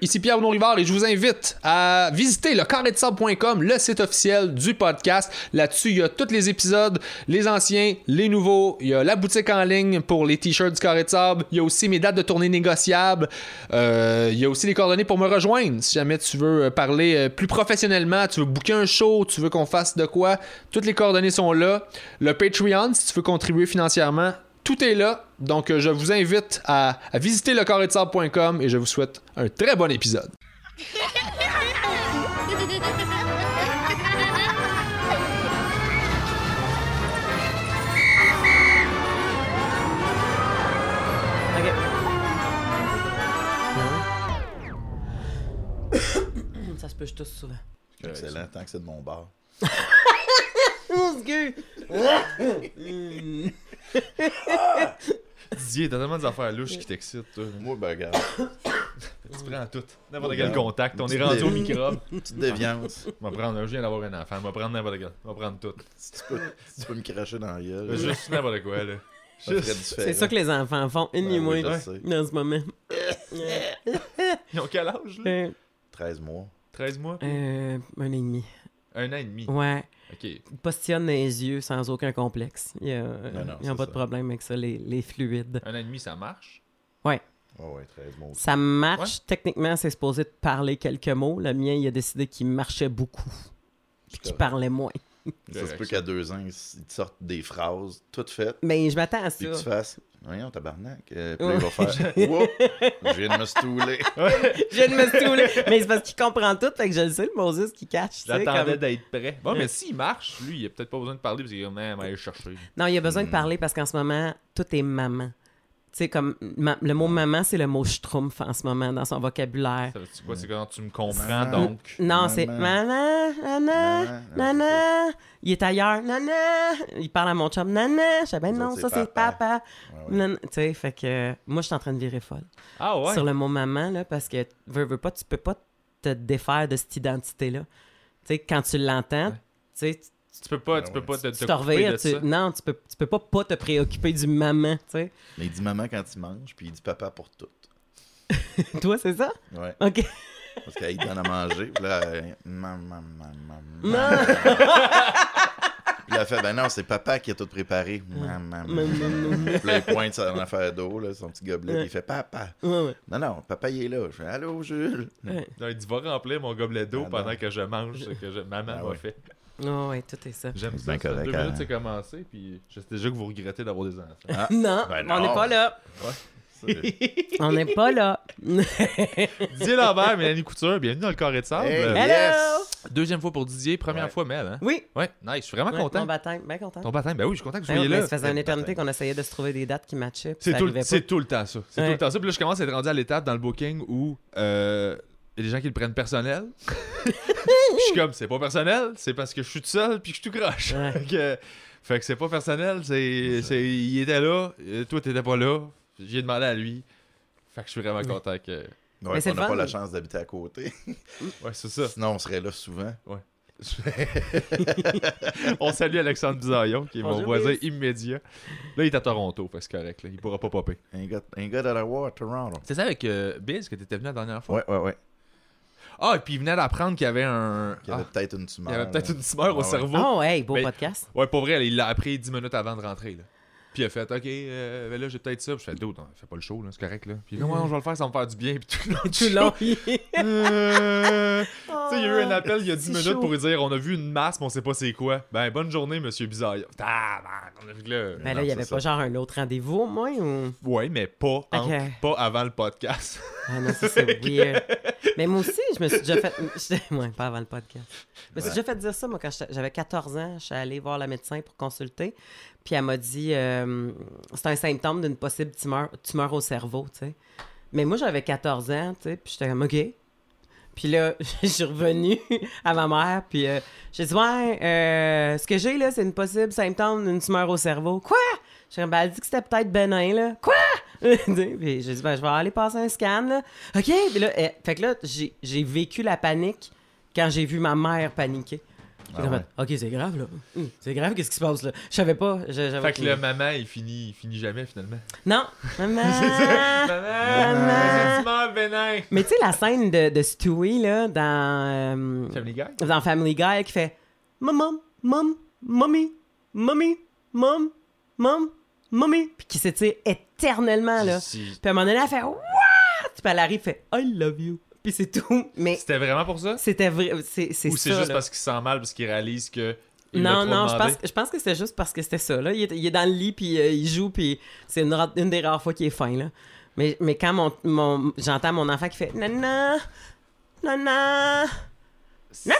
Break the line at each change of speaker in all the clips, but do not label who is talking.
ici Pierre Rivard et je vous invite à visiter le carré-de-sable.com, le site officiel du podcast. Là-dessus, il y a tous les épisodes, les anciens, les nouveaux. Il y a la boutique en ligne pour les t-shirts du carré. Il y a aussi mes dates de tournée négociables. Euh, il y a aussi les coordonnées pour me rejoindre si jamais tu veux parler euh, plus professionnellement, tu veux booker un show, tu veux qu'on fasse de quoi. Toutes les coordonnées sont là. Le Patreon, si tu veux contribuer financièrement, tout est là. Donc, euh, je vous invite à, à visiter le carré-de-sable.com et je vous souhaite un très bon épisode.
Ça se peut, je tousse souvent.
Excellent, tant que c'est de mon bar.
Didier, t'as tellement des affaires louches qui t'excitent, toi.
Moi, ben, regarde,
Tu prends tout. N'importe quel contact. On est rendu au microbe.
petite déviance.
On va prendre un, je viens d'avoir un enfant. On va prendre n'importe quel. On va prendre tout.
Si tu peux, si tu peux me cracher dans la gueule.
Juste n'importe quoi, là.
C'est ça que les enfants font, une et
oui,
moins,
je sais.
dans ce moment.
Ils ont quel âge, là?
Euh,
13 mois.
13 mois?
Euh, un an et demi.
Un an et demi.
Ouais.
Ok.
Ils postillonnent les yeux sans aucun complexe. Il y a,
non,
ils n'ont
c'est
pas de problème avec ça, les, les fluides.
Un an et demi, ça marche?
Ouais.
Ouais, ouais, 13 mois aussi.
Ça marche.
Ouais.
Techniquement, c'est supposé de parler quelques mots. Le mien, il a décidé qu'il marchait beaucoup. Puis qu'il parlait moins.
Ça se peut qu'à deux ans, ils te sortent des phrases toutes faites.
Mais je m'attends à ça.
que tu fasses. Voyons, tabarnak. Euh, puis
Ouais.
là, il va faire. Je viens de me stouler.
Je viens de me stouler. Mais c'est parce qu'il comprend tout, fait que je le sais, le Moses qui cache.
J'attendais
comme-
d'être prêt. Bon, mais s'il marche, lui, il a peut-être pas besoin de parler parce qu'il est comme, aller le chercher.
Non, il a besoin de parler parce qu'en ce moment, tout est maman. Tu sais, comme ma- le mot maman, c'est le mot schtroumpf en ce moment dans son vocabulaire.
Ça veut dire quoi? C'est quand tu me comprends,
Maman.
donc?
Non, c'est maman, nana, nana. Il est ailleurs, nana. Il parle à mon chum, nana. Je dis, ben non, ça
c'est
papa.
papa. Ouais, ouais.
Nana. Tu sais, fait que moi, je suis en train de virer folle
Ah ouais?
sur le mot maman, là, parce que, veux, veux pas, tu peux pas te défaire de cette identité-là. Tu sais, quand tu l'entends,
Ouais.
tu sais,
Tu peux pas,
Ah
tu peux
ouais,
pas te, te
te
couper
revires,
de
tu-
ça.
non, tu peux, tu peux pas pas te préoccuper du maman, tu sais.
Mais il dit maman quand il mange, puis il dit papa pour tout.
Toi, c'est ça?
Ouais.
OK.
Parce qu'il donne à manger. Puis là, maman, maman,
Non.
maman. Puis là, elle fait, ben non, c'est papa qui a tout préparé. Maman, maman. Puis là, il pointe son affaire d'eau, là, son petit gobelet. puis il fait, papa.
Ouais, ouais.
Non, non, papa, il est là. Je fais, allô, Jules?
Non, il dit, va remplir mon gobelet d'eau
Ah,
pendant
non.
que je mange ce que je- maman
Ah
m'a
ouais.
Fait.
Ouais, ouais, tout est ça.
J'aime ça.
bien correct,
deux
hein.
minutes, c'est commencé, puis je sais déjà que vous regrettez d'avoir des enfants.
Ah,
Non,
Ben
on n'est
non.
pas là. On n'est pas là.
Didier Lambert, Mélanie Couture, bienvenue dans le carré de sable.
Hey.
Euh,
Hello!
Yes!
Deuxième fois pour Didier, première
Ouais.
fois Mel, hein?
Oui.
Ouais, nice, je suis vraiment
Ouais,
content.
Mon baptême, bien content.
Ton baptême, ben oui, je suis content que vous
Ben oui,
soyez là.
ça faisait une éternité qu'on essayait de se trouver des dates qui matchaient.
C'est tout, le temps ça. C'est
Ouais.
tout le temps ça. Puis là, je commence à être rendu à l'étape dans le booking où euh, y a des gens qui le prennent personnel. Je suis comme, c'est pas personnel, c'est parce que je suis tout seul puis que je suis tout croche.
Ouais.
fait, que, c'est pas personnel, c'est, c'est, il était là, euh, toi t'étais pas là, j'ai demandé à lui. Fait que je suis vraiment content que.
Ouais, on n'a pas la chance d'habiter à côté.
Ouais, c'est ça.
Sinon, on serait là souvent.
On salue Alexandre Bisaillon, qui est mon voisin immédiat. Là, il est à Toronto, fait que c'est correct, là. il pourra pas popper.
Un gars, un gars d'Ottawa à Toronto.
C'est ça avec euh, Biz que t'étais venu la dernière fois?
Ouais, ouais, ouais.
Ah, et puis il venait d'apprendre qu'il y avait un.
Il y avait
Ah,
peut-être une
il
tumeur.
y avait peut-être une tumeur au
ouais.
cerveau.
Oh, hey, beau
Mais-
podcast.
Ouais, pour vrai, il l'a appris 10 minutes avant de rentrer. Là. Puis il a fait, OK, euh, ben là, j'ai peut-être ça. Puis je fais, d'autres, fais pas le show, là, c'est correct. Là. Puis non, non, je vais le faire, ça va me faire du bien. Puis tout le long
Tout long.
euh, tu sais, il y a eu un appel il y a 10
C'est
minutes
chaud.
pour lui dire, on a vu une masse, mais on sait pas c'est quoi. Ben, bonne journée, monsieur Bizarre. Ah, ben, on a vu que là.
Mais là, il n'y
c'est
avait
ça.
pas genre un autre rendez-vous au moins ou?
Ouais, mais pas, entre-
Ok.
pas avant le podcast.
Ah non, ça c'est weird. Mais moi aussi, je me suis déjà fait. Ouais, pas avant le podcast. Je me suis
Ouais.
déjà fait dire ça, moi, quand j'avais 14 ans, je suis allée voir la médecin pour consulter. Puis elle m'a dit euh, c'est un symptôme d'une possible tumeur, tumeur au cerveau, tu sais. Mais moi, j'avais 14 ans, tu sais, puis j'étais comme, OK. Puis là, je suis revenue à ma mère, puis euh, j'ai dit, ouais, euh, ce que j'ai, là, c'est une possible symptôme d'une tumeur au cerveau. Quoi? J'ai dit, ben, elle dit que c'était peut-être bénin, là. Quoi? puis j'ai dit, ben, je vais aller passer un scan, là. OK. Puis là, eh, fait que là, j'ai j'ai vécu la panique quand j'ai vu ma mère paniquer.
Ouais.
fait, ok, c'est grave, là. Hum, C'est grave, qu'est-ce qui se passe, là? Je savais pas. j'avais
Fait que le maman, il finit, il finit jamais finalement.
Non, maman.
Maman, meurs, vénin.
Mais tu sais, la scène de, de Stewie, là, dans, euh,
Family Guy?
dans Family Guy, qui fait Maman, mom, mommy, mommy, mom, mom, mommy. Puis qui s'étire éternellement, là.
Si-
Puis à un moment donné, elle fait What? Puis elle arrive, fait I love you. Puis c'est tout. Mais
C'était vraiment pour ça?
c'était vrai. C'est c'est
Ou c'est juste
là.
parce qu'il se sent mal parce qu'il réalise que. il
Non, non, je pense, je pense que c'était juste parce que c'était ça. Là. Il, est, il est dans le lit, puis euh, il joue, puis c'est une, des rares fois qu'il est fin. Là. Mais, mais quand mon, mon, j'entends mon enfant qui fait Nana, Nana, Nana,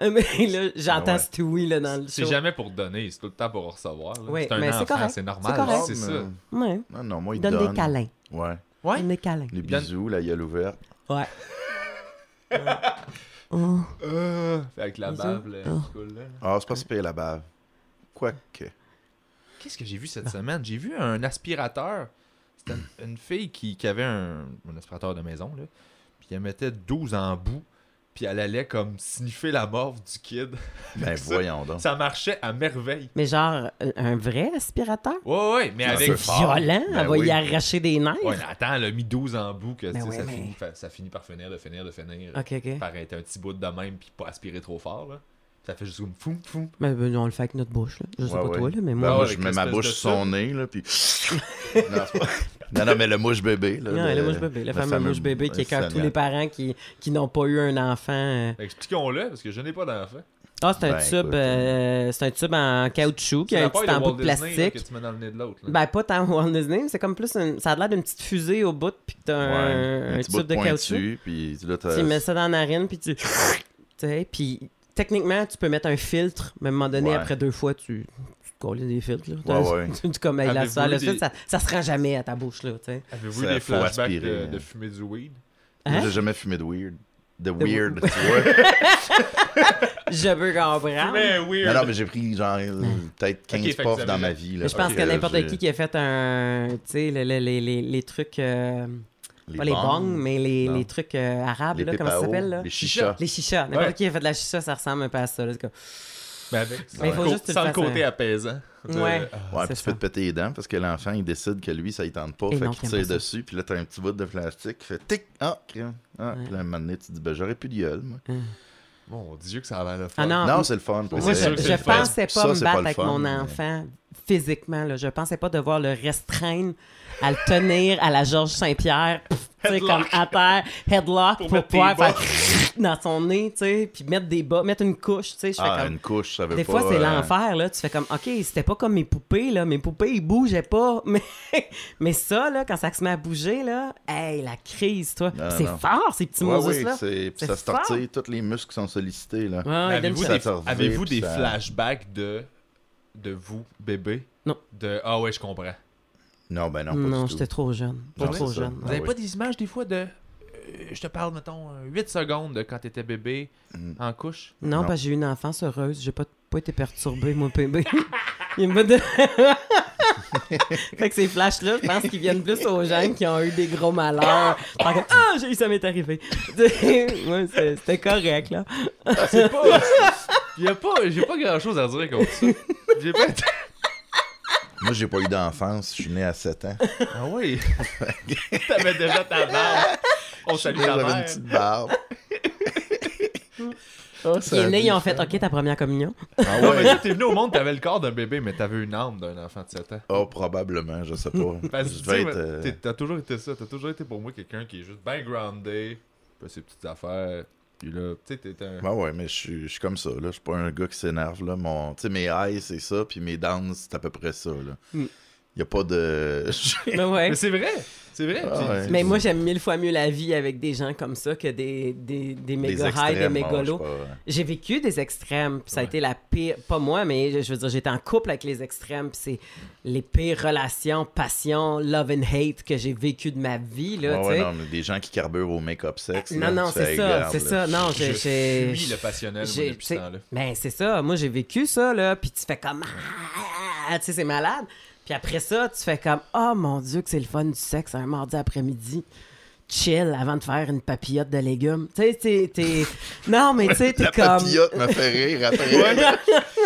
Euh, mais là, j'entends
Ah ouais.
Stewie là, dans le
C'est
show.
jamais pour donner, c'est tout le temps pour recevoir. là.
Oui,
c'est un
mais c'est
enfant,
correct.
c'est normal,
C'est correct.
c'est ça.
Ouais.
Non, non, moi, il
Donne
donne.
des câlins.
Ouais.
Ouais?
Donne des câlins.
Les
donne-
bisous, la gueule ouverte.
Ouais. Oh.
Euh, avec la bave là,
Oh.
coule là.
Ah, c'est pas si pire la bave. Quoique.
Qu'est-ce que j'ai vu cette semaine? J'ai vu un aspirateur. C'était une, une fille qui, qui avait un, un aspirateur de maison, là. Puis elle mettait 12 en bout. Puis elle allait comme sniffer la morve du kid.
Ben,
Ça-
voyons donc.
Ça marchait à merveille.
Mais genre, un- un vrai aspirateur?
Ouais, ouais, mais avec.
Violent,
Ben
elle va
oui.
y arracher des nerfs.
Ouais, attends, elle a mis 12 en bout que
Ben ouais,
ça,
mais-
finit, fa- ça finit par finir, de finir, de finir.
Ok, ok.
Par être un petit bout de même puis pas aspirer trop fort. Là. Ça fait juste comme foum, foum.
Mais ben, on le fait avec notre bouche. Là. Je sais
Ouais,
pas
ouais.
toi, là, mais
Ben,
moi.
je mets ma bouche sur son nez, là, puis. non, non, non, mais le mouche bébé. Là,
Non,
le-
le mouche bébé, le, fameux, mouche bébé qui
le
écœure tous les parents qui, qui n'ont pas eu un enfant. euh.
Expliquons-le, parce que je n'ai pas d'enfant.
Ah, c'est un
Ben,
tube,
écoute,
euh, c'est un tube en caoutchouc qui a un
la
petit
de
embout de
Disney là,
plastique.
que tu mets dans le nez de l'autre. là.
Ben, pas tant Walt Disney, mais c'est comme plus une... Ça a l'air d'une petite fusée au bout, puis t'as
Ouais,
un, un
petit bout
tube de, caoutchouc.
pointu, puis là,
Tu mets ça dans la narine, puis tu... tu sais, puis techniquement, tu peux mettre un filtre, mais à un moment donné,
Ouais.
après deux fois, tu... Tu te colles des filtres, là.
Ouais, ouais.
Tu tu- comme, hey,
Avez-vous
ça,
des-
ça, ça se rend jamais à ta bouche, là, tu sais.
Avez-vous des
faut
flashbacks
aspirer,
de,
hein.
de fumer du weed?
Moi,
Hein?
J'ai jamais fumé de weird. De weird, tu vois.
Je veux comprendre.
Mais weird!
Non, non, mais j'ai pris genre peut-être 15
fait que
puffs dans ma vie. Là,
Mais je pense
Fait
que n'importe qui qui a fait un. Tu sais, le- le- les, les, les trucs. euh, pas les
bongs,
bongs, mais les, les trucs euh, arabes,
les
là, comment ça s'appelle, là?
Les chichas.
Les chichas. N'importe
Ouais.
qui a fait de la chicha, ça ressemble un peu à ça. là. C'est comme-
Mais avec,
Mais faut juste
sans
le
le côté apaisant. Tu-
Ouais.
Ah.
Ouais,
C'est
puis tu peux te péter les dents parce que l'enfant, il décide que lui, ça ne tente pas.
Et
fait qu'il tire dessus, puis là, t'as un petit bout de plastique qui fait tic, ah, crème. Ah, puis là, un moment donné, tu te dis, ben, j'aurais plus de gueule, moi.
Mon Dieu, que ça a l'air de fun.
Ah non,
Non, c'est le fun. pour
Moi, je, je
le
pensais pas
Ça,
me battre
pas le
avec mon
mais-
enfant physiquement. Là. Je pensais pas devoir le restreindre à le tenir à la Georges Saint-Pierre, tu sais, comme à terre, headlock,
Pour
pour, pouvoir faire dans son nez, tu sais, puis mettre des bas, mettre une couche, tu sais. Je fais
Ah,
comme...
une couche, ça veut
Des fois, c'est
euh,
l'enfer, là. Tu fais comme, OK, c'était pas comme mes poupées, là. Mes poupées, ils bougeaient pas. Mais, mais ça, là, quand ça se met à bouger, là, hey, la crise, toi. C'est fort, ces petits
Ouais, oui,
là.
c'est- ça se tortille, tous les muscles sont sollicités, là.
Ouais,
Avez-vous des,
ça revient,
avez-vous
puis
des
ça-
flashbacks de, de vous, bébé?
Non.
De Ah ouais, je comprends.
Non, ben non, pas
Non,
du tout.
j'étais trop jeune. Pas
Non,
trop jeune.
Ah
Vous avez
oui.
pas des images des fois de. euh, je te parle, mettons, euh, 8 secondes de quand t'étais bébé
Mm.
en couche?
Non,
Non.
parce que j'ai eu une enfance heureuse. J'ai pas, pas été perturbée, moi, bébé. Il me de... fait que ces flashs-là, je pense qu'ils viennent plus aux gens qui ont eu des gros malheurs. Fait que, ah, j'ai eu ça m'est arrivé. c'était correct, là.
C'est pas. y a pas. J'ai pas grand chose à dire contre ça. J'ai pas été.
Moi, j'ai pas eu d'enfance. Je suis né à 7 ans.
Ah oui! T'avais déjà ta barbe. On salue ta
J'avais une
mère.
petite barbe.
Qui
ça
est
a
né, ils ont fait. OK, ta première communion.
Ah
mais
ouais?
quand t'es venu au monde, t'avais le corps d'un bébé, mais t'avais une âme d'un enfant de 7 ans.
Oh, probablement, je sais pas.
Parce que tu
euh,
t'as toujours été ça. T'as toujours été pour moi quelqu'un qui est juste bien groundé, fait ses petites affaires. Puis là, tu sais, t'es un.
Ouais, ouais, mais je suis- je suis comme ça, là. Je suis pas un gars qui s'énerve, là. Mon... Tu sais, mes highs, c'est ça, puis mes downs, c'est à peu près ça, là.
Mm.
Y a pas de...
Mais ouais.
Mais c'est vrai! C'est vrai!
Ah ouais.
Mais moi, j'aime mille fois mieux la vie avec des gens comme ça que des, des, des
des
méga high, des
pas.
J'ai vécu des extrêmes, ça a
Ouais.
été la pire, pas moi, mais je je veux dire, j'étais en couple avec les extrêmes, puis c'est les pires relations, passion, love and hate que j'ai vécu de ma vie, là,
Ouais, non, mais des gens qui carburent au make-up sexe.
Non,
là,
non,
fais,
c'est ça, c'est ça. Non,
Je le passionnel, moi,
j'ai-
depuis
tu sais,
ce temps-là.
Ben, c'est ça. Moi, j'ai vécu ça, là. Puis tu fais comme. Ah, tu sais, c'est malade. Puis après ça, tu fais comme. Oh mon Dieu, que c'est le fun du sexe un mardi après-midi. chill avant de faire une papillote de légumes. Tu sais, t'es- t'es. Non, mais tu sais, t'es
La
comme.
papillote me fait rire après.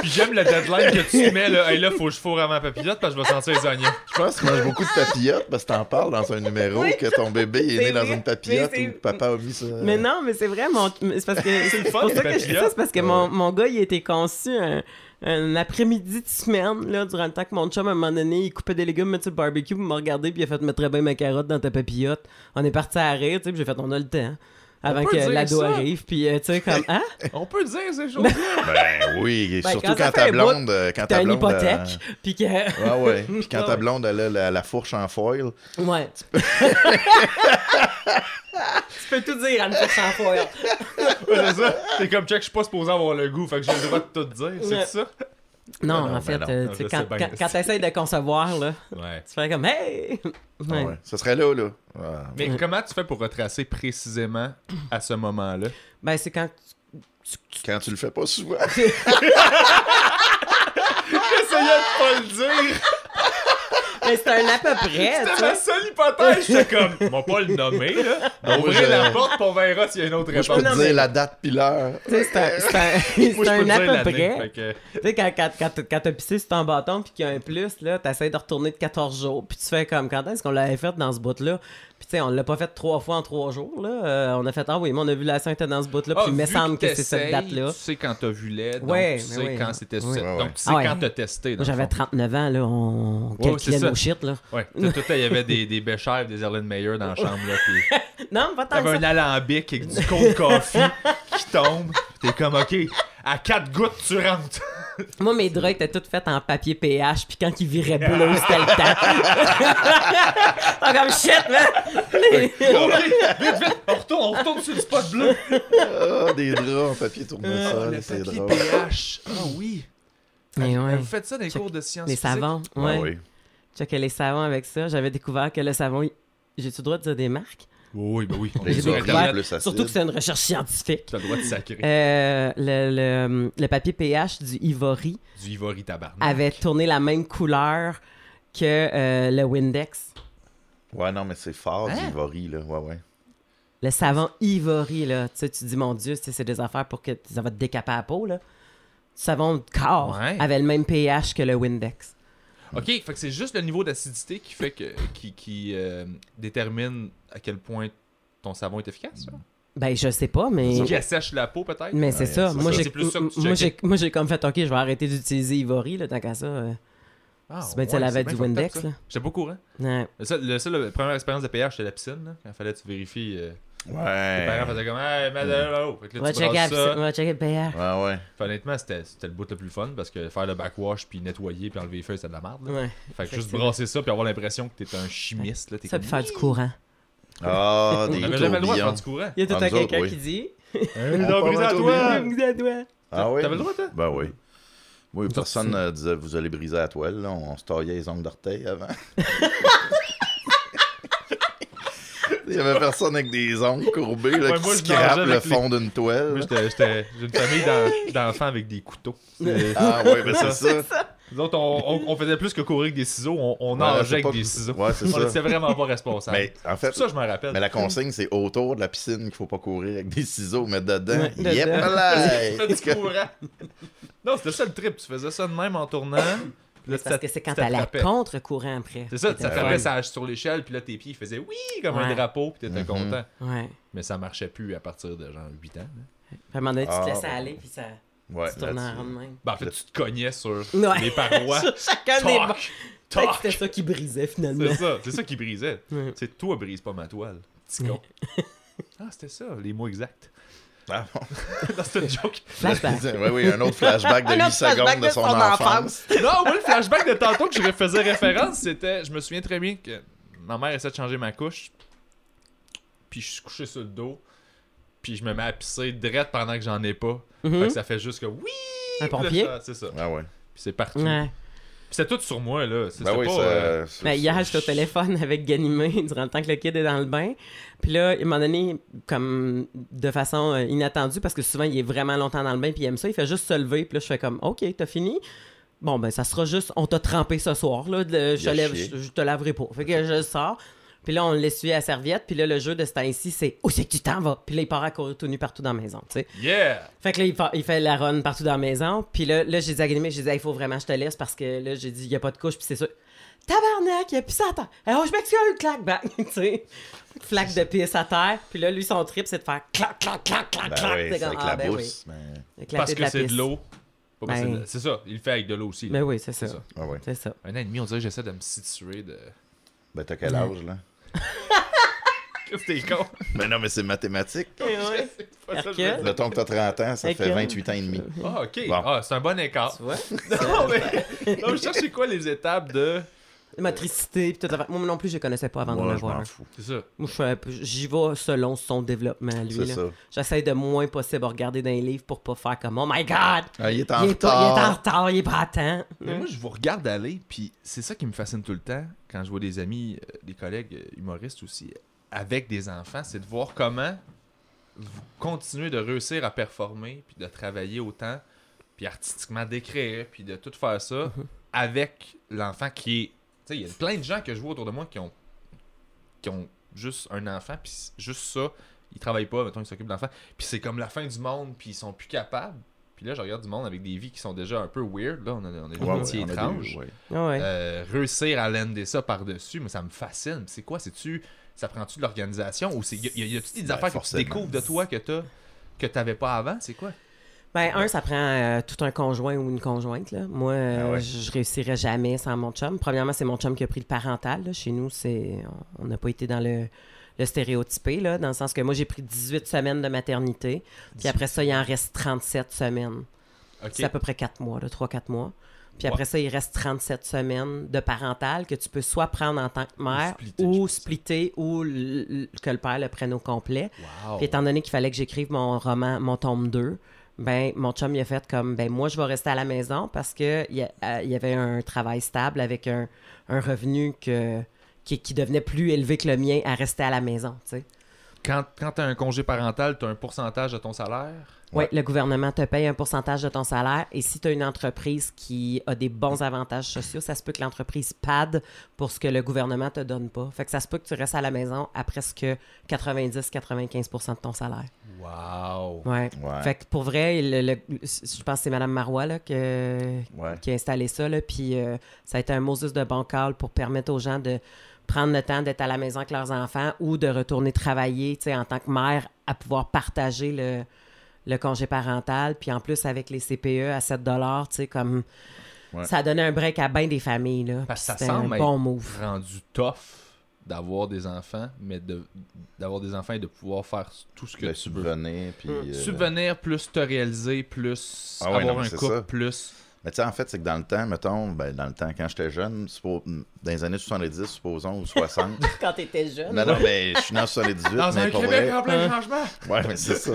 Puis j'aime le deadline que tu mets là. Hey, là, faut que je fourre avant la papillote parce que je vais sentir les oignons.
Je pense que tu manges beaucoup de papillotes parce que t'en parles dans un numéro
Oui.
que ton bébé est né dans une papillote ou papa a mis ça.
Mais non, mais c'est vrai, mon... c'est parce que c'est
le fun,
c'est parce que mon, mon gars, il a été conçu un, un après-midi de semaine, là, durant le temps que mon chum, à un moment donné, il coupait des légumes, mettait le barbecue, puis m'a regardé, puis il a fait « Mettrais bien ma carotte dans ta papillote. » On est parti à rire, tu sais, j'ai fait « On a le temps. » Avant que l'ado arrive, puis euh, tu sais, comme « Hein?
On peut dire ces choses-là.
Ben oui,
Ben,
surtout
quand
quand, ta blonde. euh, Quand
T'as
ta
une
blonde.
hypothèque. » Puis que...
euh, Ouais, ouais. Puis quand ta blonde, elle a la, la fourche en foil.
Ouais. tu peux tout dire à une fourche en foil.
Ouais, c'est ça. C'est comme check, je suis pas supposé avoir le goût, fait que j'ai le droit de tout dire. C'est
Ouais.
ça?
Non,
Ben non,
en fait,
ben non.
euh,
Non,
tu quand, quand t'essayes de concevoir, là,
Ouais.
tu fais comme « Hey!
Ah
Ouais.
ouais. Ce serait là, là. Ouais.
Mais comment tu fais pour retracer précisément à ce moment-là?
Ben, c'est quand
Quand tu le fais pas souvent.
J'essayais de pas le dire!
Mais c'est un à peu près,
C'était ma seule hypothèse! J'étais comme, on va pas le nommer, là. On va
Moi,
ouvrir
je-
la porte, puis on verra s'il y a une autre
Moi, je peux
réponse.
te dire la date pis l'heure.
Tu sais, c'est un, c'est un, à peu près. Tu sais, quand, quand, quand, quand t'as pissé sur ton bâton puis qu'il y a un plus, là, t'essayes de retourner de 14 jours. Puis tu fais comme, quand est-ce qu'on l'avait fait dans ce bout-là? Puis tu sais, on l'a pas fait trois fois en trois jours, là. Euh, on a fait, ah oui, mais on a vu la était dans ce bout-là.
Ah,
Puis il me semble que c'est cette date-là.
Tu sais quand t'as vu l'aide, donc
Ouais,
tu sais quand c'était.
Ouais, ouais.
Donc tu sais
Ah ouais.
quand t'as testé. dans
Moi, j'avais
le fond.
39 ans, là. On
Ouais,
calculait nos shit, là.
Ouais, tout, il y avait des, des Béchères, des Erlen Meyer dans la chambre, là, puis
Non, pas tant que
t'avais un alambic avec du cold coffee qui tombe, puis t'es comme, ok, à quatre gouttes, tu rentres.
Moi, mes draps étaient tous faits en papier PH, puis quand ils viraient bleu, c'était le temps. T'es comme shit, man!
ok, vite, vite, on retourne, on retourne sur le spot bleu.
Ah, des draps en papier tournesol,
le
c'est
papier
drôle.
PH. Ah oui.
Mais ouais.
Vous faites ça dans les
Check
cours de sciences
Les savons,
Ah
ouais.
oui.
Check les savons avec ça. J'avais découvert que le savon. J'ai-tu le droit de dire des marques?
Oui, ben oui. On est sur Internet.
plus.
Surtout que c'est une recherche scientifique.
T'as le droit de sacrer.
Euh, le, le- le papier PH du Ivory
Du Ivory tabarnak.
avait tourné la même couleur que euh, le Windex.
Ouais, non, mais c'est fort,
Hein?
du Ivory, là. Ouais, ouais.
Le savon Ivory, là. Tu sais, tu dis, mon Dieu, c'est c'est des affaires pour que ça va te décaper la peau, là. Le savon de corps
Ouais.
avait le même pH que le Windex.
Ok, fait que c'est juste le niveau d'acidité qui fait que qui, qui euh, détermine à quel point ton savon est efficace. ça?
Ben, je sais pas, mais.
Qui assèche la peau peut-être?
Mais c'est
Ouais,
ça. Moi, j'ai moi, comme fait, OK, je vais arrêter d'utiliser Ivory, là, tant qu'à ça. euh,
Ah,
c'est bien, tu
ouais,
l'avais
c'est
du Windex, là?
J'étais pas au courant.
Ouais.
Le seul, le seul- la première expérience de pH, c'était la piscine. Là, quand il fallait que tu vérifies. euh, Les parents
Ouais.
faisaient comme Hey, mets l'eau. Fait que
On va
là, tu
checker,
ça.
le pH.
Ouais, ouais.
Puis honnêtement, c'était c'était le bout le plus fun parce que faire le backwash puis nettoyer puis enlever les feuilles, c'était de la merde. là.
Ouais.
Fait que juste brasser ça puis avoir l'impression que t'es un chimiste. Là, t'es
Ça
comme,
peut faire du courant.
Ah,
On
des
avait jamais le droit de faire
tourbillons.
du courant.
Il y a tout
Ah, autres,
quelqu'un
oui.
qui dit
Un
On
brisé à toi.
Vous à toi.
Ah oui?
T'avais le droit, toi?
Ben oui. Oui, personne ne disait vous allez briser la toile, là. On se taillait les ongles d'orteil avant. Il y avait personne avec des ongles courbés là,
Ouais,
qui
moi, nageais
le fond d'une toile.
Moi, j'étais- j'étais- j'ai une famille d'en- d'enfants avec des couteaux.
Ah ouais, ben
C'est
c'est ça.
Nous autres, on, on- on faisait plus que courir avec des ciseaux, on, on
Ouais,
avec
pas-
des ciseaux.
Ouais, c'est
on
ça.
était vraiment pas responsable.
Mais en fait,
ça je m'en rappelle.
mais la consigne, c'est autour de la piscine qu'il faut pas courir avec des ciseaux, mais dedans,
Ouais,
yep là!
Du courant. non, c'était ça le trip. Tu faisais ça de même en tournant. là,
Parce que c'est quand t'allais contre-courant après.
C'est ça, ça tapait ça sur l'échelle, puis là, tes pieds faisaient oui comme
Ouais.
un drapeau, puis t'étais
Mhm.
content.
Ouais.
Mais ça marchait plus à partir de genre 8 ans. là.
Puis à un moment donné, tu te
Ah,
laissais aller, puis ça
Ouais,
se tournait en de même.
Ben, en fait, tu te cognais sur
Ouais.
les parois.
Sur chacun des
Toc!
bords. Peut-être que
Toc!
c'était ça qui brisait finalement.
C'est ça, c'est ça qui brisait. C'est toi brise pas ma toile, petit con. ah, c'était ça, les mots exacts.
Ah bon.
Une joke.
Flashback.
Oui, oui, un autre flashback de
Un
8
autre flashback
secondes de son enfance.
Non, moi, le flashback de tantôt que je faisais référence, c'était. Je me souviens très bien que ma mère essaie de changer ma couche. Puis je suis couché sur le dos. Puis je me mets à pisser direct pendant que j'en ai pas.
Mhm.
Fait que ça fait juste que oui!
Un
Puis
pompier?
ça- C'est ça. Puis
Ah ouais.
c'est partout.
Ouais.
Puis c'est tout sur moi, là. C'est
Ben
c'est
oui,
pas.
ça.
euh,
Ben, hier, j'étais au téléphone avec Ganimé durant le temps que le kid est dans le bain. Puis là, à un moment donné, comme de façon euh, inattendue, parce que souvent, il est vraiment longtemps dans le bain, puis il aime ça, il fait juste se lever. Puis là, je fais comme, OK, t'as fini? Bon, ben, ça sera juste, on t'a trempé ce soir, là. de- je,
Il
lève, je, je te laverai pas. Fait que je sors. Puis là, on l'essuie à la serviette. Puis là, le jeu de ce temps-ci, c'est où c'est que tu t'en vas? Puis là, il part à courir tout nu partout dans la maison, tu sais.
Yeah!
Fait que là, il, fa- il fait la run partout dans la maison. Puis là, là j'ai dit à Guillemette, j'ai dit, il faut vraiment que je te laisse parce que là, j'ai dit, il n'y a pas de couche. Puis c'est sûr, tabarnak, il a pissé à terre. Alors, je m'excuse, clac, bang, tu sais. Flaque de pisse à terre. Puis là, lui, son trip, c'est de faire clac, clac, clac, clac,
Ben
clac.
oui,
C'est
avec
ah,
la
ben oui.
bousse. mais-
Éclater
Parce que c'est de
pisse.
l'eau.
Ben.
c'est ça, il le fait avec de l'eau aussi.
Mais oui, c'est ça.
C'est ça.
Ah ouais.
C'est ça.
Un an et demi, on dirait que j'essaie de me situer de.
Ben, t'as quel âge, là?
C'était con?
Ben non, mais c'est mathématique.
C'est pas ça le
Hercule.
but.
Mettons que t'as 30 ans, ça fait
Hercule?
28 ans et demi.
Ah, ok.
Bon.
Ah, c'est un bon écart.
Tu vois?
non, mais. Non, je cherche c'est quoi les étapes de.
Motricité, puis tout à fait. Moi non plus, je connaissais pas avant de
Moi,
le
je
voir.
m'en fous.
C'est ça.
Moi, j'y vais selon son développement, lui. J'essaie de moins possible regarder dans les livres pour pas faire comme Oh my god!
Ah, il est en
il, est pas- il est en
retard.
retard, il est pas à temps.
Mais moi, je vous regarde aller, puis c'est ça qui me fascine tout le temps quand je vois des amis, euh, des collègues euh, humoristes aussi, avec des enfants, c'est de voir comment vous continuez de réussir à performer, puis de travailler autant, puis artistiquement d'écrire, puis de tout faire ça avec l'enfant qui est. Tu sais, il y a plein de gens que je vois autour de moi qui ont, qui ont juste un enfant, puis juste ça, ils travaillent pas, mettons, ils s'occupent de l'enfant, puis c'est comme la fin du monde, puis ils sont plus capables. Puis là, je regarde du monde avec des vies qui sont déjà un peu weird. Là, on a, on a des
Ouais,
métiers
a
étranges.
ouais.
Ah ouais.
Euh, réussir à lander ça par-dessus, mais ça me fascine. C'est quoi? C'est-tu. Ça prend-tu de l'organisation ou c'est. Y, y, y a-tu des
Ben,
affaires
forcément.
que tu découvres de toi que t'as que t'avais pas avant? C'est quoi?
Ben, un, ça prend euh, tout un conjoint ou une conjointe. Là. Moi, euh,
Ah ouais.
je je réussirais jamais sans mon chum. Premièrement, c'est mon chum qui a pris le parental. là. Chez nous, c'est on n'a pas été dans le, le stéréotypé, là, dans le sens que moi, j'ai pris 18 semaines de maternité. Puis après ça, il en reste 37 semaines. C'est à peu près 4 mois, 3-4 mois. Puis après ça, il reste 37 semaines de parental que tu peux soit prendre en tant que mère
splitter,
ou splitter ou l- que le père le prenne au complet.
Wow.
Puis étant donné qu'il fallait que j'écrive mon roman, mon tome 2, ben mon chum il a fait comme ben moi je vais rester à la maison parce que il y, euh, avait un travail stable avec un, revenu qui, devenait plus élevé que le mien à rester à la maison, tu.
Quand, quand t'as un congé parental, t'as un pourcentage de ton salaire?
Oui, le gouvernement te paye un pourcentage de ton salaire et si tu as une entreprise qui a des bons avantages sociaux, ça se peut que l'entreprise pad pour ce que le gouvernement te donne pas. Fait que ça se peut que tu restes à la maison à presque 90-95% de ton salaire.
Wow.
Ouais.
Ouais.
Fait que pour vrai, le- le- je pense que c'est Mme Marois là, que-
Ouais.
qui a installé ça. Là, puis euh, ça a été un Moses de bon call pour permettre aux gens de prendre le temps d'être à la maison avec leurs enfants ou de retourner travailler tu sais, en tant que mère à pouvoir partager le, le congé parental. Puis en plus, avec les CPE à 7 tu sais, comme
Ouais.
ça a donné un break à bien des familles. Là,
Parce que ça
c'était un
semble
bon
être
move.
rendu tough d'avoir des enfants, mais de d'avoir des enfants et de pouvoir faire tout ce que
Le
tu veux.
subvenir, puis... euh,
Subvenir, plus te réaliser, plus
Ah ouais,
avoir
non,
un
c'est
couple,
ça.
plus.
Mais tu sais, en fait, c'est que dans le temps, mettons, ben, dans le temps, quand j'étais jeune, suppo- dans les années 70, supposons, ou 60.
Quand t'étais jeune.
non, non, mais je suis né en 78,
Dans
mais
un
pour
Québec
vrai...
en plein changement!
Ouais, mais c'est ça.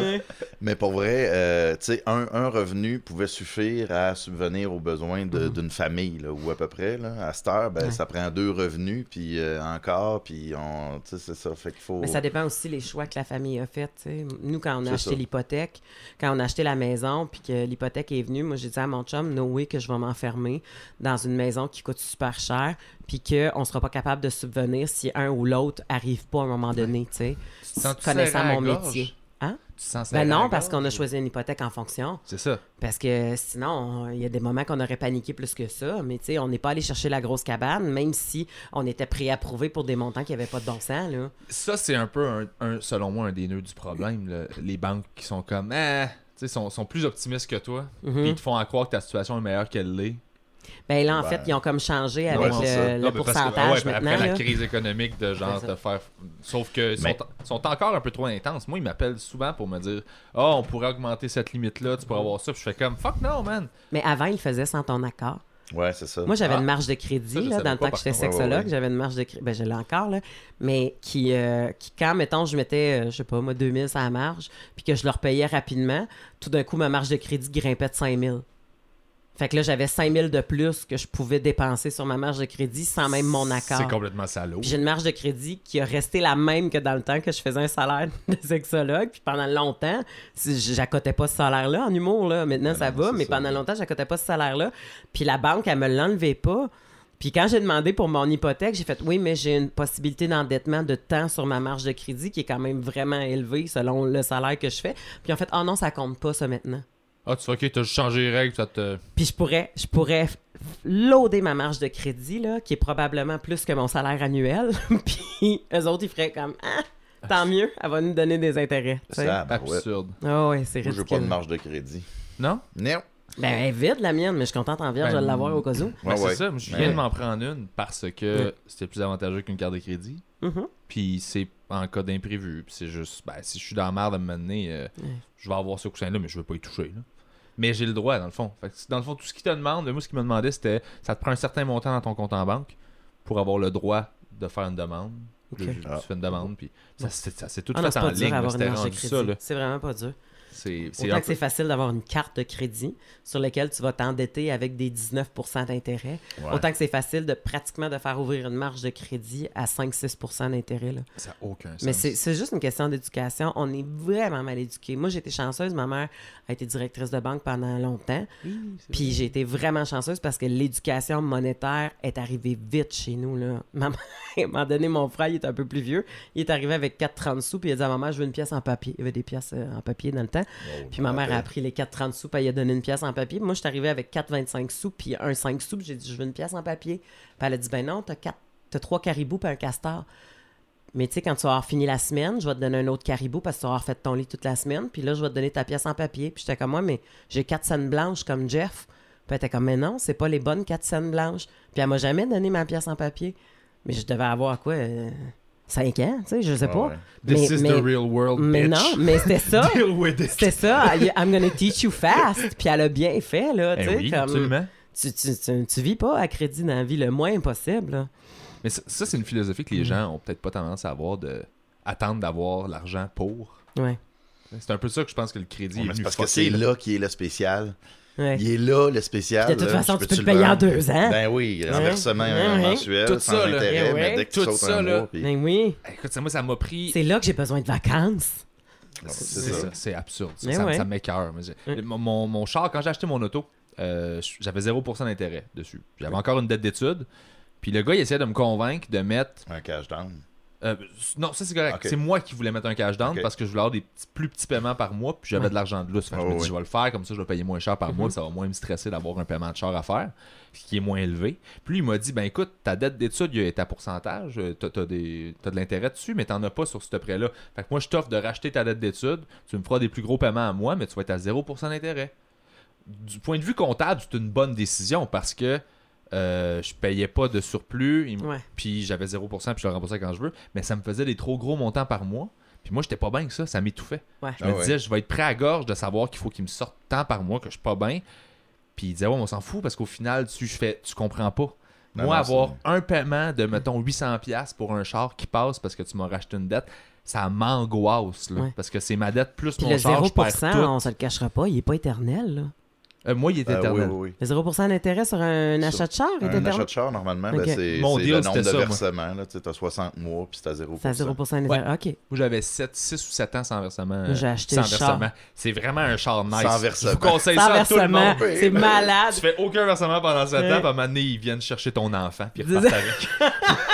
Mais pour vrai, euh, tu sais, un, un revenu pouvait suffire à subvenir aux besoins de- d'une famille, là, ou à peu près. Là. À cette heure, ben,
Ouais.
ça prend deux revenus, puis euh, encore, puis on... Tu sais, c'est ça. Fait qu'il faut...
Mais ça dépend aussi les choix que la famille a fait. tu sais. Nous, quand on a acheté l'hypothèque, quand on a acheté la maison, puis que l'hypothèque est venue, moi, j'ai dit à mon chum, no way que je vais m'enfermer dans une maison qui coûte super cher, puis qu'on ne sera pas capable de subvenir si un ou l'autre arrive pas à un moment donné, tu sais.
Sens-tu
Connaissant mon métier. Hein?
Tu sens
Ben non, parce qu'on a choisi une hypothèque en fonction.
C'est ça.
Parce que sinon, on- il y a des moments qu'on aurait paniqué plus que ça. Mais tu sais, on n'est pas allé chercher la grosse cabane, même si on était préapprouvé pour des montants qui n'avaient pas de bon sens. Là.
Ça, c'est un peu, un, un- selon moi, un des nœuds du problème. là. Les banques qui sont comme, tu sais, sont, sont plus optimistes que toi,
Mhm.
puis ils te font à croire que ta situation est meilleure qu'elle l'est.
Ben là, en
Ben,
fait, ils ont comme changé avec le,
Non, que-
pourcentage
ouais,
maintenant.
Après la crise économique de genre te faire. Sauf que sont,
Mais-
sont encore un peu trop intenses. Moi, ils m'appellent souvent pour me dire Ah, on pourrait augmenter cette limite-là, tu pourrais avoir ça. Puis je fais comme Fuck no, man.
Mais avant, ils le faisaient sans ton accord.
Ouais, c'est ça.
Moi, j'avais
Ah.
une marge de crédit là, dans le temps que j'étais
contre. Ouais, ouais,
sexologue.
ouais.
J'avais une marge de crédit. Ben, je l'ai encore, là. Mais qui, euh, qui, quand, mettons, je mettais, euh, je sais pas, moi, 2000 à la marge, puis que je leur payais rapidement, tout d'un coup, ma marge de crédit grimpait de 5000. Fait que là, j'avais 5000 de plus que je pouvais dépenser sur ma marge de crédit sans même mon accord.
C'est complètement salaud.
Puis j'ai une marge de crédit qui a resté la même que dans le temps que je faisais un salaire de sexologue. Puis pendant longtemps, j'accotais pas ce salaire-là en humour. Là. Maintenant,
Ben
ça
non,
va, mais
ça.
pendant longtemps, j'accotais pas ce salaire-là. Puis la banque, elle me l'enlevait pas. Puis quand j'ai demandé pour mon hypothèque, j'ai fait oui, mais j'ai une possibilité d'endettement de temps sur ma marge de crédit qui est quand même vraiment élevée selon le salaire que je fais. Puis en fait, oh non, ça compte pas ça maintenant.
Ah, tu fais ok, t'as juste changé les règles, ça te.
Puis je pourrais, je pourrais loader ma marge de crédit, là, qui est probablement plus que mon salaire annuel. Puis eux autres, ils feraient comme Ah, tant mieux, elle va nous donner des intérêts.
ben ouais.
Absurde.
Ah ouais, c'est
Moi, je veux
ridicule.
pas de marge de crédit.
Non?
Non.
Ben, elle est vide la mienne, mais je suis contente en vierge
Ben,
de l'avoir au cas où.
Ben,
Ouais,
c'est
ouais.
ça, je
Ouais.
viens de m'en prendre une parce que
Ouais.
c'était plus avantageux qu'une carte de crédit.
Mhm.
Puis c'est en cas d'imprévu. Puis c'est juste, ben, si je suis dans la merde à me mener, euh,
Ouais.
je vais avoir ce coussin-là, mais je vais pas y toucher. Là. Mais j'ai le droit, dans le fond. Fait que, dans le fond, tout ce qu'il te demande, moi, ce qu'il me demandait, c'était ça te prend un certain montant dans ton compte en banque pour avoir le droit de faire une demande. Puis là,
Ok.
j'ai-
Ah.
Tu fais une demande, puis ça, c'est, ça, c'est tout
Ah non,
fait
c'est
en ligne.
C'est vraiment pas dur.
C'est, c'est
Autant que c'est facile d'avoir une carte de crédit sur laquelle tu vas t'endetter avec des 19% d'intérêt.
Ouais.
Autant que c'est facile de pratiquement de faire ouvrir une marge de crédit à 5-6% d'intérêt. là.
Ça n'a aucun sens.
Mais c'est c'est juste une question d'éducation. On est vraiment mal éduqués. Moi, j'ai été chanceuse. Ma mère a été directrice de banque pendant longtemps. Puis j'ai été vraiment chanceuse parce que l'éducation monétaire est arrivée vite chez nous. Là. Ma mère, à un moment donné, mon frère, il est un peu plus vieux. Il est arrivé avec 4,30 sous. Puis il a dit à maman, je veux une pièce en papier. Il y avait des pièces euh, en papier dans le temps.
Oh,
Puis ma mère a pris les 4,30 sous, puis elle a donné une pièce en papier. Moi, je suis arrivée avec 4,25 sous, puis un 5 sous, puis j'ai dit, je veux une pièce en papier. Puis elle a dit, ben non, t'as, quatre, t'as trois caribous, puis un castor. Mais tu sais, quand tu vas avoir fini la semaine, je vais te donner un autre caribou parce que tu vas avoir fait ton lit toute la semaine. Puis là, je vais te donner ta pièce en papier. Puis j'étais comme moi, mais j'ai quatre scènes blanches comme Jeff. Puis elle était comme, mais non, c'est pas les bonnes quatre scènes blanches. Puis elle m'a jamais donné ma pièce en papier. Mais je devais avoir quoi, 5 ans, tu sais, je sais pas.
ouais.
This
mais,
is
mais-
the real world,
mais
bitch.
non, mais c'était ça.
Deal with it.
C'était ça. I'm gonna teach you fast. Puis elle a bien fait, là.
Eh
tu sais,
oui,
comme,
absolument.
Tu, tu, tu, tu vis pas à crédit dans la vie le moins possible. là.
Mais ça, ça, c'est une philosophie que les gens ont peut-être pas tendance à avoir de attendre d'avoir l'argent pour.
Ouais.
C'est un peu ça que je pense que le crédit
Ouais,
est venu
parce que c'est
là.
là qui est le spécial.
Ouais.
Il est là, le spécial.
Puis de toute
là.
façon, tu peux le payer en deux ans.
Ben oui, renversement
Ouais, ouais.
mensuel,
Tout
sans
ça,
intérêt, mais dès que tu
Tout
sautes
ça,
un
là.
mois, puis...
Ben oui.
Écoute, ça, moi, ça m'a pris.
C'est là que j'ai besoin de vacances.
C'est
C'est
ça.
c'est absurde. Ça,
Ouais.
Mon, mon- mon char, quand j'ai acheté mon auto, euh, j'avais 0% d'intérêt dessus. J'avais encore une dette d'études. Puis le gars, il essayait de me convaincre de mettre.
Un cash down.
Euh, non, ça c'est correct. C'est moi qui voulais mettre un cash down parce que je voulais avoir des petits- plus petits paiements par mois. Puis j'avais
Ouais.
de l'argent de lousse. Je
Oh,
me dis,
oui.
je vais le faire comme ça, je vais payer moins cher par mois. Ça va moins me stresser d'avoir un paiement de char à faire, ce qui est moins élevé. Puis lui, il m'a dit, ben écoute, ta dette d'études, il y a ta pourcentage. euh, T'as, t'as des, t'as de l'intérêt dessus, mais t'en as pas sur ce prêt-là. Fait que moi, je t'offre de racheter ta dette d'études. Tu me feras des plus gros paiements à moi, mais tu vas être à 0% d'intérêt. Du point de vue comptable, c'est une bonne décision parce que euh, je payais pas de surplus. Il m-
Ouais.
puis j'avais 0%, puis je le remboursais quand je veux. Mais ça me faisait des trop gros montants par mois. Puis moi, j'étais pas bien que ça. Ça m'étouffait.
Ouais.
Je me
Ah ouais.
disais, je vais être prêt à gorge de savoir qu'il faut qu'il me sorte tant par mois que je suis pas bien. Puis il disait, ouais, on s'en fout parce qu'au final, tu, je fais, tu comprends pas.
Non,
Moi,
non,
avoir un paiement de, mettons, 800$ pour un char qui passe parce que tu m'as racheté une dette, ça m'angoisse. là.
Ouais.
Parce que c'est ma dette plus
Puis
mon
le
char, je
0%,
perds tout.
on se le cachera pas, il est pas éternel. Là.
Euh, moi, il est
oui,
éternel.
oui, oui.
Le 0% d'intérêt sur un achat de char est
Un
éternel.
achat de char, normalement, ben,
Ok.
c'est
Mon
c'est
deal,
le nombre de
ça,
versements. là. Tu as 60 mois, puis c'est à 0%.
C'est à 0% d'intérêt. OK.
Moi, j'avais 7, 6 ou 7 ans sans versement.
J'ai
euh,
acheté
sans
le char.
versement. C'est vraiment un char nice.
Sans versement.
Je vous conseille
Sans
ça à tout le
versement.
monde.
C'est malade.
Tu fais aucun versement pendant 7
Ouais.
ans, puis à un moment donné, ils viennent chercher ton enfant, puis ils
C'est
repartent avec.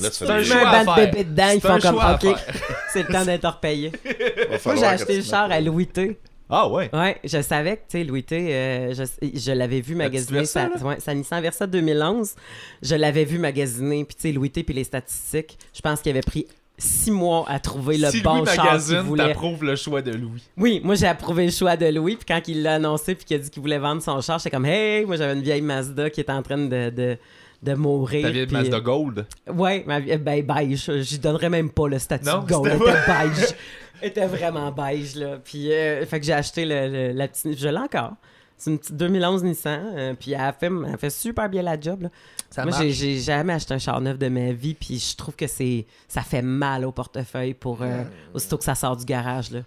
Là, tu fais
C'est un choix
mets
à faire.
bébé dedans, ils
C'est
font
un
comme
choix à
OK,
faire.
c'est le temps d'être repayé. Moi, j'ai acheté le char à Louis T.
Ah ouais.
Ouais, je savais que, tu sais, Louis T, euh, je, je l'avais vu magasiner sa, ouais, sa Nissan Versa 2011. Je l'avais vu magasiner, puis tu sais, Louis T, puis les statistiques, je pense qu'il avait pris six mois à trouver le
si
bon
Louis
char
Magazine
voulait.
t'approuve le choix de Louis.
Oui, moi j'ai approuvé le choix de Louis, puis quand il l'a annoncé, puis qu'il a dit qu'il voulait vendre son char, j'étais comme, hey, moi j'avais une vieille Mazda qui était en train de, de, de mourir.
Ta vieille
puis-
Mazda Gold?
Ouais, ma vie- ben beige. J'y donnerais même pas le statut
Non,
de gold. Elle
c'était
était beige. Elle était vraiment beige, là. Puis, euh, fait que j'ai acheté le, le- la petite... Je l'ai encore. C'est une petite 2011 Nissan. euh, puis elle a, fait, elle fait super bien la job, là.
Ça
Moi,
marche.
j'ai- j'ai jamais acheté un char neuf de ma vie. Puis je trouve que c'est ça fait mal au portefeuille pour... euh, aussitôt que ça sort du garage, là.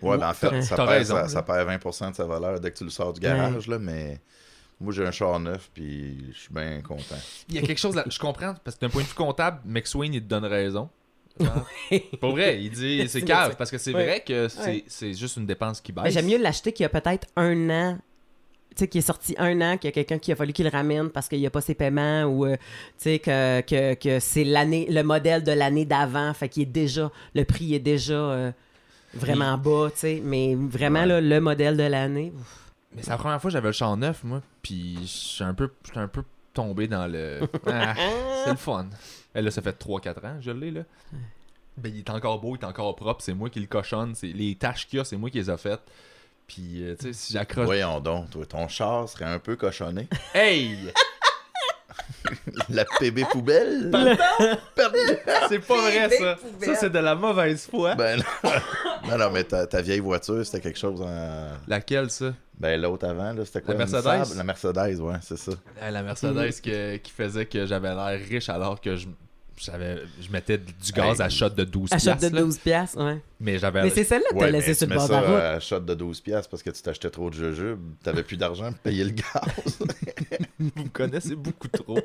Ouais, ben en fait, ça, perd,
raison,
ça, ça perd 20% de sa valeur dès que tu le sors du garage, là, mais moi, j'ai un char neuf, puis je suis bien content.
Il y a quelque chose là, je comprends, parce que d'un point de vue comptable, McSwain, il te donne raison. Pour vrai, il dit c'est cave, parce que c'est
Ouais.
vrai que c'est
Ouais.
c'est juste une dépense qui baisse.
Mais j'aime mieux l'acheter qu'il y a peut-être un an sais, qui est sorti un an, qu'il y a quelqu'un qui a fallu qu'il le ramène parce qu'il n'y a pas ses paiements ou, euh, tu sais, que, que, que c'est l'année, le modèle de l'année d'avant, fait qu'il est déjà, le prix est déjà euh, vraiment bas, tu sais, mais vraiment,
Ouais.
là, le modèle de l'année, ouf.
Mais c'est la première fois que j'avais le char neuf, moi. Puis je suis un peu, j'étais un peu tombé dans le. Ah, c'est le fun. Et là, ça fait 3-4 ans, je l'ai, là. Ben, il est encore beau, il est encore propre. C'est moi qui le cochonne. C'est... Les tâches qu'il y a, c'est moi qui les ai faites. Puis, euh, tu sais, si j'accroche.
Voyons donc, toi, ton char serait un peu cochonné.
Hey!
La PB poubelle?
c'est pas vrai, ça.
poubelle.
Ça, c'est de la mauvaise foi.
Ben non. non, non, mais ta, ta vieille voiture, c'était quelque chose en...
Laquelle, ça?
Ben l'autre avant, là, c'était quoi?
La Mercedes?
La Mercedes, ouais, c'est ça.
Ah, la Mercedes que- qui faisait que j'avais l'air riche alors que je. Je mettais du gaz
Hey.
à shot de 12
Achète de
piastres, là.
12 piastres, ouais.
Mais j'avais.
Mais c'est celle-là que t'as
Ouais, mais
laissé
tu
sur le bord de la route.
à shot de 12 piastres parce que tu t'achetais trop de jujubes, t'avais plus d'argent pour payer le gaz.
Vous me connaissez beaucoup trop.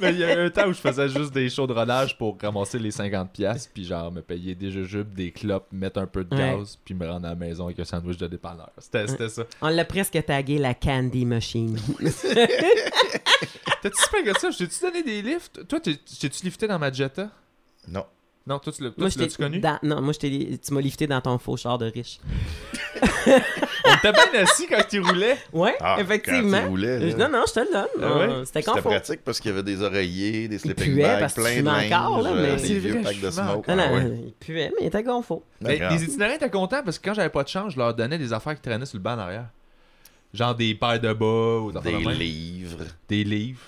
Mais il y a eu un temps où je faisais juste des shows de rodage pour ramasser les 50$, piastres, puis genre me payer des jujubes, des clopes, mettre un peu de
Ouais.
gaz, puis me rendre à la maison avec un sandwich de dépanneur. C'était c'était ça.
On l'a presque tagué la Candy Machine.
T'as-tu super que ça? Je t'ai-tu donné des lifts? Toi, t'es- t'es-tu lifté dans ma Jetta?
non.
Non, toi, tu l'as toi,
Moi,
tu
je t'ai-
l'as-tu connu?
dans- non, moi, je t'ai- tu m'as lifté dans ton faux char de riche.
On était bien assis quand tu roulais.
Ouais,
Ah,
effectivement.
quand tu roulais, là.
Non, non, je te le donne.
Ah ouais?
Euh, C'était
C'était
confort.
pratique parce qu'il y avait des oreillers, des sleeping
puait
bags, plein de linge,
encore, là,
euh,
mais-
des
C'est
vieux packs de smoke.
Non,
Ah ouais.
il puait, mais il était
Mais
grave.
les itinérants étaient contents parce que quand j'avais pas de change, je leur donnais des affaires qui traînaient sur le banc en arrière. Genre des paires de bas ou des de
livres.
Des livres.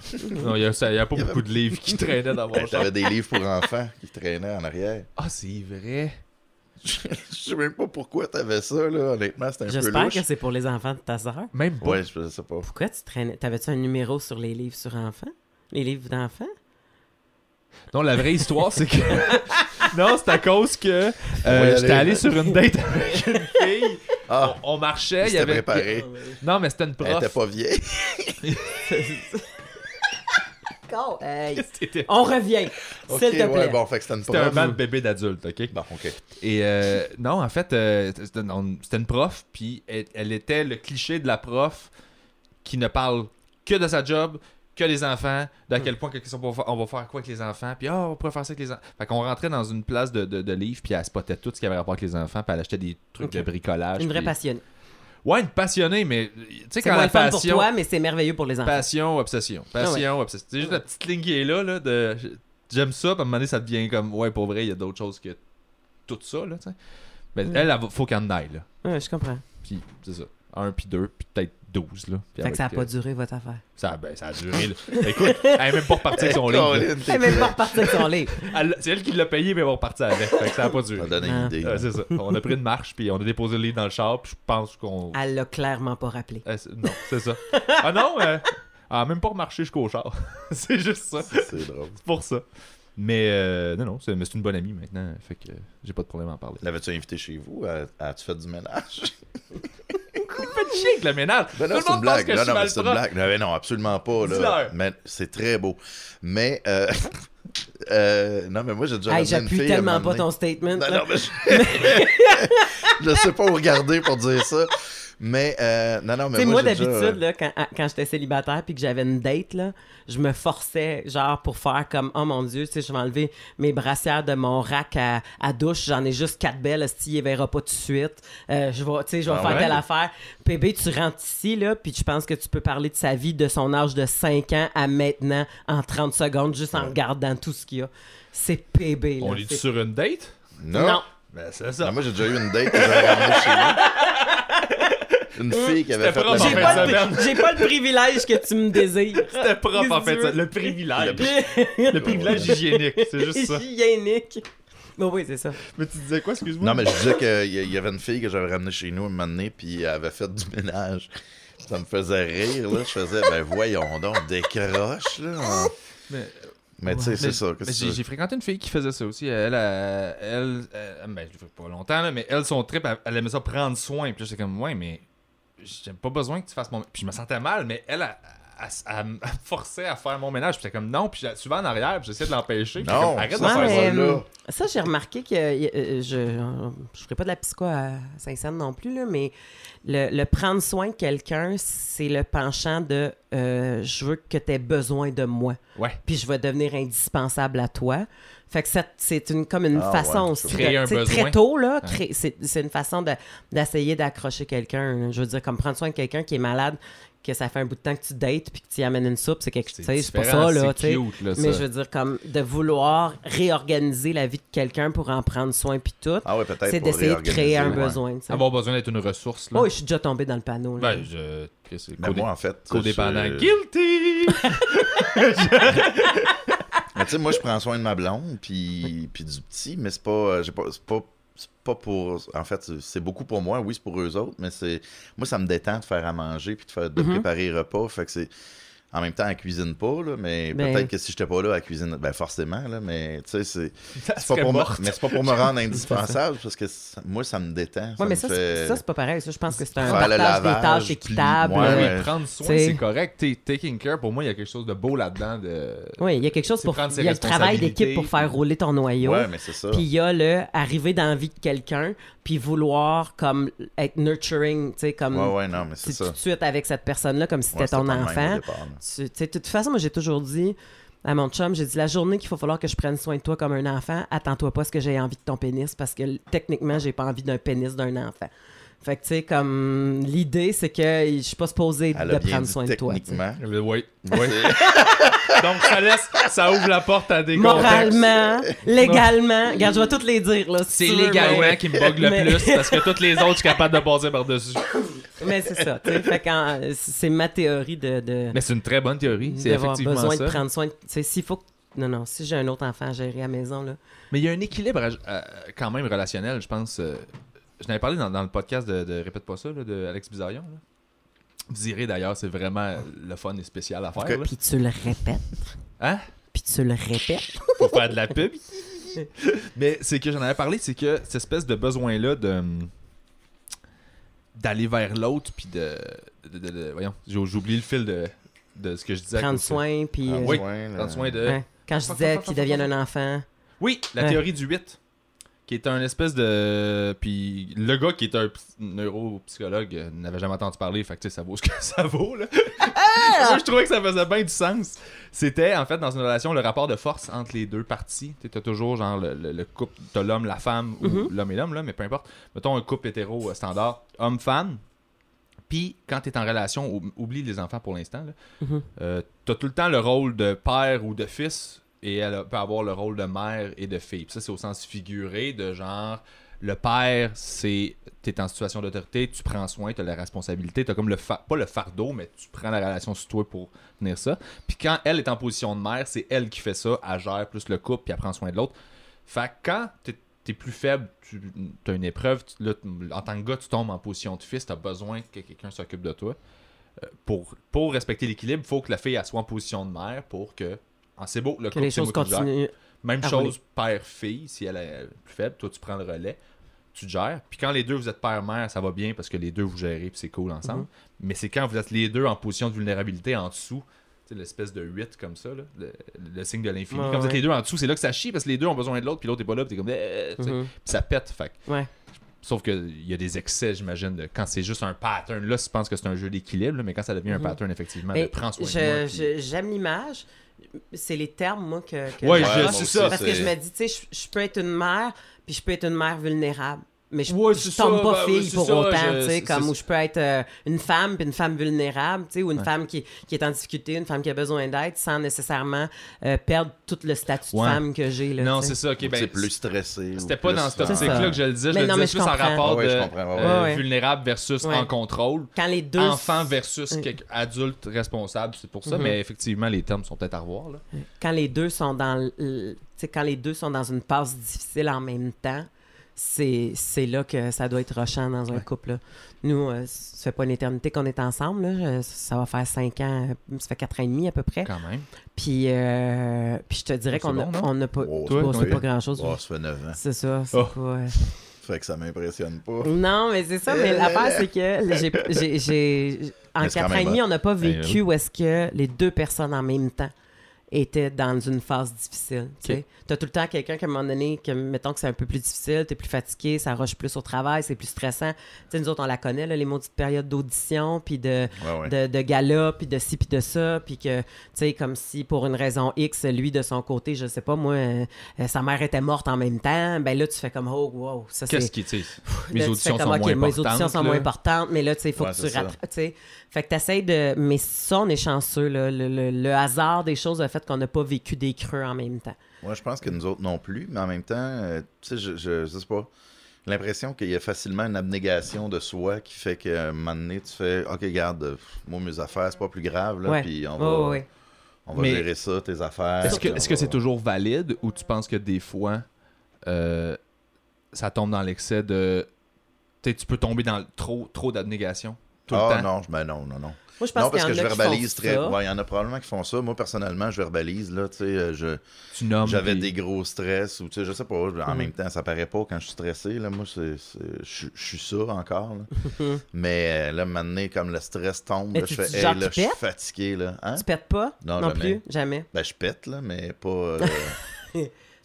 non, il y a, pas
Il y avait-
beaucoup de livres qui traînaient dans mon
Ben,
char.
T'avais des livres pour enfants qui traînaient en arrière.
Ah, c'est vrai.
Je sais même pas pourquoi t'avais ça, là. Honnêtement, c'était un peu
J'espère que c'est pour les enfants de ta sœur.
Même pas.
Ouais, je sais pas.
Pourquoi tu traînais? T'avais-tu un numéro sur les livres sur enfants? Les livres d'enfants?
Non, la vraie histoire, c'est que. non, c'est à cause que euh, j'étais allé sur une date avec une fille.
Ah,
On, on marchait, il y avait.
préparé.
Non, mais c'était une
Elle était
prof.
pas vieille.
Hey, On revient,
Ok,
s'il te plaît.
ouais, bon, fait que c'était une
c'était un
prof.
mal bébé d'adulte, ok?
Bon, ok.
Et euh, non, en fait, euh, c'était une prof, puis elle, elle était le cliché de la prof qui ne parle que de sa job, que des enfants, d'à quel point qu'on va faire- on va faire quoi avec les enfants, puis oh, on pourrait faire ça avec les enfants. Fait qu'on rentrait dans une place de, de, de livres, puis elle spottait tout ce qui avait rapport avec les enfants, puis elle achetait des trucs de bricolage.
Une vraie
puis-
passionnée.
Ouais, une passionnée, mais tu sais,
C'est
quand
moins
la
le fun pour
passion.
toi, mais c'est merveilleux pour les enfants.
Passion, obsession. Passion, obsession. C'est juste la petite ligne qui est là, là de j'aime ça, puis à un moment donné, ça devient comme ouais, pour vrai, il y a d'autres choses que tout ça, là, tu sais. Mais
Mm.
elle, elle, faut qu'elle en aille, là.
Ouais, je comprends.
Puis, c'est ça. Un, puis deux, puis peut-être là.
Fait que ça a
avec,
pas
euh,
duré votre affaire.
ça, ben, ça a duré, là. Écoute, elle est même pas repartie avec son livre.
Elle est même pas repartie avec son livre.
C'est elle qui l'a payé, mais elle va repartir avec. Fait que ça a pas duré.
donné
Ah.
une idée.
C'est ça. On a pris une marche, puis on a déposé le livre dans le char, puis je pense qu'on.
Elle l'a clairement pas rappelé.
Euh, c'est- non, c'est ça. Ah non, euh, elle a même pas remarché jusqu'au char. c'est juste ça.
C'est drôle.
C'est pour ça. Mais euh, non, non, c'est mais c'est une bonne amie maintenant. Fait que euh, j'ai pas de problème à en parler.
L'avais-tu invité chez vous? À- As-tu fait du ménage?
Faites chier avec le ménage.
Ben non,
Tout le pense
blague.
je
Non,
suis
non, c'est une blague. Non, mais non, absolument pas. Là. Mais c'est très beau. Mais, euh, euh, non, mais moi, j'ai déjà
Hey, j'appuie tellement pas ton statement.
Non,
là.
non, mais je... je sais pas où regarder pour dire ça. Mais, euh, non, non, mais
Tu sais,
moi,
moi, d'habitude, là, quand, quand j'étais célibataire puis que j'avais une date, là, je me forçais, genre, pour faire comme, oh mon Dieu, tu sais, je vais enlever mes brassières de mon rack à, à douche, j'en ai juste quatre belles, si il verra pas tout de suite. Euh, je vais, tu sais, je vais
Ah
faire
ouais?
telle affaire. Bébé, tu rentres ici, là, puis tu penses que tu peux parler de sa vie de son âge de 5 ans à maintenant en 30 secondes, juste en regardant tout ce qu'il y a. C'est PB, là.
On est
C'est-
sur une date?
Non.
Non.
Ben c'est
Non,
ça.
moi, j'ai déjà eu une date que j'avais chez nous. Une fille qui avait fait la
J'ai pas, le,
semaine.
j'ai pas le privilège que tu me désires.
C'était propre en fait. ça. Le privilège. Le privilège hygiénique. C'est juste ça.
Hygiénique. Bon, oui, c'est ça.
Mais tu disais quoi, excuse-moi?
Non, mais je disais qu'il y y avait une fille que j'avais ramenée chez nous un moment donné, puis elle avait fait du ménage. Ça me faisait rire, là. Je faisais, ben voyons donc, décroche, là.
Mais-
Mais tu sais, c'est ça.
J'ai fréquenté une fille qui faisait ça aussi. Elle, elle, elle, elle- ben, je fais pas longtemps, là, mais elle, son trip, elle, elle aimait ça prendre soin. Puis là, j'étais comme, ouais, mais j'ai pas besoin que tu fasses mon. Puis je me sentais mal, mais elle, elle, à, à me forcer à faire mon ménage. Puis j'étais comme non, puis souvent en arrière, puis j'essayais de l'empêcher.
Non,
comme, arrête de faire
mais,
ça.
là.
euh, Ça, j'ai remarqué que euh, je je ferai pas de la psycho à Saint-Saëns non plus, là, mais le, le prendre soin de quelqu'un, c'est le penchant de euh, je veux que tu aies besoin de moi,
Ouais.
puis je vais devenir indispensable à toi. Fait que c'est une, comme une
Ah,
façon
ouais,
aussi. de-
un besoin.
Très tôt, là, c'est une façon de- d'essayer d'accrocher quelqu'un. Je veux dire, comme prendre soin de quelqu'un qui est malade, que ça fait un bout de temps que tu dates, puis que tu y amènes une soupe, c'est quelque chose. C'est pas ça, là.
c'est
tu sais.
cute, là,
Mais
ça.
je veux dire, comme de vouloir réorganiser la vie de quelqu'un pour en prendre soin puis tout,
Ah ouais, peut-être.
c'est d'essayer de créer un
ouais.
besoin.
Avoir besoin d'être une ressource. Là.
Oh, je suis déjà tombé dans le panneau. là.
Ben, je.
Mais
codé-
moi, en fait.
Codépendant.
je-
Guilty!
Mais tu sais, moi, je prends soin de ma blonde, puis, puis du petit, mais c'est pas, euh, j'ai pas, c'est pas, pas pour. En fait, c'est- beaucoup pour moi. Oui, c'est pour eux autres, mais c'est, moi, ça me détend de faire à manger, puis de, faire, de
Mhm.
préparer les repas. Fait que c'est. En même temps, elle cuisine pas, là, mais
Ben-
peut-être que si j'étais pas là, elle cuisine. Ben, forcément, là, mais tu sais, c'est. Pas, pour me,
morte.
mais c'est pas pour me rendre indispensable, parce que moi, ça me détend.
Ouais, mais
me
ça,
fait-
c'est- ça, c'est pas pareil. Ça, je pense que c'est un partage des
lavage,
tâches.
Ouais,
Ben oui,
ouais.
prendre soin, c'est correct. T'es taking care, pour moi, il y a quelque chose de beau là-dedans. De...
Oui, il y a quelque chose pour.
prendre ses
Il y a le travail d'équipe pour faire rouler ton noyau.
Ouais, mais c'est ça.
Puis il y a le arriver dans la vie de quelqu'un, puis vouloir comme être nurturing, tu sais, comme.
Ouais, ouais, non, mais c'est
c'est
ça.
tout de suite avec cette personne-là, comme si
Ouais,
c'était ton enfant.
départ.
Tu sais, de toute façon, moi, j'ai toujours dit à mon chum, j'ai dit la journée qu'il va falloir que je prenne soin de toi comme un enfant, attends-toi pas à ce que j'ai envie de ton pénis parce que techniquement, j'ai pas envie d'un pénis d'un enfant. Fait que, tu sais, comme l'idée, c'est que je suis pas supposée
Elle
de prendre soin de toi.
techniquement.
Oui, oui. Donc, ça laisse, ça ouvre la porte à des contextes.
Moralement, légalement, regarde, je vais toutes les dire. là, si
C'est légalement
mais-
qui me bug le
mais-
plus parce que toutes les autres, je suis capable de passer par-dessus.
Mais c'est ça, tu sais. Fait que c'est ma théorie de. de
Mais c'est une très bonne théorie. C'est
d'avoir
effectivement
besoin
ça.
de prendre soin. Tu sais, s'il faut. que- Non, non, si j'ai un autre enfant à gérer à la maison, là.
Mais il y a un équilibre à- à- quand même relationnel, je pense. euh, je n'avais parlé dans, dans le podcast de, de Répète pas ça, là, de Alex Bizarion. là. Vous irez d'ailleurs, c'est vraiment le fun et spécial à faire.
Ok.
là.
Puis tu le répètes.
Hein?
Puis tu le répètes.
Pour faire de la pub. Mais c'est que j'en avais parlé, c'est que cette espèce de besoin-là de d'aller vers l'autre, puis de, de, de- de- Voyons, oublié le fil de, de ce que je disais. à
Prendre soin, puis. Euh,
oui,
soin, là.
Prendre soin de...
Quand je disais qu'il devienne un enfant.
Oui, la théorie du 8. Qui est un espèce de. Puis le gars qui est un ps- neuropsychologue euh, n'avait jamais entendu parler, fait que tu sais, ça vaut ce que ça vaut, là. Moi, je trouvais que ça faisait bien du sens. C'était, en fait, dans une relation, le rapport de force entre les deux parties. Tu as toujours, genre, le, le- le couple, t'as l'homme, la femme, ou
Mhm.
l'homme et l'homme, là, mais peu importe. Mettons un couple hétéro euh, standard, homme-femme. Puis, quand tu es en relation, ou- oublie les enfants pour l'instant, là, euh, t'as tout le temps le rôle de père ou de fils et elle peut avoir le rôle de mère et de fille. Puis ça, c'est au sens figuré de genre, le père, c'est, t'es en situation d'autorité, tu prends soin, t'as la responsabilité, t'as comme le, pas le fardeau, mais tu prends la relation sur toi pour tenir ça. Puis quand elle est en position de mère, c'est elle qui fait ça, elle gère plus le couple, puis elle prend soin de l'autre. Fait que quand t'es t'es plus faible, tu as une épreuve, tu- là, en tant que gars, tu tombes en position de fils, tu as besoin que quelqu'un s'occupe de toi. Euh, pour, pour respecter l'équilibre, il faut que la fille soit en position de mère pour que. Ah, c'est beau, le couple,
les
c'est
choses
moi qui gère. Même
à
chose, père-fille, si elle est plus faible, toi tu prends le relais, tu te gères. Puis quand les deux vous êtes père-mère, ça va bien parce que les deux vous gérez, puis c'est cool ensemble.
Mhm.
Mais c'est quand vous êtes les deux en position de vulnérabilité en dessous, l'espèce de 8 comme ça, là, le, le signe de l'infini.
Ouais,
quand vous êtes les deux en dessous, c'est là que ça chie parce que les deux ont besoin de l'autre, puis l'autre est pas là, puis t'es comme. Eh.
Mhm.
Puis ça pète. Fait
Ouais.
Sauf qu'il y a des excès, j'imagine, de quand c'est juste un pattern. Là, je pense que c'est un jeu d'équilibre, mais quand ça devient un
Mhm.
pattern, effectivement, de prends soin
J'aime l'image. C'est les termes, moi, que. que
Ouais, c'est ça.
Parce que je me dis, tu sais, je, je peux être une mère, puis je peux être une mère vulnérable. Mais je,
Ouais,
je tombe
ça,
pas
ben,
fille pour
ça,
autant, tu sais, comme où je peux être euh, une femme, puis une femme vulnérable, tu sais, ou une
Ouais.
femme qui, qui est en difficulté, une femme qui a besoin d'aide, sans nécessairement euh, perdre tout le statut
Ouais.
de femme que j'ai. là,
Non, c'est ça. ok, ben,
c'est plus stressé.
C'était pas
plus,
dans cette
euh,
optique-là que je le disais. Je
Mais
le
non, mais
disais
je
plus en
comprends.
rapport
Ah ouais,
de
je comprends, ouais,
euh, vulnérable versus
Ouais.
en contrôle.
Quand les deux.
Enfant versus adulte responsable, c'est pour ça.
Mhm.
Mais effectivement, les termes sont peut-être à revoir. Là.
quand les deux sont dans le- tu sais, quand les deux sont dans une passe difficile en même temps c'est c'est là que ça doit être rochant dans un couple là. nous euh, ça fait pas une éternité qu'on est ensemble là. Euh, ça va faire cinq ans euh, ça fait quatre ans et demi à peu près
Quand même.
puis euh, puis je te dirais
C'est
qu'on
bon,
n'a pas
Oh,
Toi,
oui.
pas grand chose
Oh, ça fait 9 ans.
c'est ça c'est
Oh.
euh,
fait que ça m'impressionne pas.
Non, mais c'est ça. Mais l'affaire, c'est que j'ai- en quatre ans et demi, on n'a pas
Ben
vécu où est-ce que les deux personnes en même temps étaient dans une phase difficile. Tu
Ok.
as tout le temps quelqu'un qui, à un moment donné, que, mettons que c'est un peu plus difficile, tu es plus fatigué, ça rush plus au travail, c'est plus stressant. Tu sais, nous autres, on la connaît, là, les maudites périodes d'audition, puis de,
Ouais, ouais.
de, de gala, puis de ci, puis de ça, puis que, tu sais, comme si pour une raison X, lui, de son côté, je sais pas, moi, euh, sa mère était morte en même temps, ben là, tu fais comme, oh, wow, ça c'est...
Qu'est-ce qui, tu mes auditions sont moins importantes.
auditions sont
là.
moins importantes, mais là, tu sais, il faut
Ouais,
que tu rattrapes. tu sais. Fait que tu essaies de. Mais ça, on est chanceux, là. Le, le- le hasard des choses a fait qu'on n'a pas vécu des creux en même temps.
Moi, je pense que nous autres non plus, mais en même temps, euh, tu sais, je, je, je sais pas. L'impression qu'il y a facilement une abnégation de soi qui fait qu'à un moment donné, tu fais Ok, regarde, euh, moi, mes affaires, c'est pas plus grave, là,
Ouais.
puis on va,
ouais.
on va
Mais-
gérer ça, tes affaires.
Est-ce que que
va-
c'est toujours valide ou tu penses que des fois, euh, ça tombe dans l'excès de. Tu sais, tu peux tomber dans le- trop, trop d'abnégation? Tout le
Ah
temps.
non, je- ben non, non, non.
Moi, je pense
Non, parce que
y en
je verbalise très. Ouais, il y en a probablement qui font ça. Moi, personnellement, je verbalise, là, tu sais, euh, je.
Tu nommes.
J'avais
puis-
des gros stress ou tu sais, je sais pas, en
Mhm.
même temps, ça paraît pas quand je suis stressé. Là, moi, c'est, je je suis ça encore. là. Mais euh, là, maintenant, comme le stress tombe, là, je fais, hey, là, je suis fatigué. Là. Hein?
Tu pètes pas?
Non,
Non,
jamais.
plus? Jamais.
Ben, je pète, là, mais pas. euh,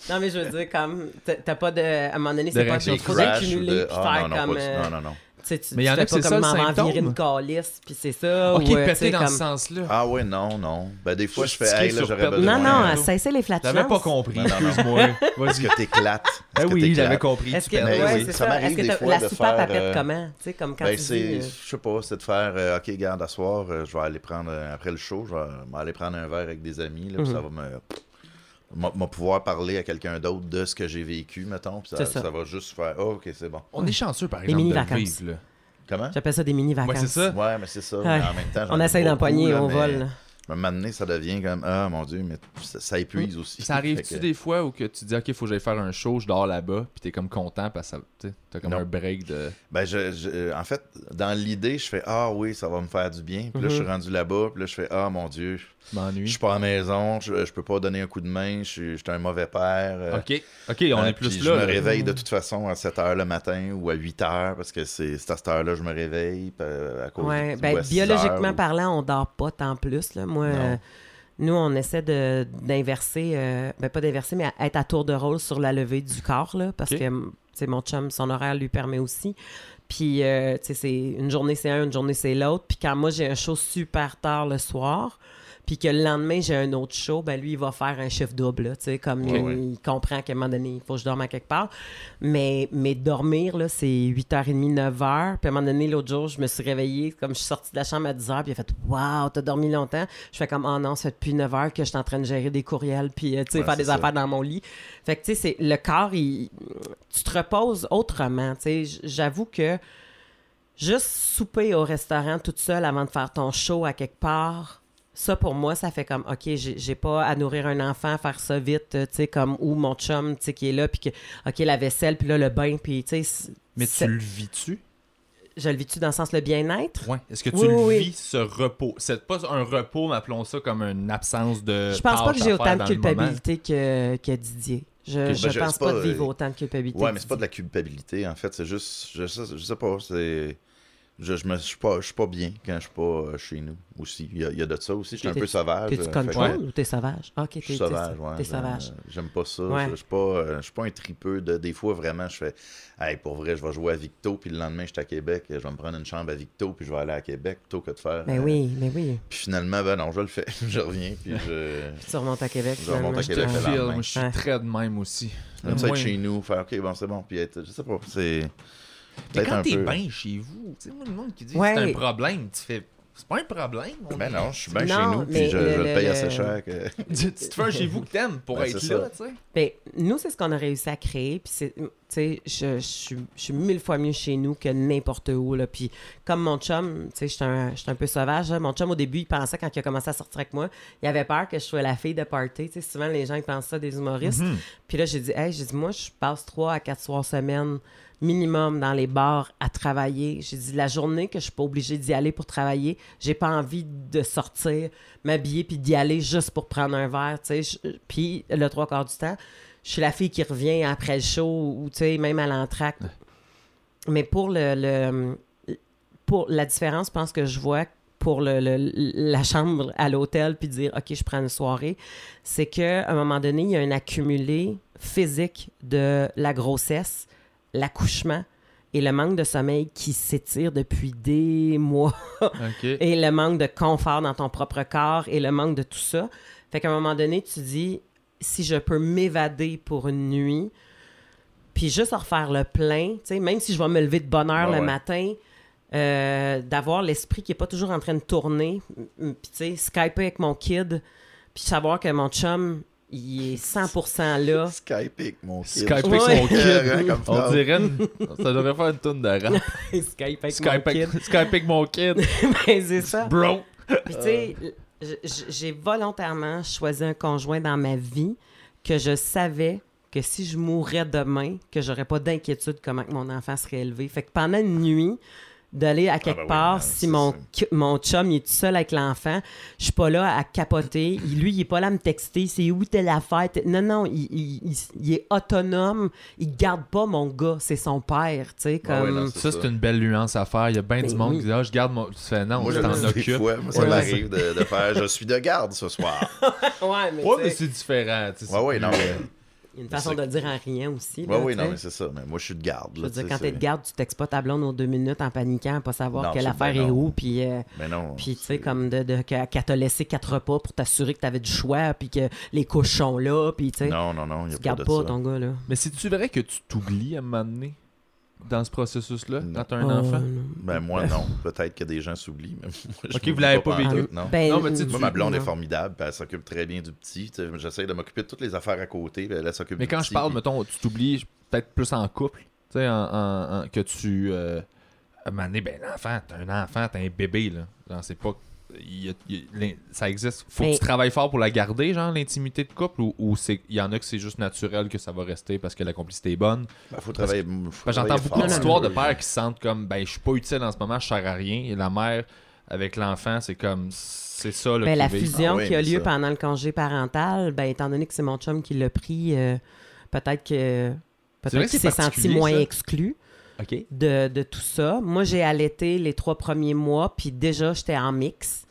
Non, mais je veux dire, comme, t'as pas de. À un moment donné, c'est pas
des
accumuler
de.
faire
non, non,
comme.
pas du-
euh,
non, non, non.
Tu sais, tu-
Mais il y
tu
en a c'est ça,
comme
le
maman
symptôme.
virer une calice, puis c'est ça.
Ok,
ou, euh, tu
péter dans
comme-
ce sens-là.
Ah, ouais, non, non. Ben, des fois, je fais, hey, là,
sur
j'aurais besoin.
Non, non, cessez les flatulences.
J'avais pas compris,
Non, non, non.
excuse-moi. Vas-y.
que t'éclates. Que
oui, j'avais compris.
Est-ce
tu
que, c'est
ça
ça.
m'arrive
Est-ce
des fois
la
de
soupape,
faire, euh,
comment? Tu sais, comme quand
Ben,
tu dis... euh,
je sais pas, c'est de faire, ok, garde, à soir, je vais aller prendre, après le show, je vais aller prendre un verre avec des amis, là,
Mhm.
ça va me, m'a- pouvoir parler à quelqu'un d'autre de ce que j'ai vécu, mettons, puis ça,
ça.
ça va juste faire, oh, ok, c'est bon.
On est chanceux, par exemple, de le
mini-vacances.
vivre. là.
Comment?
J'appelle ça des mini-vacances.
Ouais, c'est ça.
Ouais, mais c'est ça,
Ouais.
mais en même temps, j'en
On
beaucoup,
d'empoigner au
mais
vol. là.
À un moment donné, ça devient comme, ah, mon Dieu, mais ça, ça épuise aussi.
Ça arrive-tu
que-
des fois où que tu dis, OK, faut que j'aille faire un show, je dors là-bas, puis t'es comme content parce que ça- tu sais, t'as comme
Non.
un break de.
Ben, je, je- en fait, dans l'idée, je fais, ah oui, ça va me faire du bien. Puis là, je suis
Mhm.
rendu là-bas, puis là, je fais, ah, mon Dieu,
Je m'ennuie.
je suis pas à la maison, je, je peux pas donner un coup de main, je suis, je suis un mauvais père. euh,
OK. OK, on
Euh,
est plus
puis
là.
Je me réveille de toute façon à 7 h le matin ou à 8 h parce que c'est à cette heure-là que je me réveille euh, à cause
Ouais,
ou
ben,
à 6
biologiquement
heures, ou-
parlant, on dort pas tant plus. Là. Moi,
Non.
euh, nous, on essaie de- d'inverser, euh, ben, pas d'inverser, mais à- être à tour de rôle sur la levée du corps, là, parce que mon chum, son horaire lui permet aussi. Puis, euh, tu une journée c'est un, une journée c'est l'autre. Puis quand moi, j'ai un show super tard le soir, puis que le lendemain, j'ai un autre show, ben lui, il va faire un chiffre double, là, tu sais, comme il, comprend qu'à un moment donné, il faut que je dorme à quelque part. Mais, mais dormir, là, c'est 8h30, 9h. Puis à un moment donné, l'autre jour, je me suis réveillée, comme je suis sortie de la chambre à 10h, puis il a fait « Wow, t'as dormi longtemps? » Je fais comme « Oh non, ça fait depuis 9h que je suis en train de gérer des courriels, puis euh, tu sais,
Ouais,
faire des
ça.
affaires dans mon lit. » Fait que, tu sais, le corps, il, tu te reposes autrement, tu sais. J'avoue que juste souper au restaurant toute seule avant de faire ton show à quelque part, ça pour moi, ça fait comme, OK, j'ai pas à nourrir un enfant, faire ça vite, euh, tu sais, comme, ou mon chum, tu sais, qui est là, puis que, OK, la vaisselle, puis là, le bain, puis, tu sais,
Mais tu le vis-tu?
je le vis-tu dans le sens le bien-être?
Ouais. Est-ce que tu
Oui,
le
oui,
vis, ce repos? C'est pas un repos, mais appelons ça comme une absence de.
Je pense pas que j'ai autant de culpabilité que, que Didier. Je, je
ben, je-
pense pas,
pas,
de vivre
euh,
autant de culpabilité.
Ouais, mais c'est pas de la culpabilité, en fait, c'est juste, je sais, je sais pas, c'est... Je, je, me, je, suis pas, je suis pas bien quand je suis pas euh, chez nous aussi. Il y, a, il y a de ça aussi. Je suis un peu sauvage.
T'es-tu
euh, que-
control ou t'es sauvage? Ok, t'es
sauvage, ouais.
T'es
je-
sauvage.
J'aime pas ça.
Ouais.
Je, je suis pas, euh, je suis pas un tripeux de. Des fois, vraiment, je fais. Hey, pour vrai, je vais jouer à Victo, puis le lendemain, je suis à Québec. Je vais me prendre une chambre à Victo, puis je vais aller à Québec plutôt que de faire.
Mais
euh,
Ben oui, mais oui.
Puis finalement, ben non, je le fais. je reviens, puis je.
Tu remontes à Québec.
Je remonte à. Québec
Je
le
je suis
Ouais.
très de même aussi.
J'aime ça être chez nous, faire OK, bon, c'est bon, puis être. Je sais pas, c'est.
Mais quand t'es
peu-
bien chez vous, tu sais, moi, le monde qui dit
Ouais.
c'est un problème, tu fais. C'est pas un problème. on
Ben non, je suis bien chez nous, puis je,
le-
je le
le-
paye
le-
assez cher. Que...
tu, tu te fais un chez vous que t'aimes pour
Ben,
être là,
ça.
tu sais.
Ben, nous, c'est ce qu'on a réussi à créer. Puis, c'est- tu sais, je, je suis- je suis mille fois mieux chez nous que n'importe où. Là. Puis, comme mon chum, tu sais, je suis un, je suis un peu sauvage. là. Mon chum, au début, il pensait, quand il a commencé à sortir avec moi, il avait peur que je sois la fille de party. Tu sais, souvent, les gens, ils pensent ça des humoristes.
Mhm.
Puis là, j'ai dit, hey, j'ai dit, moi, je passe trois à quatre soirs semaine minimum dans les bars à travailler. J'ai dit, la journée que je suis pas obligée d'y aller pour travailler, j'ai pas envie de sortir, m'habiller puis d'y aller juste pour prendre un verre, tu sais. Je- Puis le trois quarts du temps, je suis la fille qui revient après le show ou, tu sais, même à l'entracte. mais pour le, le- pour la différence, je pense que je vois pour le, le- la chambre à l'hôtel puis dire OK, je prends une soirée, c'est que à un moment donné, il y a un accumulé physique de la grossesse, l'accouchement et le manque de sommeil qui s'étire depuis des mois et le manque de confort dans ton propre corps et le manque de tout ça. Fait qu'à un moment donné, tu dis, si je peux m'évader pour une nuit, puis juste refaire le plein, tu sais, même si je vais me lever de bonne heure
Ouais,
le
ouais.
matin, euh, d'avoir l'esprit qui est pas toujours en train de tourner, puis tu sais, skyper avec mon kid, puis savoir que mon chum, il est 100% là.
Skype avec mon kid.
Skype avec
Ouais.
son kid.
Comme
On dirait une... Ça devrait faire une tonne de rap.
Skype avec
Skype
mon kid.
Skype avec mon kid.
Ben, c'est ça.
Bro.
Puis, tu sais, j'ai volontairement choisi un conjoint dans ma vie que je savais que si je mourais demain, que j'aurais pas d'inquiétude comment que mon enfant serait élevé. Fait que pendant une nuit, d'aller à quelque
ben oui,
part,
non,
si mon, mon chum il est tout seul avec l'enfant, je suis pas là à capoter. Il- lui, il est pas là à me texter, c'est où telle affaire? T'es- Non, non, il, il- il- il est autonome. Il garde pas mon gars, c'est son père, tu sais,
Ah
comme...
non,
Ça,
ça.
c'est une belle nuance à faire. Il y a bien
Mais
du monde
oui.
qui dit Ah, je garde mon. Tu fais non,
Moi, je
t'en occupes.
fois. Moi, ça
Ouais.
m'arrive de, de faire je suis de garde ce soir.
ouais, mais,
Ouais, mais c'est différent. tu sais,
Ouais, ouais, non,
euh,
mais.
Il y a une façon de le dire en riant aussi. Là,
oui,
tu
non, mais c'est ça. Mais moi, je suis de garde.
Je veux dire,
tu
quand t'es de garde, tu textes pas ta blonde aux deux minutes en paniquant, à pas savoir
Non,
quelle
c'est
affaire
ben
est
non.
où, puis, euh,
Mais non.
puis tu sais, comme de, de, que- qu'elle t'a laissé quatre repas pour t'assurer que t'avais du choix, puis que les couches sont là, puis tu sais,
Non, non, non, a
tu
pas
gardes
de
pas
ça.
ton gars, là.
Mais c'est-tu vrai que tu t'oublies à un moment donné? Dans ce processus-là, quand t'as un
Oh,
enfant?
Non.
Ben, moi, non. Peut-être que des gens s'oublient, mais moi, je
Ok, vous l'avez pas vécu.
Non.
Ben,
Non, mais tu sais,
Moi, ma blonde est formidable, puis elle s'occupe très bien du petit. J'essaie de m'occuper de toutes les affaires à côté, puis elle s'occupe
Mais
du
quand
petit,
je parle,
puis-
mettons, tu t'oublies peut-être plus en couple, tu sais, en, en- en- que tu. Euh, à un moment donné, ben, l'enfant, t'as un enfant, t'as un bébé, là. C'est pas. Il y a- il y a- l'in- ça existe. Faut
Mais-
que tu travailles fort pour la garder, genre, l'intimité de couple, ou, ou c'est- il y en a que c'est juste naturel que ça va rester parce que la complicité est bonne?
Ben, faut travailler. faut
Parce que
travailler
J'entends beaucoup d'histoires de
Oui.
pères qui se sentent comme, ben, je suis pas utile en ce moment, je sers à rien. Et la mère, avec l'enfant, c'est comme, c'est ça, là,
Ben, la fusion
Ah oui,
qui a lieu
ça-
pendant le congé parental, ben, étant donné que c'est mon chum qui l'a pris, euh, peut-être que peut-être
que
qu'il
c'est
s'est senti moins
ça.
exclu De, de tout ça. Moi, j'ai allaité les trois premiers mois, puis déjà, j'étais en mix.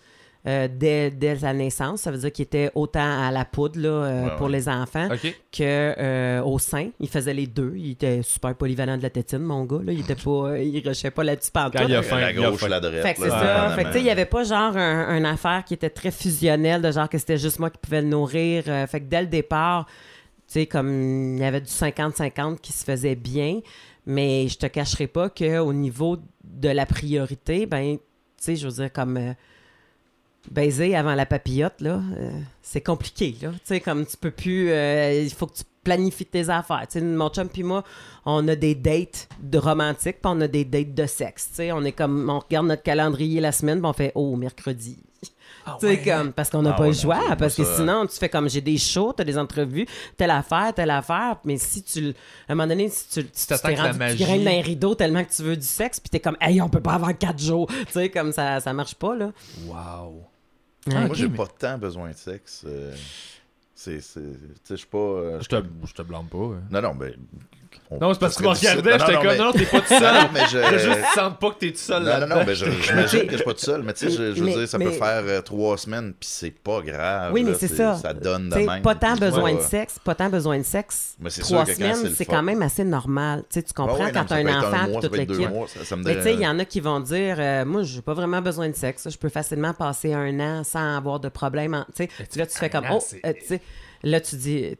euh, dès, dès la naissance, ça veut dire qu'il était autant à la poudre là, euh,
Ouais,
pour
ouais.
les enfants
OK.
que euh, au sein. Il faisait les deux. Il était super polyvalent de la tétine, mon gars. Là. Il était pas, il rushait pas là-dessus
Quand il a faim,
La
il a
gauche, la droite.
Fait que c'est ça.
dépendamment.
Fait que tu sais, il y avait pas genre un, une affaire qui était très fusionnelle, de genre que c'était juste moi qui pouvais le nourrir. Fait que dès le départ, tu sais, comme il y avait du 50-50 qui se faisait bien, mais je te cacherai pas qu'au niveau de la priorité, ben, tu sais, je veux dire, comme euh, baiser avant la papillote, là, euh, c'est compliqué, là. Tu sais, comme tu peux plus, euh, il faut que tu planifies tes affaires. Tu sais, mon chum puis moi, on a des dates de romantiques, puis on a des dates de sexe. Tu sais, on est comme, on regarde notre calendrier la semaine, puis on fait, oh, mercredi. Tu sais, comme, parce qu'on n'a
Ah
pas
ouais,
le choix, parce que
ça-
sinon, tu fais comme, j'ai des shows, t'as des entrevues, telle affaire, telle affaire, mais si tu, le- à un moment donné, si tu, tu t'es rendu,
magie-
tu graines dans les rideaux tellement que tu veux du sexe, puis t'es comme, hey, on peut pas avoir quatre jours. Tu sais, comme ça, ça marche pas, là.
Wow.
Moi,
Ok,
j'ai
mais-
pas tant besoin de sexe. euh, C'est. c'est- Tu sais, je suis pas. euh,
Je te, je te blâme pas. hein.
Non, non, ben. On-
Non, c'est parce que tu me regardais, j'étais comme,
mais-
non, non, t'es pas tout seul.
non, mais je.
Je juste sens pas que t'es tout seul
Non, non, non, je- j'imagine que je suis pas tout seul, mais tu sais, je, je veux
Mais-
dire, ça
mais-
peut faire euh, trois semaines, puis c'est pas grave.
Oui, mais c'est ça.
Ça donne de même.
pas tant besoin
pas-
de sexe, pas tant besoin de sexe.
Mais c'est
Trois semaines,
c'est
quand même assez normal. Tu sais, tu comprends quand t'as un enfant toute l'équipe. Mais tu sais, il y en a qui vont dire, euh, moi, j'ai pas vraiment besoin de sexe. Je peux facilement passer un an sans avoir de problème. Tu sais, là, tu fais comme, oh, euh, tu sais, là, tu dis,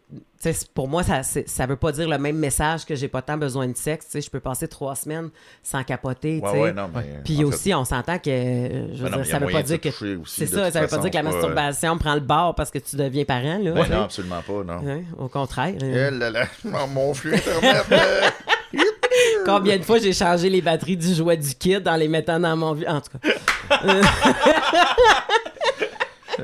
pour moi, ça, ça veut pas dire le même message que j'ai pas tant besoin de sexe. Je peux passer trois semaines sans capoter. tu
Ouais, ouais.
Puis
fait,
aussi, on s'entend que, je veux
ben
dire, ça veut
moyen
pas dire que. C'est ça, ça veut pas dire que la masturbation prend le bord parce que tu deviens parent, là.
Ben non, absolument pas, non.
Au contraire.
Eh
euh,
là là, mon- flux Internet. euh,
Combien de fois j'ai changé les batteries du jouet du kid en les mettant dans mon... En tout cas.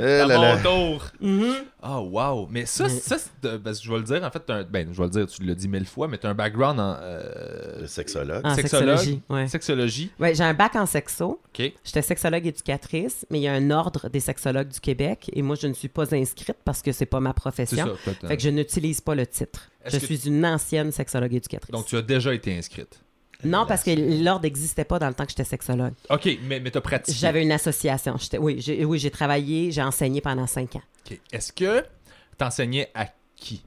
eh
À
là là.
mon tour.
Mhm.
Ah, wow. Mais ça, ça c'est, parce que je vais le dire, en fait, un- ben, je vais le dire, tu l'as dit mille fois, mais tu as un background en euh,
Le sexologue.
En
sexologue,
sexologie, ouais.
sexologie.
Ouais, j'ai un bac en sexo.
OK.
J'étais sexologue éducatrice, mais il y a un ordre des sexologues du Québec et moi, je ne suis pas inscrite parce que c'est pas ma
C'est
profession.
ça.
Fait que je n'utilise pas le titre. Je
que-
suis une ancienne sexologue éducatrice.
Donc, tu as déjà été inscrite?
Non, parce que l'ordre n'existait pas dans le temps que j'étais sexologue.
Ok, mais, mais t'as pratiqué.
J'avais une association. J'étais- Oui, j'ai oui, j'ai travaillé, j'ai enseigné pendant cinq ans.
Ok. Est-ce que t'enseignais à qui?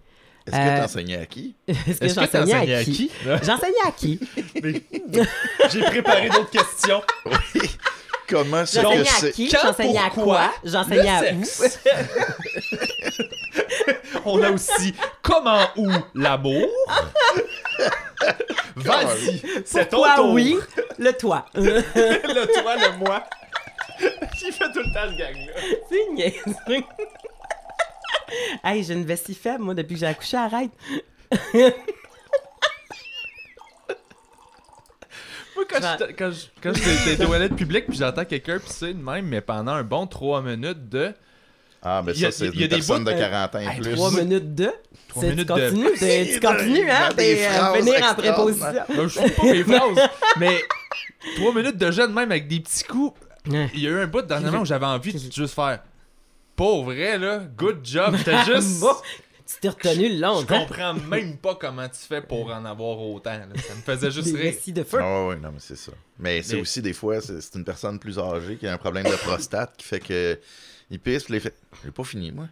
Est-ce que
Euh,
t'enseignais à qui?
Est-ce que
Est-ce que
j'enseignais
t'enseignais
à qui? J'enseignais à qui?
J'ai préparé d'autres questions.
Comment c'est
J'enseignais
que
à
c'est?
J'enseignais à quoi? J'enseignais à où?
On a aussi comment où l'amour. Vas-y, c'est ton tour.
oui? Le toi?
le toi, le moi. J'ai fait tout le temps ce gag-là.
C'est niaiseux. hey, j'ai une vessie faible, moi, depuis que j'ai accouché, arrête.
Quand je quand je- quand toilettes publiques, puis j'entends quelqu'un pisser de même, mais pendant un bon 3 minutes de.
Ah, mais ça, c'est
il y a
une
des
personne
bouts,
de
euh,
40 ans et plus.
Trois minutes de?
Trois
C'est-
minutes
tu
de-
continues, t'es- tu continues, hein? T'es euh, venir en préposition.
Ben, je fais pas mes phrases, mais 3 minutes de jeûne, même avec des petits coups. Il y a eu un bout dernièrement où j'avais envie de juste faire. Pas vrai, là. Good job. J'étais juste.
Tu t'es retenu
Je
longtemps.
comprends même pas comment tu fais pour en avoir autant. là. Ça me faisait juste
Des
rire.
de feu.
Ah ouais, non, mais c'est ça. Mais c'est
Mais-
aussi des fois, c'est une personne plus âgée qui a un problème de prostate qui fait que il pisse, puis il fait J'ai pas fini, moi.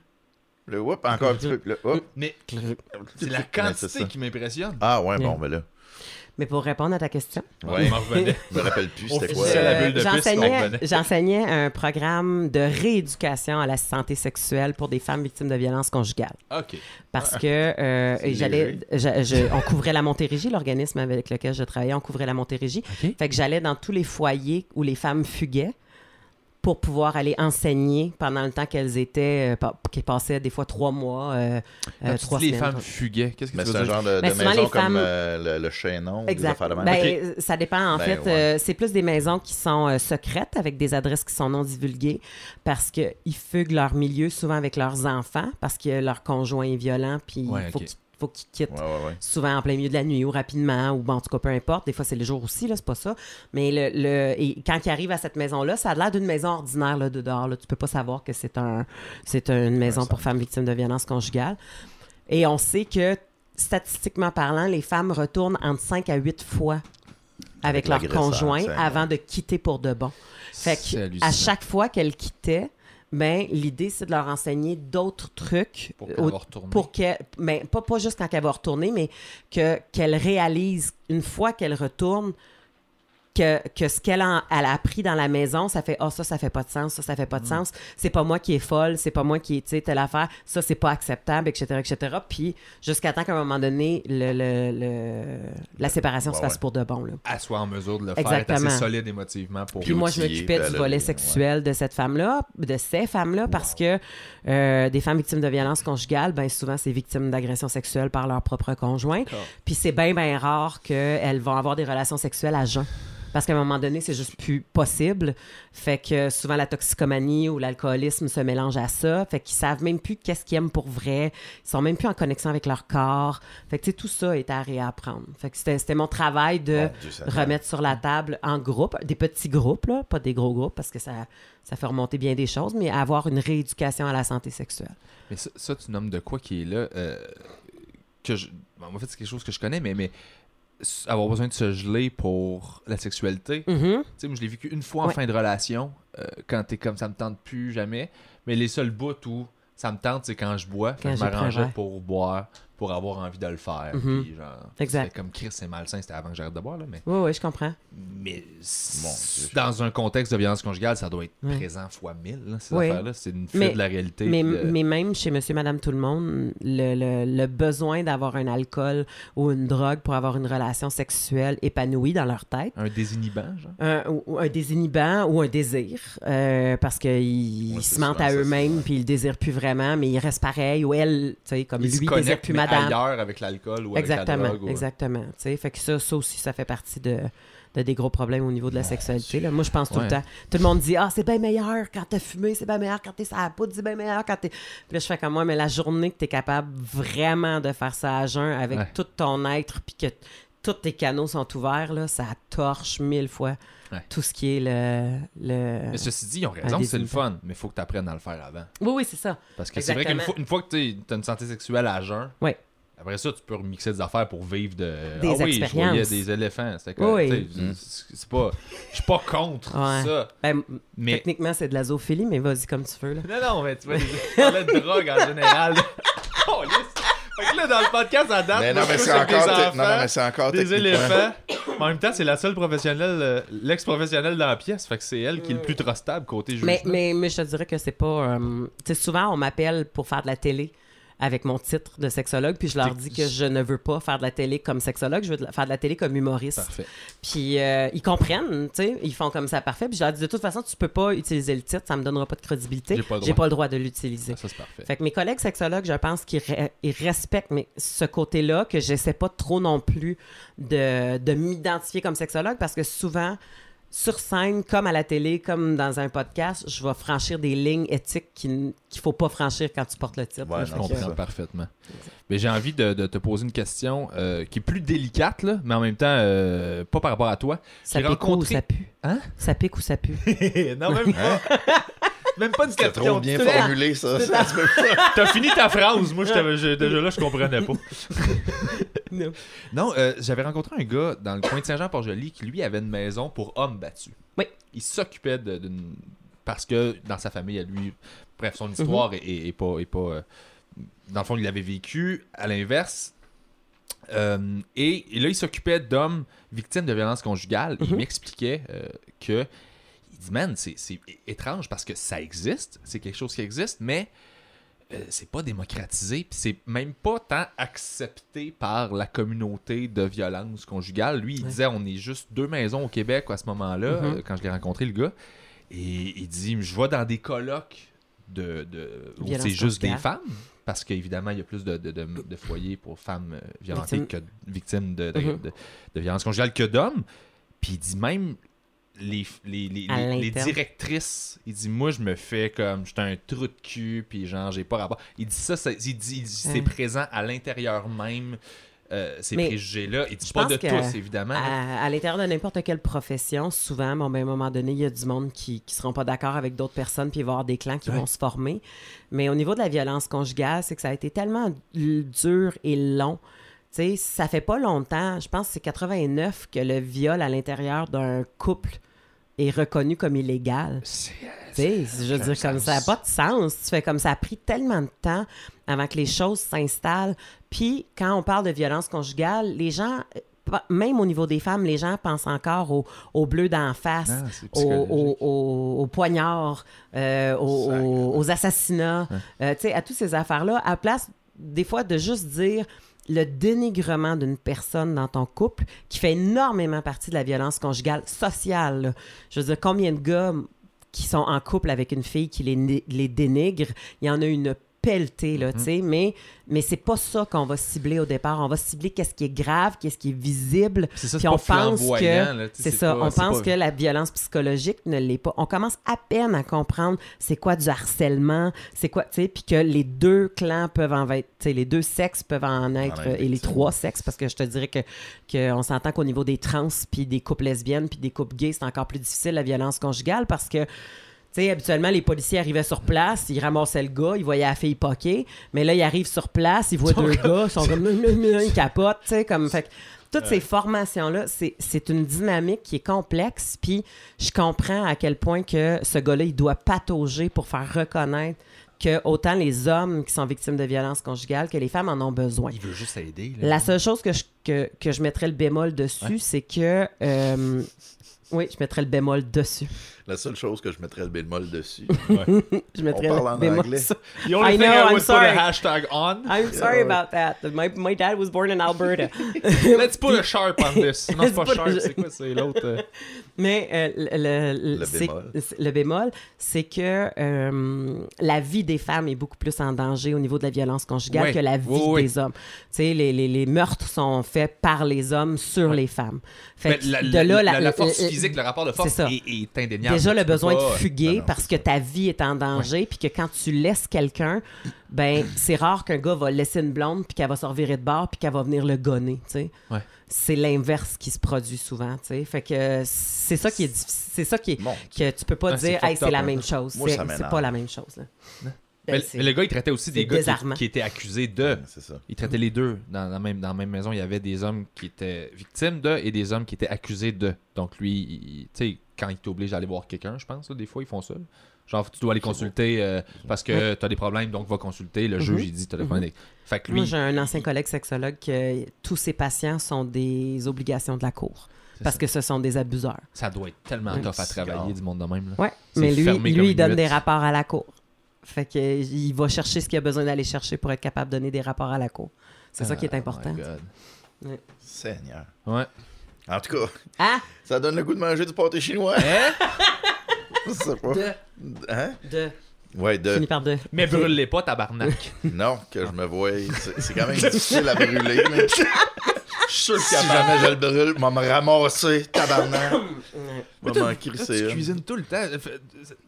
Le whoop, encore un petit peu, le whoop.
Mais c'est la quantité qui m'impressionne.
Ah ouais, bon,
Yeah.
ben là.
Mais pour répondre à ta question,
Ouais.
Je m'en revenais.
Je me rappelle plus, c'était quoi.
Je- j'enseignais, un programme de rééducation à la santé sexuelle pour des femmes victimes de violences conjugales.
Ok.
Parce que euh, j'allais, on couvrait la Montérégie, l'organisme avec lequel je travaillais, on couvrait la Montérégie.
Ok.
Fait que j'allais dans tous les foyers où les femmes fuguaient pour pouvoir aller enseigner pendant le temps qu'elles étaient, euh, qu'elles passaient des fois trois mois, euh,
Quand
euh,
tu
trois
dis les femmes fuguaient, qu'est-ce que
c'est
veux
un
dire?
genre de,
Ben,
de
souvent,
maison
les
comme
femmes-
euh, le, le chaînon, ou des
Exact.
affaires de.
Ben, Ça dépend. En
Ben,
fait,
ouais.
euh, c'est plus des maisons qui sont euh, secrètes avec des adresses qui sont non divulguées parce qu'ils fuguent leur milieu souvent avec leurs enfants parce que leur conjoint est violent puis il
Ouais,
faut
ok.
qu'ils faut qu'ils quittent
Ouais, ouais, ouais.
souvent en plein milieu de la nuit ou rapidement ou bon, en tout cas peu importe. Des fois c'est le jour aussi là c'est pas ça. Mais le, le- et quand ils arrivent à cette maison là ça a l'air d'une maison ordinaire là de dehors là. tu peux pas savoir que c'est un c'est une maison pour femmes victimes de violences conjugales. Et on sait que statistiquement parlant les femmes retournent entre 5 à 8 fois avec,
Avec
leur conjoint avant de quitter pour de bon. Fait que à chaque fois qu'elles quittaient ben l'idée c'est de leur enseigner d'autres trucs
Pour qu'elle va retourner.
pour qu'elle, mais pas, pas juste quand elle va retourner, mais que, qu'elle réalise, une fois qu'elle retourne, que, que ce qu'elle a, elle a appris dans la maison, ça fait « Ah, ça, ça fait pas de sens, ça, ça fait pas de sens. C'est pas moi qui est folle, c'est pas moi qui est, tu sais, telle affaire. Ça, c'est pas acceptable, etc., etc. » Puis jusqu'à temps qu'à un moment donné, le, le- le- la séparation se fasse
ouais.
pour de bon, là.
Elle soit en mesure de le faire, être
Exactement.
assez solide émotivement pour.
Puis moi, je m'occupais du
a-
volet
ouais.
sexuel de cette femme-là, de ces femmes-là, parce que euh, des femmes victimes de violences conjugales, ben souvent, c'est victimes d'agressions sexuelles par leur propre conjoint. Puis c'est bien, bien rare qu'elles vont avoir des relations sexuelles à jeun. Parce qu'à un moment donné, c'est juste plus possible. Fait que souvent, la toxicomanie ou l'alcoolisme se mélangent à ça. Fait qu'ils savent même plus qu'est-ce qu'ils aiment pour vrai. Ils sont même plus en connexion avec leur corps. Fait que, tu sais, tout ça est à réapprendre. Fait que c'était mon travail de remettre sur la table en groupe, des petits groupes, là, pas des gros groupes, parce que ça, ça fait remonter bien des choses, mais avoir une rééducation à la santé sexuelle.
Mais ça, ça, tu nommes de quoi qui est là euh, que je... bon, en fait, c'est quelque chose que je connais, mais, mais avoir besoin de se geler pour la sexualité.
Mhm.
Tu sais, moi, je l'ai vécu une fois en
Ouais.
fin de relation, euh, quand t'es comme ça me tente plus jamais. Mais les seuls bouts où ça me tente, c'est quand je bois.
Quand
je m'arrangeais pour boire, pour avoir envie de le faire.
Mhm.
Puis genre,
Exact.
c'était comme Chris, c'est malsain, c'était avant que j'arrête de boire, là, mais.
Oui, oui, je comprends.
Mais dans un contexte de violence conjugale, ça doit être
Ouais.
présent fois mille, là, ces
Oui.
affaires-là. C'est une fuite
Mais-
de la réalité.
Mais,
de-
mais même chez monsieur, madame, tout le monde, le, le- le besoin d'avoir un alcool ou une drogue pour avoir une relation sexuelle épanouie dans leur tête,
Un désinhibant, genre?
un, ou- un désinhibant ou un désir, euh, parce qu'ils
Ouais,
se mentent à eux-mêmes, puis ils le désirent plus vraiment, mais ils restent pareils, ou elle, tu sais, comme
Ils
lui, désire plus
mais
madame.
ailleurs avec l'alcool ou avec la
Exactement,
drogue. ou-
exactement. sais. Fait que ça, ça aussi, ça fait partie de, de des gros problèmes au niveau de la sexualité. là. Moi, je pense tout le temps. Tout le monde dit Ah, c'est bien meilleur quand t'as fumé, c'est bien meilleur quand t'es sur la poudre, c'est bien meilleur quand t'es. Puis là, je fais comme moi, mais la journée que t'es capable vraiment de faire ça à jeun avec
Ouais.
tout ton être, puis que tous tes canaux sont ouverts, là, ça torche mille fois
Ouais.
tout ce qui est le. le...
Mais ceci dit, ils ont raison, c'est le fun, mais il faut que tu apprennes à le faire avant.
Oui, oui, c'est ça.
Parce que c'est vrai qu'une fois, une fois que tu as une santé sexuelle à jeun. Après ça, tu peux remixer des affaires pour vivre de.
Des
ah oui, je voyais des éléphants. Quoi?
Oui.
Mm.
c'est- C'est pas. Je suis pas contre
Ouais.
ça.
Ben,
Mais.
Techniquement, c'est de la zoophilie, mais vas-y comme tu veux. Là.
Non, non, mais tu vois, je de drogue en général. Oh, yes. Fait que là, dans le podcast à date,
Mais
moi,
non, mais c'est encore,
des enfants,
non, non, mais c'est encore
des éléphants. Mais en même temps, c'est la seule professionnelle, euh, l'ex-professionnelle dans la pièce. Fait que c'est elle qui est le plus trustable côté jugement.
Mais, mais, mais je te dirais que c'est pas. euh, tu sais, souvent, on m'appelle pour faire de la télé avec mon titre de sexologue, puis je leur dis que je ne veux pas faire de la télé comme sexologue, je veux de la- faire de la télé comme humoriste.
Parfait.
Puis euh, ils comprennent, tu sais, ils font comme ça parfait. Puis je leur dis de toute façon, tu peux pas utiliser le titre, ça me donnera pas de crédibilité.
J'ai pas le
J'ai
droit.
pas le droit de l'utiliser.
Ça, c'est parfait.
Fait que mes collègues sexologues, je pense qu'ils re- ils respectent mais ce côté-là, que j'essaie pas trop non plus de, de m'identifier comme sexologue parce que souvent, sur scène, comme à la télé, comme dans un podcast, je vais franchir des lignes éthiques qu'il faut pas franchir quand tu portes le titre.
Ouais,
là.
Je comprends parfaitement. Mais j'ai envie de, de te poser une question euh, qui est plus délicate, là, mais en même temps, euh, pas par rapport à toi.
ça pique ou ça pue?
Hein?
Ça pique ou ça pue?
non, même pas. Même pas une
C'est
question.
trop bien formulé, ça.
T'as fini ta phrase. Moi, je- déjà là, je comprenais pas.
Non.
Non, euh, j'avais rencontré un gars dans le coin de Saint-Jean-Port-Joli qui, lui, avait une maison pour hommes battus.
Oui.
Il s'occupait de- d'une. Parce que dans sa famille, à lui. Bref, son histoire est, est- est pas. est pas, euh, Dans le fond, il l'avait vécu à l'inverse. Euh, et, et là, il s'occupait d'hommes victimes de violences conjugales. Il
Mhm.
m'expliquait euh, que. Il dit, man, c'est étrange parce que ça existe. C'est quelque chose qui existe, mais euh, c'est pas démocratisé, puis c'est même pas tant accepté par la communauté de violence conjugale. Lui, il
Ouais.
disait on est juste deux maisons au Québec à ce moment-là,
Mhm.
euh, quand je l'ai rencontré, le gars. Et il dit je vais dans des colloques de, de où c'est juste des femmes, parce qu'évidemment, il y a plus de, de, de- foyers pour femmes euh, violentées
Victimes.
que victimes de, de,
Mhm.
de violences conjugales que d'hommes. Puis il dit même les, directrices, il dit moi je me fais comme j'étais un trou de cul puis genre j'ai pas rapport. Il dit ça, ça- il dit, c'est
Ouais.
présent à l'intérieur même euh, ces
Mais
préjugés là. Il dit pas de tous évidemment.
À, à l'intérieur de n'importe quelle profession, souvent, bon, ben, à un moment donné, il y a du monde qui ne seront pas d'accord avec d'autres personnes, puis il va y avoir des clans qui
Ouais.
vont se former. Mais au niveau de la violence conjugale, c'est que ça a été tellement dur et long. Tu sais, ça fait pas longtemps, je pense que c'est 89 que le viol à l'intérieur d'un couple est reconnu comme illégal.
C'est-
sais, je veux dire, comme ça n'a pas de sens. Tu fais comme ça a pris tellement de temps avant que les choses s'installent. Puis, quand on parle de violence conjugale, les gens, euh, même au niveau des femmes, les gens pensent encore au, au bleu d'en face,
Ah,
au, au, au- poignard, euh, aux assassinats, euh, tu sais, à toutes ces affaires-là, à place, des fois, de juste dire le dénigrement d'une personne dans ton couple qui fait énormément partie de la violence conjugale sociale. Je veux dire, combien de gars qui sont en couple avec une fille qui les, les dénigre, il y en a une pelletée, là, tu sais, mais, mais c'est pas ça qu'on va cibler au départ. On va cibler qu'est-ce qui est grave, qu'est-ce qui est visible,
C'est ça,
puis on
pas
pense que c'est ça,
pas-
on pense
pas-
que la violence psychologique ne l'est pas. On commence à peine à comprendre c'est quoi du harcèlement, c'est quoi, tu sais, puis que les deux clans peuvent en être, tu sais, les deux sexes peuvent en être, et les trois sexes, parce que je te dirais que, que on s'entend qu'au niveau des trans, puis des couples lesbiennes, puis des couples gays, c'est encore plus difficile la violence conjugale parce que sais, habituellement, les policiers arrivaient sur place, ils ramassaient le gars, ils voyaient la fille poquer, mais là, ils arrivent sur place, ils voient deux gars, ils sont comme, ils capotent, tu sais, comme, fait toutes ces formations-là, c'est une dynamique qui est complexe, puis je comprends à quel point que ce gars-là, il doit patauger pour faire reconnaître que autant les hommes qui sont victimes de violences conjugales que les femmes en ont besoin.
Il veut juste aider. là.
La seule chose que je, que, que je mettrais le bémol dessus, c'est que... euh, oui, je mettrais le bémol dessus.
La seule chose que je mettrais le bémol dessus.
Je mettrais
parle
le
en
bémol
anglais.
The only
I
thing
know,
I
I'm
would put
sorry.
a hashtag on.
I'm sorry about that. My, my dad was born in Alberta.
Let's put a sharp on this. Non, c'est pas
put
sharp, c'est quoi? C'est l'autre. euh,
Mais euh, le, le-
Le bémol.
c'est- le bémol, c'est que euh, la vie des femmes est beaucoup plus en danger au niveau de la violence conjugale
Ouais.
que la vie
Oui, oui.
des hommes. Tu sais, les, les, les meurtres sont faits par les hommes sur les femmes. Fait
Mais
que
la,
de
la-
là,
la- la force
le-
physique, le rapport de force est, est indéniable.
Déjà, le besoin
pas-
de fuguer
non, non,
parce que ta vie est en danger, puis que quand tu laisses quelqu'un, ben c'est rare qu'un gars va laisser une blonde, puis qu'elle va se revirer de bord, puis qu'elle va venir le gonner, tu sais.
Ouais.
C'est l'inverse qui se produit souvent, tu sais. Fait que c'est ça qui est difficile. C'est ça qui est, que tu peux pas
Ah,
dire, hey, c'est la
hein.
même chose. C'est pas la même chose, là.
Mais, le gars, il traitait aussi des gars qui, étaient accusés de.
Ça.
Il traitait les deux. Dans la, même, dans la même maison, il y avait des hommes qui étaient victimes de et des hommes qui étaient accusés de. Donc lui, il- tu sais, quand il t'oblige à aller voir quelqu'un, je pense, là, des fois, ils font ça. Genre, tu dois aller consulter euh, parce que t'as des problèmes, donc va consulter. Le juge, il dit, t'as des problèmes. Fait que lui,
Moi, j'ai un ancien collègue sexologue que tous ses patients sont des obligations de la cour. Parce
ça.
que ce sont des abuseurs.
ça doit être tellement
Ouais.
tough à travailler du monde de même. Là.
Ouais. Mais lui, lui il donne des rapports à la cour. Fait que il va chercher ce qu'il a besoin d'aller chercher pour être capable de donner des rapports à la cour. C'est ça qui est
Oh
important.
my God.
Seigneur.
Ouais.
En tout cas,
Ah!
ça donne le goût de manger du pâté chinois.
Hein?
Je sais pas.
De.
Hein?
De.
Ouais, de.
Fini par de.
Mais brûle-les pas, tabarnak.
Non, que je me voie. C'est quand même difficile à brûler. là.
Je suis sûr que
Si jamais je le brûle, je vais me ramasser, tabarnak. M'en crisser
tu cuisines tout le temps.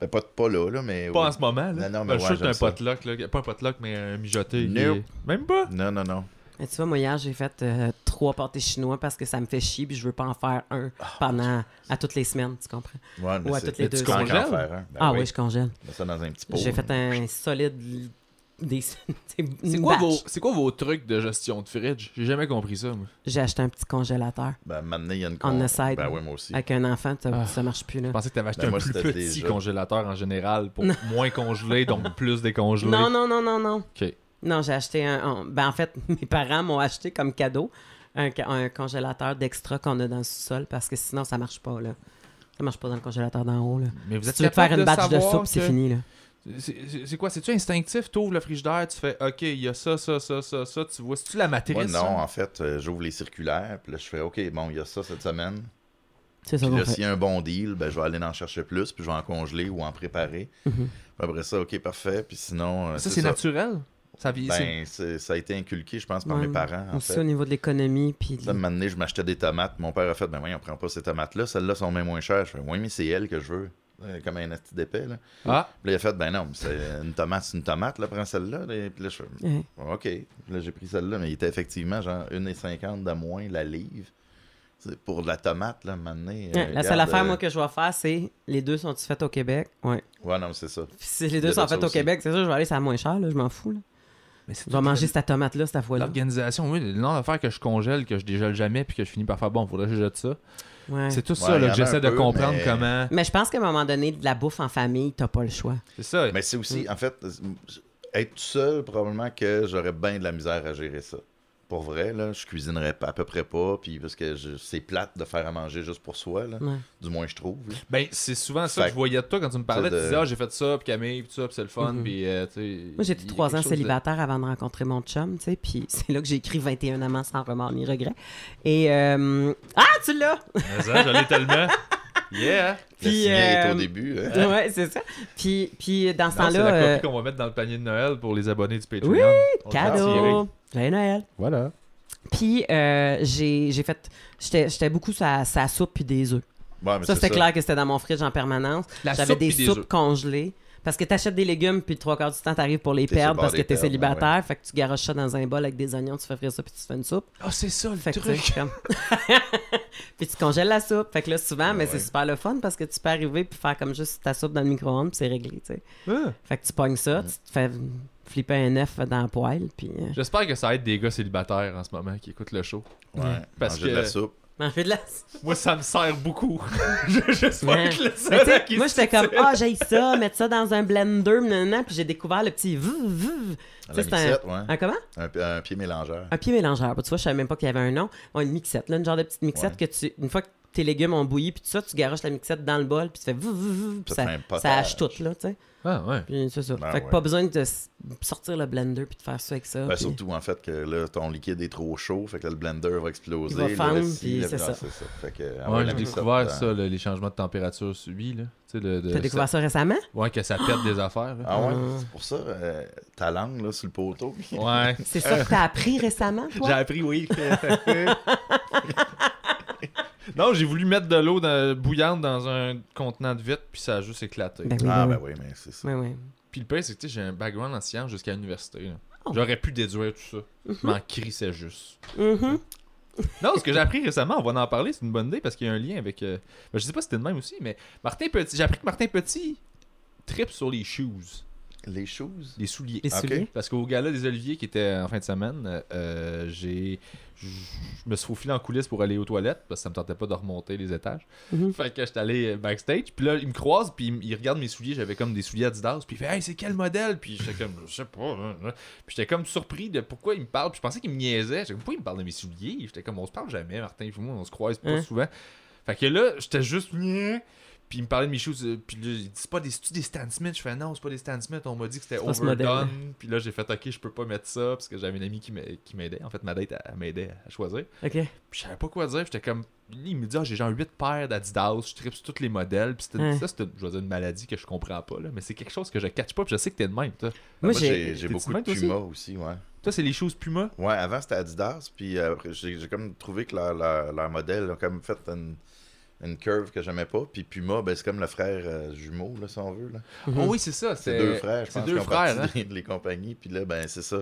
Ben, pas, pas là, là, mais.
Pas en ce moment, là.
Non, non,
Ben,
mais
je suis un potluck, là. Pas un potluck, mais un mijoté.
Nope.
est- Même pas?
Non, non, non.
Mais tu vois, moi, hier, j'ai fait euh, trois pâtés chinois parce que ça me fait chier puis je veux pas en faire un pendant à toutes les semaines, tu comprends?
Ouais, mais
Ou à
c'est-
toutes les
mais tu
deux
semaines.
faire. Ben
ah oui, je congèle.
Mets ça dans un petit pot.
J'ai fait un solide. Des...
C'est quoi, vos, c'est quoi vos trucs de gestion de fridge? J'ai jamais compris ça, moi.
J'ai acheté un petit congélateur.
Ben, maintenant, il y a une
On
con-
the side.
Ben oui, moi aussi.
Avec un enfant, ça,
Ah.
ça marche plus. Là.
Je pensais que t'avais acheté
Ben,
un
moi,
plus petit
déjà-
congélateur en général pour moins congelé, donc plus décongelé.
Non, non, non, non, non.
Ok.
Non, j'ai acheté un. un- Ben, en fait, mes parents m'ont acheté comme cadeau un, congélateur d'extra qu'on a dans le sous-sol parce que sinon, ça marche pas. là. Ça marche pas dans le congélateur d'en haut. Là.
Mais vous
Si
êtes
tu veux te faire une batch de soupe, c'est
que-
fini. Là.
C'est- C'est c'est quoi? C'est-tu instinctif? T'ouvres le frigidaire, tu fais OK, il y a ça, ça, ça, ça, ça. Tu vois, c'est-tu la matrice?
Moi, non,
ça?
en fait, euh, j'ouvre les circulaires, puis là, je fais, OK, bon, il y a ça cette semaine.
C'est ça
Puis s'il y a un bon deal, ben, je vais aller en chercher plus, puis je vais en congeler ou en préparer.
Mhm.
Après ça, OK, parfait. Puis sinon, euh,
Ça, c'est naturel? Ça
Ben, ça a été inculqué, je pense, par
Ouais.
mes parents, en
Aussi
fait.
au niveau de l'économie. Puis
Là, un moment donné, je m'achetais des tomates. Mon père a fait, ben oui, on prend pas ces tomates-là. Celles-là sont même moins chères. Je fais, oui, mais c'est elles que je veux. Euh, Comme un asti d'épais, là.
Ah,
Puis là, il a fait, ben non, c'est une tomate, c'est une tomate, là, prends celle-là. Là. Puis là, je fais,
Ouais.
OK. Puis là, j'ai pris celle-là, mais il était effectivement genre 1,50 de moins la livre. C'est pour de la tomate, là, maintenant.
Ouais, la seule affaire, moi, que je vais faire, c'est les deux sont-ils faits au Québec? Ouais.
Ouais, non, c'est ça.
Si les deux sont faits au. Québec, c'est ça, je vais aller, ça moins cher, là, je m'en fous. Là.
Mais c'est
Je vais manger cette tomate-là, cette fois-là.
L'organisation, oui, le nombre d'affaires que je congèle, que je dégèle jamais, puis que je finis par faire bon, faudrait que je jette ça.
Ouais.
C'est tout
Ouais,
ça là, que
a
j'essaie de
peu,
comprendre
mais-
comment.
Mais je pense qu'à un moment donné, de la bouffe en famille, t'as pas le choix.
C'est ça.
Mais c'est aussi,
Mm.
en fait, être tout seul, probablement que j'aurais bien de la misère à gérer ça. Pour vrai, là, je cuisinerais pas, à peu près pas, puis parce que je- c'est plate de faire à manger juste pour soi, là.
Ouais.
Du moins, je trouve. là.
Ben, c'est souvent ça
Fait
que je voyais de toi quand tu me parlais. Tu disais, ah, j'ai fait ça, puis Camille, puis ça, puis c'est le fun,
Mhm.
puis euh, tu sais.
Moi,
a
trois ans
de-
célibataire avant de rencontrer mon chum, tu sais, puis c'est là que j'ai écrit 21 amants sans remords ni regrets. Et. euh, Ah, tu l'as!
Mais ça, je l'ai tellement. Yeah!
Le
Puis,
est
euh,
au début. hein.
ouais, c'est ça. Puis, puis dans ce
Non, c'est
temps-là.
la
euh,
copie qu'on va mettre dans le panier de Noël pour les abonnés du Patreon.
Oui,
On.
Cadeau! Joyeux Noël!
Voilà.
Puis, euh, j'ai j'ai fait. J'étais j'étais beaucoup sa, sa soupe puis des œufs.
Ouais, mais
Ça,
c'est
c'était clair que c'était dans mon fridge en permanence.
La
J'avais
soupe
des
puis des
soupes
œufs.
congelées. Parce que t'achètes des légumes, puis trois quarts du temps, t'arrives pour les perdre parce que t'es
perdre,
célibataire. Fait que tu garoches ça dans un bol avec des oignons, tu fais frire ça, puis tu te fais une soupe.
Ah, c'est ça le
Fait que, tu
truc.
comme... puis tu congèles la soupe. Fait que là, souvent, mais
Ouais.
c'est super le fun parce que tu peux arriver puis faire comme juste ta soupe dans le micro-ondes, puis c'est réglé, tu sais.
Ah.
Fait que tu pognes ça, tu te fais flipper un œuf dans la poêle, puis euh,
J'espère que ça aide des gars célibataires en ce moment qui écoutent le show.
Ouais,
Parce
manger de la
que-
soupe.
manger de la
Moi, ça me sert beaucoup. Je- J'espère
Ouais.
que le seul qui
moi, j'étais comme, ah, j'ai ça, mettre ça dans un blender, nanana, puis j'ai découvert le petit vuv, vuv. C'est un,
mixette, ouais.
un comment?
Un, un pied mélangeur.
Un pied mélangeur. Tu vois, je savais même pas qu'il y avait un nom. Bon, une mixette, là, une genre de petite mixette que tu, une fois que tes légumes ont bouilli, puis tout ça, tu garoches la mixette dans le bol, puis tu fais puis
Ça
ça, ça hache tout, là, tu sais.
Ah, ouais.
Puis c'est ça.
Ben
fait que
ouais.
pas besoin de sortir le blender puis de faire ça avec ça.
Ben,
puis-
surtout, en fait, que là, ton liquide est trop chaud, fait que là, le blender va exploser.
Il va
le
fendre,
récit,
puis
le-
c'est
ah,
ça.
Fait que, ah
Ouais, j'ai découvert ça, là, les changements de température subis. Là. Tu sais, de, de-
T'as découvert ça récemment?
Ouais, que ça pète des affaires. là.
Ah ouais,
Ah.
c'est pour ça, euh, ta langue, là, sur le poteau.
Ouais.
C'est ça que t'as appris récemment,
J'ai
toi?
appris, oui. non, j'ai voulu mettre de l'eau dans- bouillante dans un contenant de vitre, puis ça a juste éclaté.
Ben oui,
Ah,
ben
ben
oui.
mais c'est ça.
Oui, oui.
Puis le pire, c'est que tu sais, j'ai un background en sciences jusqu'à l'université. là.
Oh.
J'aurais pu déduire tout ça. Je m'en crissais juste.
Mhm.
Non, ce que j'ai appris récemment, on va en parler, c'est une bonne idée parce qu'il y a un lien avec. euh, ben, je sais pas si c'était le même aussi, mais Martin Petit. J'ai appris que Martin Petit tripe sur les shoes.
Les choses?
Les souliers.
Les
Ok.
souliers.
Parce qu'au gala des Oliviers qui était en fin de semaine, euh, j'ai. Je me suis faufilé en coulisses pour aller aux toilettes parce que ça me tentait pas de remonter les étages.
Mhm.
Fait que j'étais allé backstage. Puis là, il me croise, puis il il regarde mes souliers. J'avais comme des souliers Adidas. Puis il fait Hey, c'est quel modèle Puis j'étais comme Je sais pas. hein, hein. Puis j'étais comme surpris de pourquoi il me parle. Puis je pensais qu'il me niaisait. J'étais comme Pourquoi il me parle de mes souliers J'étais comme On se parle jamais, Martin. Puis moi, on se croise pas
Hein?
souvent. Fait que là, j'étais juste. Puis il me parlait de mes choses. euh, Puis là, il dit C'est pas des, c'est-tu des Stan Smith? Je fais Non, c'est pas des Stan Smith. On m'a dit que c'était
C'est pas ce modèle.
overdone. Puis là, j'ai fait Ok, je peux pas mettre ça. Parce que j'avais une amie qui m'a- qui m'aidait. En fait, ma date, elle m'aidait à choisir.
OK.
Puis je savais pas quoi dire. J'étais comme. Il me dit, ah, j'ai genre 8 paires d'Adidas, je tripe sur tous les modèles. Puis c'était-
Hein.
ça, c'est une, je vais dire une maladie que je comprends pas, là. Mais c'est quelque chose que je catch pas. Puis je sais que t'es de même, toi.
Moi,
Moi,
j'ai-
beaucoup
même,
de
toi aussi?
Puma aussi, ouais.
Toi, c'est les choses Puma?
Ouais, avant c'était Adidas, puis après j'ai j'ai comme trouvé que leur, leur, leur modèle a comme fait une, une curve que j'aimais pas. Puis Puma, ben, c'est comme le frère euh, jumeau, là, si on veut. Là.
Oh oui, c'est ça.
C'est deux frères, je pense,
deux
qui ont
frères, hein.
des- les compagnies. Puis là, ben, c'est ça.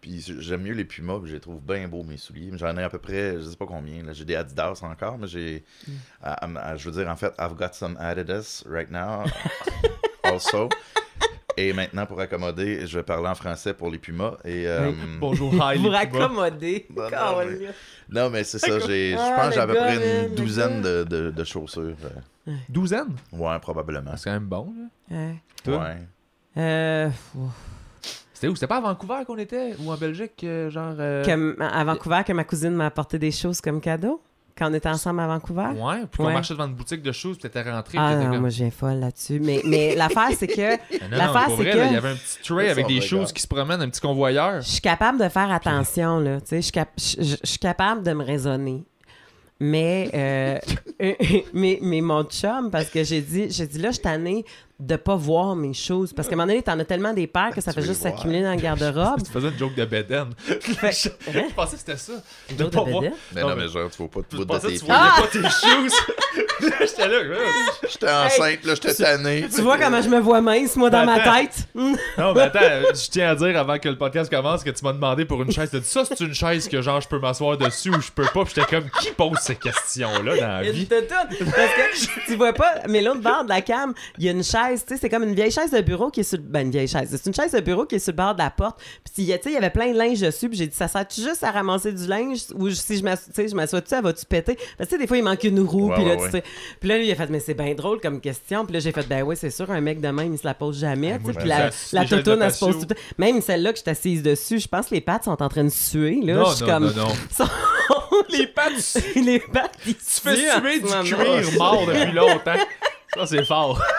Puis j'aime mieux les Pumas, puis je les trouve bien beaux, mes souliers. J'en ai à peu près, je sais pas combien. là. J'ai des Adidas encore, mais j'ai.
Mm.
je veux dire, en fait, I've got some Adidas right now. also. Et maintenant, pour accommoder, je vais parler en français pour les Pumas. Et, euh,
Bonjour, hi, Puma.
raccommodez.
Non, non,
Colin.
Non, mais c'est ça, j'ai, je
Ah,
pense que j'ai à peu près une douzaine de, de, de chaussures. euh.
Douzaine?
Ouais, probablement.
C'est quand même bon, là.
Ouais.
Toi?
Ouais.
Euh,
C'était où? C'était pas à Vancouver qu'on était? Ou en Belgique, euh, genre. euh,
que- à Vancouver, que ma cousine m'a apporté des choses comme cadeau? Quand on était ensemble à Vancouver.
Ouais, puis qu'on
Ouais.
marchait devant une boutique de choses, puis t'étais rentré.
Ah non,
comme...
moi je viens folle là-dessus. Mais, mais l'affaire, c'est que l'affaire, c'est que-
là, Il y avait un petit tray avec des choses qui se promènent, un petit convoyeur.
je suis capable de faire attention, là. Tu sais, je suis cap- je- je- je suis capable de me raisonner. Mais, euh, mais, mais mon chum, parce que j'ai dit, j'ai dit là, je suis tannée de pas voir mes choses. Parce qu'à un moment donné, t'en as tellement des paires que ça
Tu
fait juste s'accumuler dans le garde-robe.
Tu faisais une joke de Beden.
Fait-
je, je pensais que c'était ça.
Une
De
joke
pas
de
voir.
Mais
Non,
non,
mais-
genre, tu vois pas de
Je
bout de tes
tu
pieds.
voyais pas tes shoes. J'étais là.
J'étais enceinte, là, j'étais tanné.
Tu vois comment je me vois mince, moi, dans ma tête?
Non, mais attends, je tiens à dire avant que le podcast commence que tu m'as demandé pour une chaise. T'as dit ça, c'est une chaise que genre je peux m'asseoir dessus ou je peux pas. Puis j'étais comme, qui pose ces questions-là dans la
Il
vie?
Parce que tu vois pas, mais l'autre bord de la cam, il y a une chaise, tu sais, c'est comme une vieille chaise de bureau qui est sur le. Ben, une vieille chaise. C'est une chaise de bureau qui est sur le bord de la porte. Puis, tu sais, il y avait plein de linge dessus. Puis, j'ai dit, ça sert-tu juste à ramasser du linge ou si je tu m'assois-tu, elle va-tu péter? Parce que, tu des fois, il manque une roue. Puis là, tu sais. Puis là, lui, il a fait, mais c'est bien drôle comme question. Puis là, j'ai fait, ben oui, c'est sûr, un mec de même, il se la pose jamais. Tu
je
Puis la, la elle se pose tout. Même celle-là que je suis assise dessus, je pense que les pattes sont en train de suer. Là,
Non,
je suis
non,
comme.
non, non.
sont-
Les pattes, tu
les pattes, ils
fais suer du cuir mort depuis longtemps. Ça, c'est fort.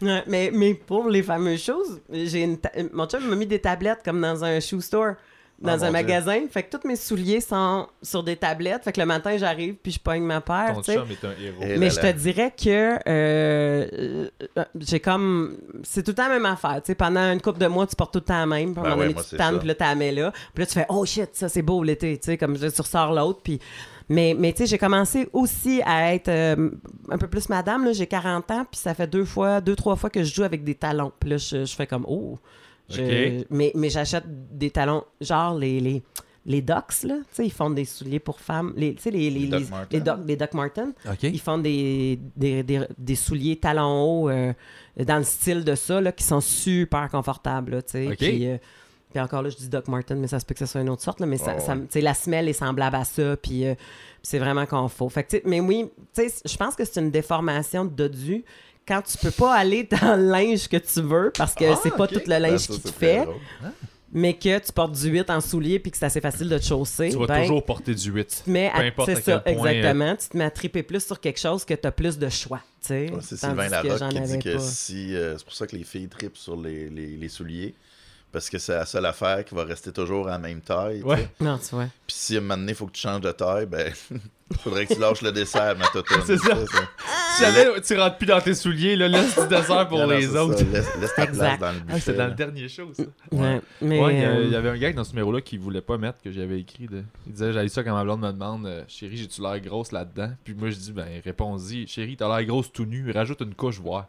Ouais, mais, mais pour les fameuses choses, j'ai une ta- mon chum m'a mis des tablettes comme dans un shoe store, dans
Ah,
un
mon Dieu.
magasin. Fait que tous mes souliers sont sur des tablettes. Fait que le matin, j'arrive puis je pogne ma paire,
Ton
tu sais.
chum est un héros.
Et-
Mais je te dirais que euh, euh, j'ai comme. C'est tout le temps la même affaire. Tu sais, pendant une couple de mois, tu portes tout le temps la même. Puis à un
Ben
moment
ouais,
donné,
moi,
tu te tannes, puis là, tu la mets là. Puis là, tu fais Oh shit, ça, c'est beau l'été. Tu sais, comme je- tu ressors l'autre. Puis. Mais, mais tu sais, j'ai commencé aussi à être euh, un peu plus madame. là. J'ai 40 ans, puis ça fait deux fois, deux, trois fois que je joue avec des talons. Puis là, je, je fais comme Oh. Je-. Mais, mais j'achète des talons, genre les. les les Docs, là, tu sais, ils font des souliers pour femmes. Les, tu sais, les, les,
Les Doc
les- les Doc, les Doc Martens.
OK.
Ils font des, des, des, des souliers talons hauts euh, dans le style de ça, là, qui sont super confortables. tu sais.
Ok.
Puis, encore là, je dis Doc Marten, mais ça se peut que ce soit une autre sorte. là, mais ça,
Ouais,
ça-
ouais.
tu sais, la semelle est semblable à ça. Puis euh, c'est vraiment confort. Fait que, mais oui, je pense que c'est une déformation de dodu quand tu peux pas aller dans le linge que tu veux parce que
Ah,
c'est pas tout le
Ben,
linge
ça,
qui te fait,
drôle.
mais que tu portes du 8 en soulier puis que c'est assez facile de te chausser.
Tu vas
ben,
toujours porter du 8.
tu te mets
Peu
à,
importe
c'est
à
ça,
quel point, euh,
exactement. Tu te mets à triper plus sur quelque chose que tu as plus de choix.
Ouais, c'est Sylvain Larocque qui dit que
pas.
si. euh, c'est pour ça que les filles tripent sur les, les, les souliers. Parce que c'est la seule affaire qui va rester toujours à la même taille.
Ouais.
Non, tu vois.
Puis si à un moment donné, il faut que tu changes de taille, ben. faudrait que tu lâches le dessert, ma totoune.
C'est ça. Si jamais tu rentres plus dans tes souliers, là, laisse du dessert pour
Non,
les
c'est
autres.
ça. Laisse, laisse ta
Exact.
place dans le
Ah,
buffet.
c'était dans le dernier show, ça.
Ouais. Mais,
Ouais, il y a-
euh,
il y avait un gars dans ce numéro-là qui voulait pas mettre, que j'avais écrit. De... Il disait J'ai ça quand ma blonde me demande euh, Chérie, j'ai-tu l'air grosse là-dedans Puis moi, je dis Ben, réponds-y Chérie, t'as l'air grosse tout nu, rajoute une couche, voir.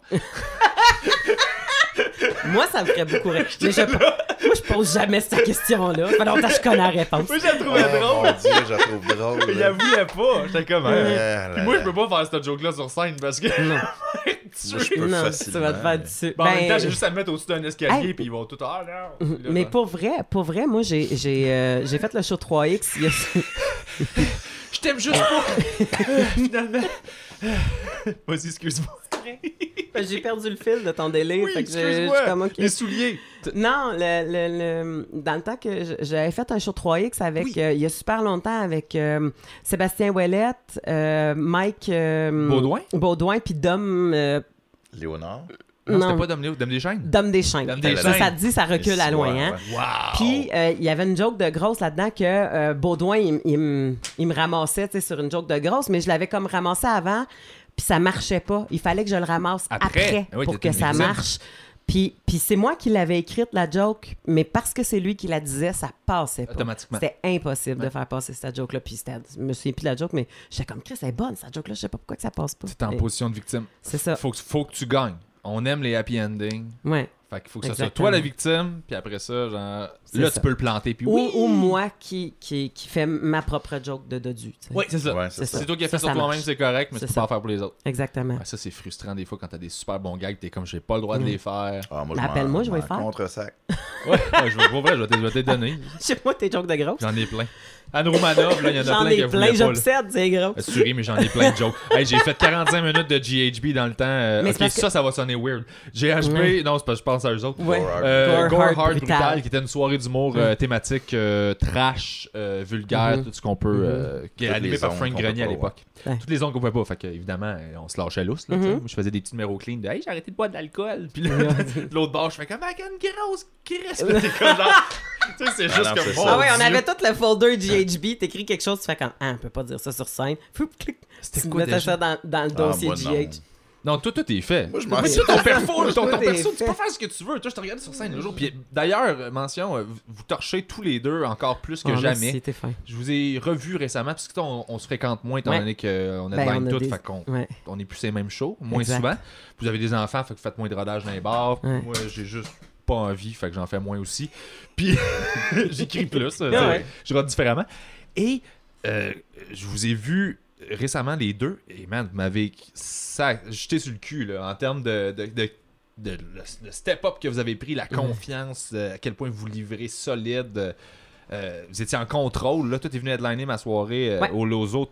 Moi, ça me ferait beaucoup rire. Mais je- Moi, je pose jamais cette question-là. Fait longtemps que je connais la réponse.
Moi, je la trouvais
Oh
drôle.
mon dieu, je la trouve drôle.
Il
là.
avouait pas. J'étais comme, hein. Puis moi, je peux pas faire cette joke-là sur scène parce que.
Non,
Moi, je peux
non
facilement.
ça va te faire dessus.
Bon, en même temps,
Ben,
j'ai juste à me mettre au-dessus d'un escalier,
Hey.
puis ils vont tout. Ah non! Puis là,
Mais pour vrai, pour vrai, moi, j'ai j'ai euh, j'ai fait le show 3X. il y a-
Je t'aime juste pas! Finalement. Vas-y, excuse-moi.
J'ai perdu le fil de ton délire.
Oui, excuse-moi. Les souliers.
Non, le, le- le- dans le temps que je- j'avais fait un show 3X avec,
Oui.
euh, il y a super longtemps avec euh, Sébastien Ouellette, euh, Mike euh,
Baudouin?
Baudouin, puis Dom, euh,
Léonard?
Non,
Non.
c'était pas Dom Léo, Dom Deschaines.
Dom.
Dom
Ça, ça te dit, ça recule à loin. Hein?
Wow!
Puis, euh, il y avait une joke de grosse là-dedans que euh, Baudouin, il, il me- il me ramassait tu sais, sur une joke de grosse, mais je l'avais comme ramassé avant, puis ça marchait pas. Il fallait que je le ramasse
Après.
après,
oui,
pour que ça marche. Puis, puis c'est moi qui l'avais écrite, la joke, mais parce que c'est lui qui la disait, ça passait pas.
Automatiquement.
C'était impossible
Ouais.
de faire passer cette joke-là. Puis je me souviens plus de la joke, mais j'étais comme, Chris, elle est bonne, cette joke-là, je sais pas pourquoi que ça passe pas.
T'es en
Et-
position de victime.
C'est ça.
Faut que, faut que tu gagnes. On aime les happy endings.
Ouais.
Fait qu'il faut que ce soit
Exactement.
toi la victime, puis après ça, genre. Là,
ça.
tu peux le planter, puis
Ou,
oui!
ou moi qui, qui, qui fait ma propre joke de dodu. tu sais.
Oui, c'est ça.
Ouais, c'est ça.
ça.
Toi qui as
Ça,
fait sur
ça
toi-même,
marche.
c'est correct, mais tu
C'est
peux
ça.
pas en faire pour les autres.
Exactement.
Ouais, ça, c'est frustrant des fois quand t'as des super bons gags, t'es comme j'ai pas le droit de
Mm.
les faire.
Ah, moi,
appelle-moi, je vais
m'en
le faire.
Contre-sac.
Ouais, ouais, je vais, pour vrai, je vais te- je les donner.
Chez moi, tes jokes de grosse.
J'en ai plein. Anne Romanov, là, il y en a
J'en
plein
ai
qui
plein, j'obsède, c'est gros.
Assuré, mais j'en ai plein de jokes. Hey, j'ai fait 45 minutes de GHB dans le temps. euh,
Mais
ok,
c'est parce que-
ça, ça va sonner weird. GHB,
Ouais.
non, c'est pas, je pense à eux autres.
Ouais.
Gore Hard.
Euh,
Gore Hard Brutal.
Brutal, qui était une soirée d'humour euh, thématique euh, trash, euh, vulgaire,
Mhm.
tout ce qu'on peut, euh, qui est animé par Frank Grenier à l'époque.
Ouais.
Toutes les zones qu'on pouvait pas. Fait que, évidemment, on se lâchait lousse. Là.
Mhm.
Moi, je faisais des petits numéros clean de Hey, j'ai arrêté de boire de l'alcool. Puis là, de l'autre bord, je fais comme, Ah, une grosse genre, tu sais, c'est juste
non,
comme.
Ah ouais, on avait tout le folder GHB, t'écris quelque chose, tu fais comme, ah, on peut pas dire ça sur scène. Foup, clic.
C'était quoi déjà?
ça dans, dans le
Ah,
dossier
moi, non.
GH.
Non, toi, tout est fait.
Moi, je m'en fous.
ton perfo, ton, ton
Tout est
perso, tu peux faire ce que tu veux. Toi, je te regarde sur scène le jour. Puis d'ailleurs, euh, mention, euh, vous, torchez tous les deux encore plus que
Ah,
jamais.
merci, t'es fin.
Je vous ai revu récemment, parce que toi, on, on se fréquente moins étant
Ouais.
donné qu'on a
Ben,
de
on a
tout,
des-
fait qu'on
Ouais.
on est plus ces mêmes shows, moins
Exact.
souvent. Vous avez des enfants, fait que vous faites moins de rodage dans les bars.
Ouais.
Moi, j'ai juste pas envie, fait que j'en fais moins aussi. Puis j'écris plus,
Ouais.
je rode différemment. Et euh, je vous ai vu récemment les deux, et man, vous m'avez jeté sur le cul là, en termes de, de, de- de- le, le step-up que vous avez pris, la confiance, euh, à quel point vous livrez solide. euh, vous étiez en contrôle, là. Toi, t'es venu headliner ma soirée euh,
Ouais.
au Lozo.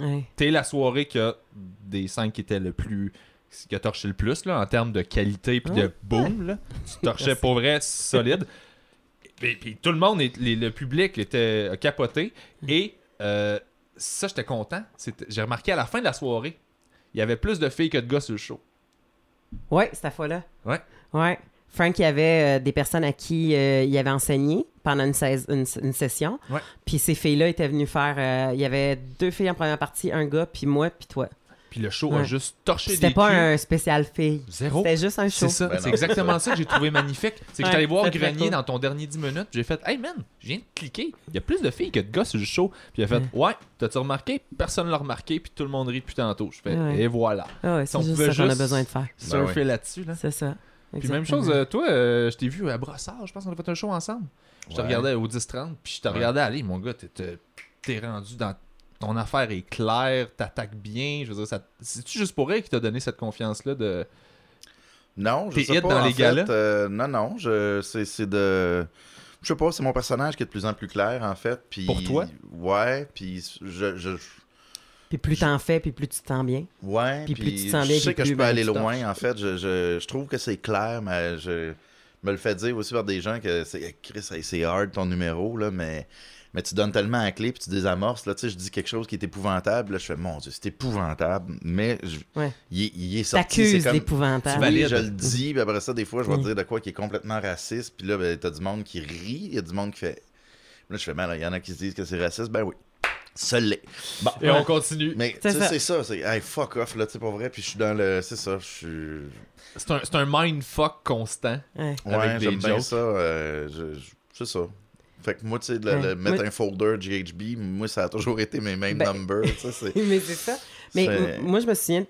Ouais.
T'es la soirée qui a des cinq qui étaient le plus. Qui a torché le plus là, en termes de qualité puis de boom. Là. Tu torchais pour vrai solide. Et puis tout le monde, les- le public était capoté. Et euh, ça, j'étais content. J'ai remarqué à la fin de la soirée, il y avait plus de filles que de gars sur le show.
Ouais, cette fois-là.
Ouais.
Ouais. Frank, il y avait euh, des personnes à qui euh, il avait enseigné pendant une, sais- une- une session.
Ouais.
Puis ces filles-là étaient venues faire. il y avait deux filles en première partie, un gars, puis moi, puis toi.
Puis le show a juste torché
C'était
des
pas
culs.
un spécial fille.
Zéro.
C'était juste un show.
C'est ça,
Ben
c'est exactement ça que j'ai trouvé magnifique. C'est que
Ouais,
j'étais allé voir Grenier
cool.
dans ton dernier 10 minutes, puis j'ai fait Hey man, je viens de cliquer. Il y a plus de filles que de gars sur le show. Puis il a fait Ouais, t'as-tu remarqué? Personne l'a remarqué, puis tout le monde rit depuis tantôt. Je fais
Ouais.
Et voilà.
Ah ouais,
Si
c'est
on
juste
pouvait
ça qu'on a besoin de faire.
Surfer là-dessus. Là.
C'est ça.
Puis même chose, euh, toi, euh, je t'ai vu à Brossard, je pense qu'on a fait un show ensemble. Je te
Ouais.
regardais au 10-30, puis je te
Ouais.
regardais aller, mon gars, t'es- t'es t'es rendu dans. Ton affaire est claire, t'attaques bien. Je veux dire, ça... c'est-tu juste pour elle qui t'a donné cette confiance-là de.
Non, je sais pas.
dans
en
les
fait,
galas?
euh, non, non, je, c'est, c'est de... Je sais pas, c'est mon personnage qui est de plus en plus clair, en fait. Puis,
Pour toi?
Ouais, puis je... je
Puis plus t'en fais, puis plus tu te sens bien.
ouais,
Puis
puis,
plus tu te sens
je
bien,
sais
puis
que je peux aller loin, en fait. Je, je, je trouve que c'est clair, mais je me le fais dire aussi par des gens que c'est Chris, c'est hard ton numéro, là, mais... Mais tu donnes tellement la clé puis tu désamorces. Là, tu sais, je dis quelque chose qui est épouvantable. Là, je fais, mon Dieu, c'est épouvantable. Mais je-
Ouais.
il, est- il est sorti.
T'accuses
c'est comme-
d'épouvantable.
Tu
Oui,
valides.
je le dis, puis après ça, des fois, je vais te dire de quoi qui est complètement raciste, puis là, ben, t'as du monde qui rit, il y a du monde qui fait. Là, je fais mal, il y en a qui se disent que c'est raciste, ben oui. Ça l'est. Bon.
Et on continue.
Mais tu
C'est
sais,
ça.
c'est ça, c'est hey, fuck off, là, tu sais, pour vrai, puis je suis dans le. C'est ça, je suis.
C'est un, c'est un mindfuck constant.
Ouais.
Ouais, j'aime bien ça. euh, je- je- c'est ça. Fait que moi, tu sais, de le-
Ouais.
le- mettre
Moi-
un folder GHB, moi, ça a toujours été mes mêmes
Ben-
numbers.
Mais c'est ça. Mais moi, je me souviens,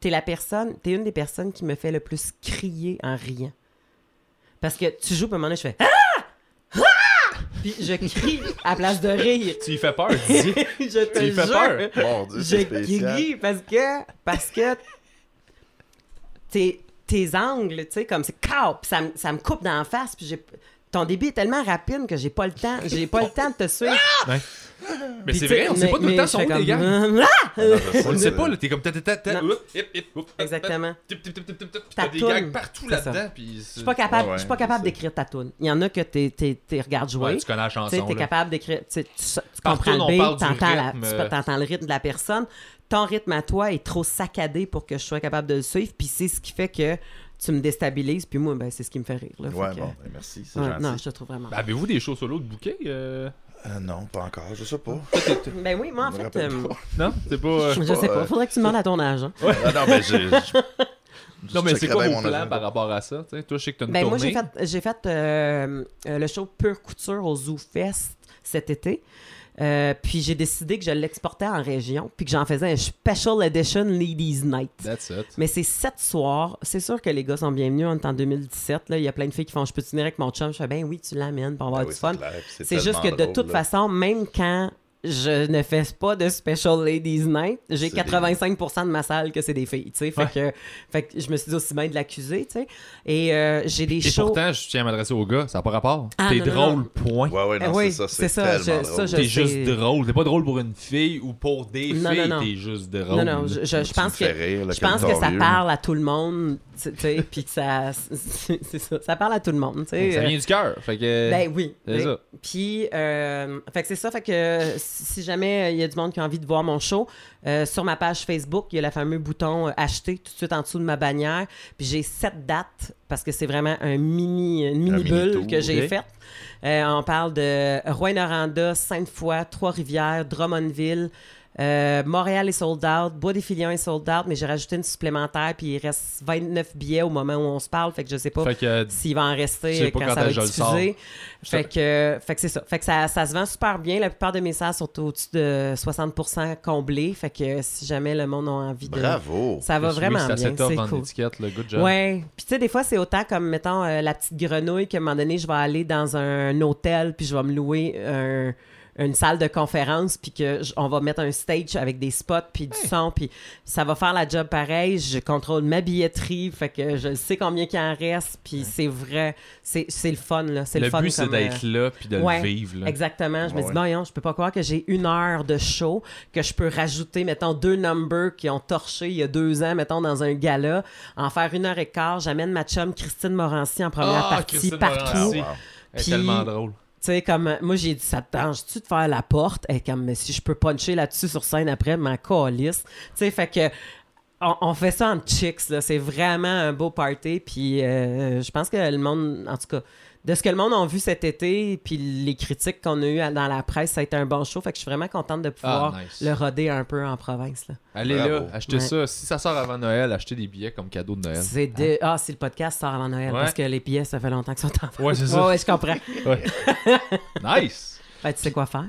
t'es la personne, t'es une des personnes qui me fait le plus crier en riant. Parce que tu joues, puis à un moment donné, je fais Ah! Ah! Puis je crie à place de rire.
Tu lui fais peur,
je te
Tu lui fais peur.
Mon Dieu,
Je crie parce que. Parce que. Tes, tes angles, tu sais, comme c'est. Cow! Ça, me- ça me coupe dans la face, puis j'ai. Ton débit est tellement rapide que j'ai pas le temps. J'ai pas le temps de te suivre.
Mais
Puis
c'est vrai, on sait
mais-
pas tout le
mais
temps son
comme,
gars.
Ah!
Ah,
On le sait pas, là. T'es comme ta ta ta
Exactement.
T'as des
toune.
gags partout là-dedans. puis
Je suis pas capable, d'écrire ta tune. Il y en a que t'es, t'es, t'es regardes jouer.
Tu connais la chanson.
t'es capable d'écrire. Tu, comprends
toune,
le beat, t'entends le rythme de la personne. Ton rythme à toi est trop saccadé pour que je sois capable de le suivre. Puis c'est ce qui fait que tu me déstabilises. Puis moi, ben, c'est ce qui me fait rire. Là. Fait
Ouais,
que-
bon, ben, merci, c'est
Ouais,
gentil.
non, je te trouve vraiment.
Ben, Avez-vous des shows solo de bouquet euh?
Euh, non, pas encore, je sais pas.
Ben oui, moi, en fait, euh.
Non, c'est pas. euh,
je sais pas.
euh,
Faudrait que tu demandes à ton agent.
Non, mais je. je-
Non, mais c'est quoi
mon
plans
agenda.
par rapport à ça? Toi, je sais que t'as une
Ben moi, j'ai fait, j'ai fait le show Pure Couture au Zoo Fest cet été. Euh, puis j'ai décidé que je l'exportais en région, puis que j'en faisais un Special Edition Ladies Night.
That's it.
Mais c'est sept soirs. C'est sûr que les gars sont bienvenus. On est en 2017. Là. Il y a plein de filles qui font Je peux te venir avec mon chum. Je fais Ben oui, tu l'amènes pour avoir
Ben
du
oui,
fun. C'est juste que de
drôle,
toute
là.
façon, même quand je ne fais pas de Special Ladies Night, j'ai
C'est des-
85% de ma salle que c'est des filles. tu sais. Fait, que, fait que je me suis dit aussi bien de l'accuser. tu sais. Et euh, j'ai des
Et
shows.
pourtant, je tiens à m'adresser aux gars, ça n'a pas rapport.
Ah,
T'es drôle,
non.
point.
Ouais, ouais, non,
Eh oui,
c'est ça,
c'est ça,
tellement
je-
drôle.
ça, je-
T'es juste drôle. T'es pas drôle pour une fille ou pour des
Non,
filles.
non, non.
T'es juste drôle.
Non, non, je, je- pense que.
rire, là,
Je pense que ça parle à tout le monde, tu sais, puis que ça, ça, ça parle à tout le monde, tu sais.
Ça vient du cœur. Fait que.
Ben oui.
c'est
oui.
ça.
Puis, euh, fait que c'est ça. Fait que si jamais il y a du monde qui a envie de voir mon show, euh, sur ma page Facebook, il y a le fameux bouton euh, acheter tout de suite en dessous de ma bannière. Puis j'ai sept dates parce que c'est vraiment un mini, une mini bulle que j'ai
ok.
faite. Euh, on parle de Rouen-Noranda, Sainte-Foy, Trois-Rivières, Drummondville. Euh, Montréal est sold out, Bois des Filions est sold out, mais j'ai rajouté une supplémentaire, puis il reste 29 billets au moment où on se parle, fait que je sais pas
que.
s'il va en rester euh, quand,
quand
ça va être diffusé. Fait que, fait que c'est ça. Fait que ça, ça se vend super bien. La plupart de mes salles sont au-dessus de 60% comblées. Fait que si jamais le monde a envie de...
Bravo.
Ça va
Oui,
vraiment
c'est assez
bien. C'est cool.
le good job.
Ouais. Puis tu sais, des fois, c'est autant comme, mettons, euh, la petite grenouille qu'à un moment donné, je vais aller dans un hôtel puis je vais me louer un- une salle de conférence puis que j- on va mettre un stage avec des spots puis du son puis ça va faire la job pareil je contrôle ma billetterie fait que je sais combien qu'il en reste puis c'est vrai c'est c'est le fun là c'est le,
Le
fun
but, c'est
comme,
d'être
euh,
là puis de
ouais,
le vivre. Là.
Exactement. Je me dis,
ouais.
bon, voyons, je peux pas croire que j'ai une heure de show, que je peux rajouter, mettons, deux numbers qui ont torché il y a deux ans, mettons, dans un gala, en faire une heure et quart. J'amène ma chum Christine Morancy en première
Ah,
partie
Christine
partout.
Morancy.
Wow.
Elle est
Puis-
tellement drôle.
Tu sais, comme, euh, moi, j'ai dit, ça te tente-tu de faire la porte? Et comme, si je peux puncher là-dessus sur scène après, ma calice. Tu sais, fait que, on, on fait ça en chicks, là. C'est vraiment un beau party. Puis, euh, je pense que le monde, en tout cas, de ce que le monde a vu cet été, puis les critiques qu'on a eues dans la presse, ça a été un bon show. Fait que je suis vraiment contente de pouvoir
Ah, nice.
le roder un peu en province, là.
Allez
Bravo.
là, achetez
Ouais.
ça. Si ça sort avant Noël, achetez des billets comme cadeau de Noël.
C'est de... Ah, si le podcast sort avant Noël,
Ouais.
parce que les pièces, ça fait longtemps qu'ils sont en vente.
Ouais, c'est ça.
Ouais, je comprends.
Nice!
Ben, tu sais quoi faire?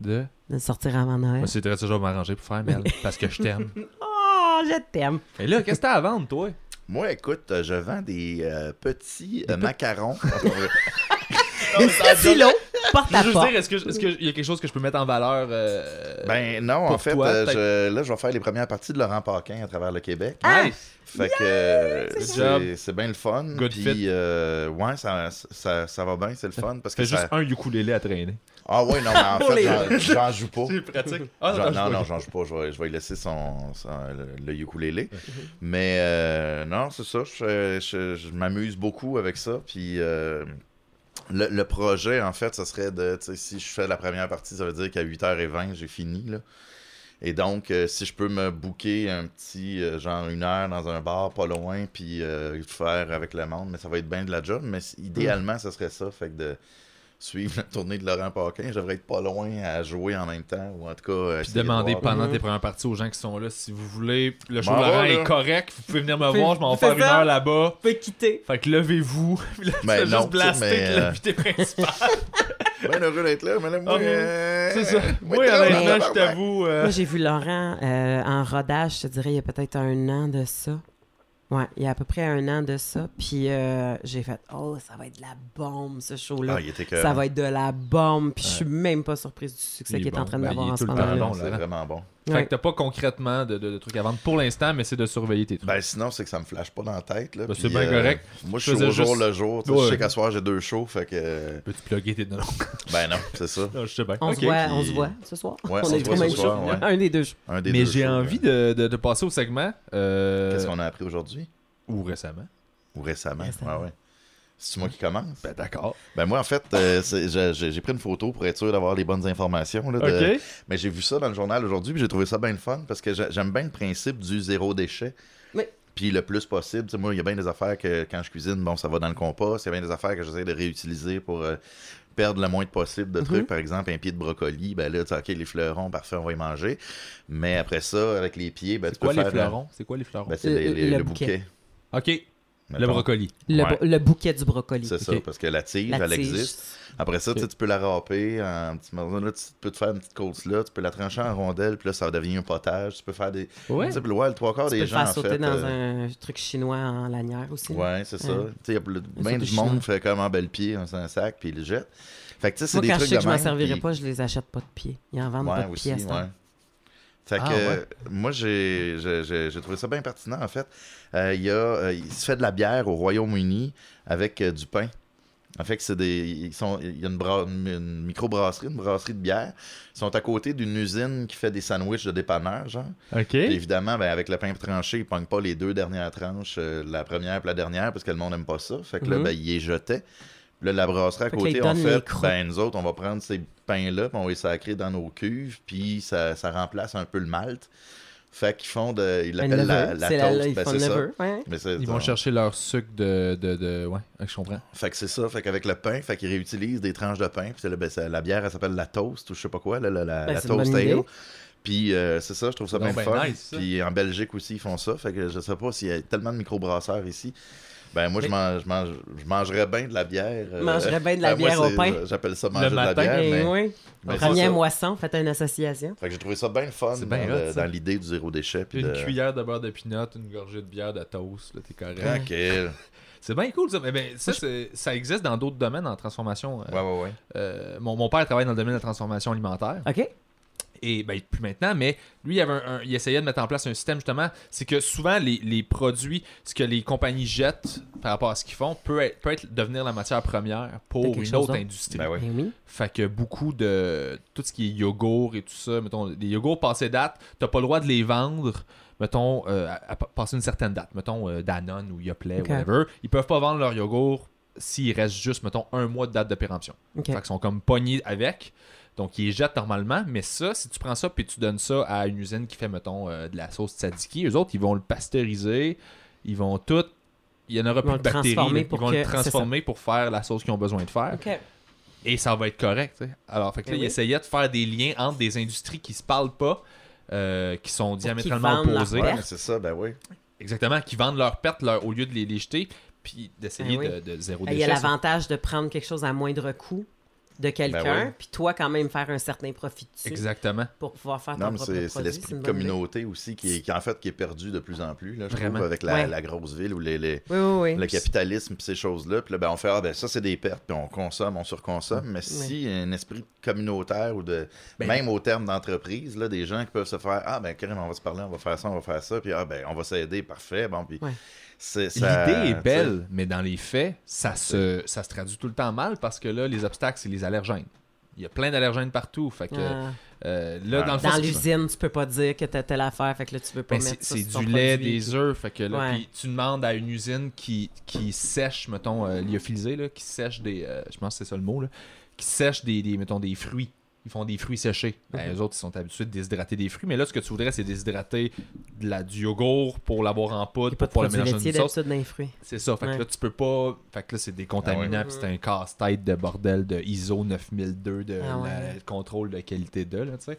De...
De sortir avant Noël.
Moi, c'est très toujours m'arranger pour faire, Mel, parce que je t'aime.
Oh, je t'aime.
Et là, qu'est-ce que t'as à vendre, toi?
Moi, écoute, je vends des euh, petits euh, macarons.
Des stylos, porte
Je
à
veux
porte.
dire, est-ce qu'il y a quelque chose que je peux mettre en valeur? euh,
ben non,
pour
en fait,
toi,
euh, je- là, je vais faire les premières parties de Laurent Paquin à travers le Québec.
Nice!
Fait que euh, c'est bien le fun.
Good
Puis,
fit.
euh, ouais, ça, ça, ça va bien, c'est le fun. Parce que
juste
ça...
un ukulélé à traîner.
Ah ouais, non, mais en fait, j'en- joue pas.
C'est pratique. Ah,
non, non, j'en joue pas. Je vais, je vais laisser son, son- le, le ukulélé.
Mhm.
Mais euh, non, c'est ça. Je, je- je m'amuse beaucoup avec ça. Puis euh, le, le projet, en fait, ce serait de. Si je fais la première partie, ça veut dire qu'à 8h20, j'ai fini. Là. Et donc, euh, si je peux me booker un petit, euh, genre une heure dans un bar pas loin, puis euh, faire avec le monde, mais ça va être bien de la job. Mais c- idéalement, ce serait ça. Fait que de suivre la tournée de Laurent Paquin, je devrais être pas loin à jouer en même temps, ou en tout cas.
Puis
essayer de
demander pendant tes premières parties aux gens qui sont là si vous voulez. Le show de Laurent
va,
est correct, vous pouvez venir me voir, je m'en vais
fais
faire une heure là-bas.
Tu peux quitter.
Fait que levez-vous.
Ben non,
juste blaster
euh,
l'invité principal.
Bien heureux d'être là, mais là, moi.
Ah,
euh,
C'est ça.
moi,
honnêtement,
là,
je t'avoue. euh,
Moi, j'ai vu Laurent euh, en rodage, je te dirais, il y a peut-être un an de ça. Ouais, il y a à peu près un an de ça. Puis euh, j'ai fait, oh, ça va être de la bombe, ce show-là.
Ah, il était que.
ça va être de la bombe. Puis je suis même pas surprise du succès
est
qu'il est en train
Ben,
d'avoir
est
en ce moment-là.
bon.
c'est vraiment bon.
Fait
Ouais.
que t'as pas concrètement de, de- de trucs à vendre pour l'instant, mais c'est de surveiller tes trucs.
Ben sinon, c'est que ça me flash pas dans la tête. Là,
Ben, c'est bien correct.
Moi,
Je
je suis au jour le jour. tu sais,
Ouais.
Je sais qu'à soir, j'ai deux shows. Fait que.
Peux-tu plugger tes noms?
Ben non, c'est ça.
non, je sais bien.
On, se voit,
puis-
on se voit ce soir.
Ouais,
on
on
est même
soir,
show.
ouais.
Un des deux shows.
Un des
Mais j'ai envie de, de- de passer au segment. euh,
Qu'est-ce qu'on a appris aujourd'hui?
Ou récemment.
Ou récemment.
Récemment.
Ouais, ouais. C'est moi qui commence.
Ben d'accord.
Ben moi, en fait, euh, j'ai pris une photo pour être sûr d'avoir les bonnes informations. Là, de-
Ok.
Mais j'ai vu ça dans le journal aujourd'hui, puis j'ai trouvé ça bien le fun parce que j'ai- j'aime bien le principe du zéro déchet.
Oui.
Puis le plus possible. Tu sais, moi, il y a bien des affaires que quand je cuisine, bon, ça va dans le compost. Il y a bien des affaires que j'essaie de réutiliser pour euh, perdre le moins de possible de trucs. Par exemple, un pied de brocoli, ben là, tu sais, OK, les fleurons, parfait, on va y manger. Mais après ça, avec les pieds, ben,
C'est
tu peux
quoi les
faire...
fleurons? C'est quoi les fleurons?
Ben, c'est
Le-
les- les-
le
le
bouquet.
bouquet.
ok. Le
mettons.
brocoli.
Le,
Ouais.
le bouquet du brocoli.
C'est ça,
Ok.
parce que la tige,
La
elle
tige.
existe. Après ça, tu sais, tu peux la râper en petits morceaux. Là, tu peux te faire une petite côte là, tu peux la trancher en rondelles, puis là, ça va devenir un potage. Tu peux faire des.
Ouais.
Tu sais, ouais, le trois quarts
Tu peux
des
le
gens,
faire
en
sauter
fait.
dans
euh,
un truc chinois en lanière aussi.
Ouais, c'est ça. Tu sais, il y a plein-
Un
bien du
de chinois.
monde fait comme en belle pied dans un sac, puis il le jette. Fait que, tu sais, c'est des
quand je
trucs
sais que je m'en servirai
puis-
pas, je les achète pas de pied. Ils en vendent
Ouais,
pas de
aussi,
pied à ce temps.
Fait que
Ah, ouais.
moi, j'ai j'ai- trouvé ça bien pertinent, en fait. Euh, il, y a, euh, il se fait de la bière au Royaume-Uni avec euh, du pain. En fait, que c'est des, ils sont, il y a une, bra- une, microbrasserie, une brasserie de bière. Ils sont à côté d'une usine qui fait des sandwichs de dépanneur, genre.
Ok.
Évidemment, ben, avec le pain tranché, ils ne pognent pas les deux dernières tranches, la première et la dernière, parce que le monde n'aime pas ça. Fait que là,
Mhm.
ben, ils les jetaient. Là, la brasserie à
Fait
côté, en fait, ben, nous autres, on va prendre ces pains-là, puis on va les sacrer dans nos cuves, puis ça, ça remplace un peu le malt. Fait qu'ils font de. Ils l'appellent la, la toast,
ils
ben,
font
ça.
ouais.
Mais
Ils vont
on-
chercher leur sucre de. de, de... Ouais, je comprends.
Fait que c'est ça. Fait qu'avec le pain, fait qu'ils réutilisent des tranches de pain. Puis ben, la bière, elle s'appelle la toast ou je sais pas quoi, la, la, la-
Ben,
la toast ale. Puis euh, c'est ça, je trouve ça
Non,
bien fun.
nice.
Puis en Belgique aussi, ils font ça. Fait que je sais pas s'il y a tellement de microbrasseurs ici. Ben moi, je, mange, je, mange, je mangerais bien de la bière. euh,
Mangerais bien de la
ben, moi,
bière au pain.
J'appelle ça manger de la
matin,
bière.
Eh
Mais,
oui.
mais
Première
ça.
moisson, faites une association.
Fait que j'ai trouvé ça bien le fun dans, le- l'idée du zéro déchet. Puis
Une
de...
cuillère de beurre de pinot, une gorgée de bière de toast, là, t'es correct.
Tranquille.
C'est bien cool ça. Mais ben, ça, ça existe dans d'autres domaines en transformation. euh,
Ouais, ouais, ouais.
euh, mon, mon père travaille dans le domaine de la transformation alimentaire.
OK?
Et ben, plus maintenant, mais lui, il, avait un- un- il essayait de mettre en place un système justement. C'est que souvent, les, les produits, ce que les compagnies jettent par rapport à ce qu'ils font, peut, être, peut être devenir la matière première pour une autre
d'autre.
industrie.
Ben oui.
Eh oui.
Fait que beaucoup de. Tout ce qui est yogourt et tout ça, mettons, les yogourts passés date, t'as pas le droit de les vendre, mettons, euh, à, à passer une certaine date. Mettons, euh, Danone ou Yoplait,
Ok.
whatever. Ils peuvent pas vendre leur yogourt s'il reste juste, mettons, un mois de date de péremption.
OK.
Fait qu'ils sont comme pognés avec. Donc, ils les jettent normalement. Mais ça, si tu prends ça puis tu donnes ça à une usine qui fait, mettons, euh, de la sauce tzatziki, eux autres, ils vont le pasteuriser. Ils vont tout. Il y en aura
Ils
plus de bactéries. Ils vont
que-
le transformer pour faire la sauce qu'ils ont besoin de faire. Et ça va être correct. Alors, fait que là,
Eh
ils essayaient de faire des liens entre des industries qui se parlent pas, euh, qui sont diamétralement opposées.
Ouais, c'est ça, ben oui.
Exactement, qui vendent leurs pertes leur- au lieu de les, les jeter, puis d'essayer
oui.
de, de zéro
Il y a
déchet.
l'avantage de prendre quelque chose à moindre coût de quelqu'un,
Ben oui.
puis toi, quand même, faire un certain profit dessus
Exactement.
pour pouvoir faire
Non,
ton
mais
propre
c'est l'esprit de
idée.
communauté aussi qui, est, qui, en fait qui est perdu de plus en plus, là, je
Vraiment.
trouve, avec la,
Ouais.
la grosse ville ou les, les-
Oui, oui, oui.
le capitalisme et ces choses-là. Puis là, ben, on fait, ah, ben ça, c'est des pertes, puis on consomme, on surconsomme. Mais si un esprit communautaire ou de.
Ben-
même au terme d'entreprise, là, des gens qui peuvent se faire, ah, ben, carrément, on va se parler, on va faire ça, on va faire ça, puis ah, ben, on va s'aider, parfait. Bon, puis.
Ouais.
c'est- ça-
L'idée est belle, mais dans les faits, ça se, ça se traduit tout le temps mal parce que là, les obstacles, c'est les allergènes. Il y a plein d'allergènes partout. Fait que
Ah.
euh, là,
Ah.
dans
l'usine, tu peux pas dire que t'as telle affaire, fait que là, tu veux pas
Ben,
mettre
c'est du lait,
produit.
des œufs. Fait que là,
Ouais.
tu demandes à une usine qui, qui sèche, mettons, euh, lyophilisé, là, qui sèche des. euh, je pense que c'est ça le mot, là, qui sèche des, des, mettons, des fruits. Ils font des fruits séchés. Ben. Eux autres, ils sont habitués de déshydrater des fruits. Mais là, ce que tu voudrais, c'est déshydrater de la, du yogourt pour l'avoir en poudre, pour pouvoir le mélanger dans une sauce.
les.
C'est ça. Fait
Ouais.
que là, tu peux pas. Fait que là, c'est des contaminants,
Ah ouais.
puis c'est un casse-tête de bordel de ISO 9002 de
Ah ouais.
la- le contrôle de qualité de, là, tu sais.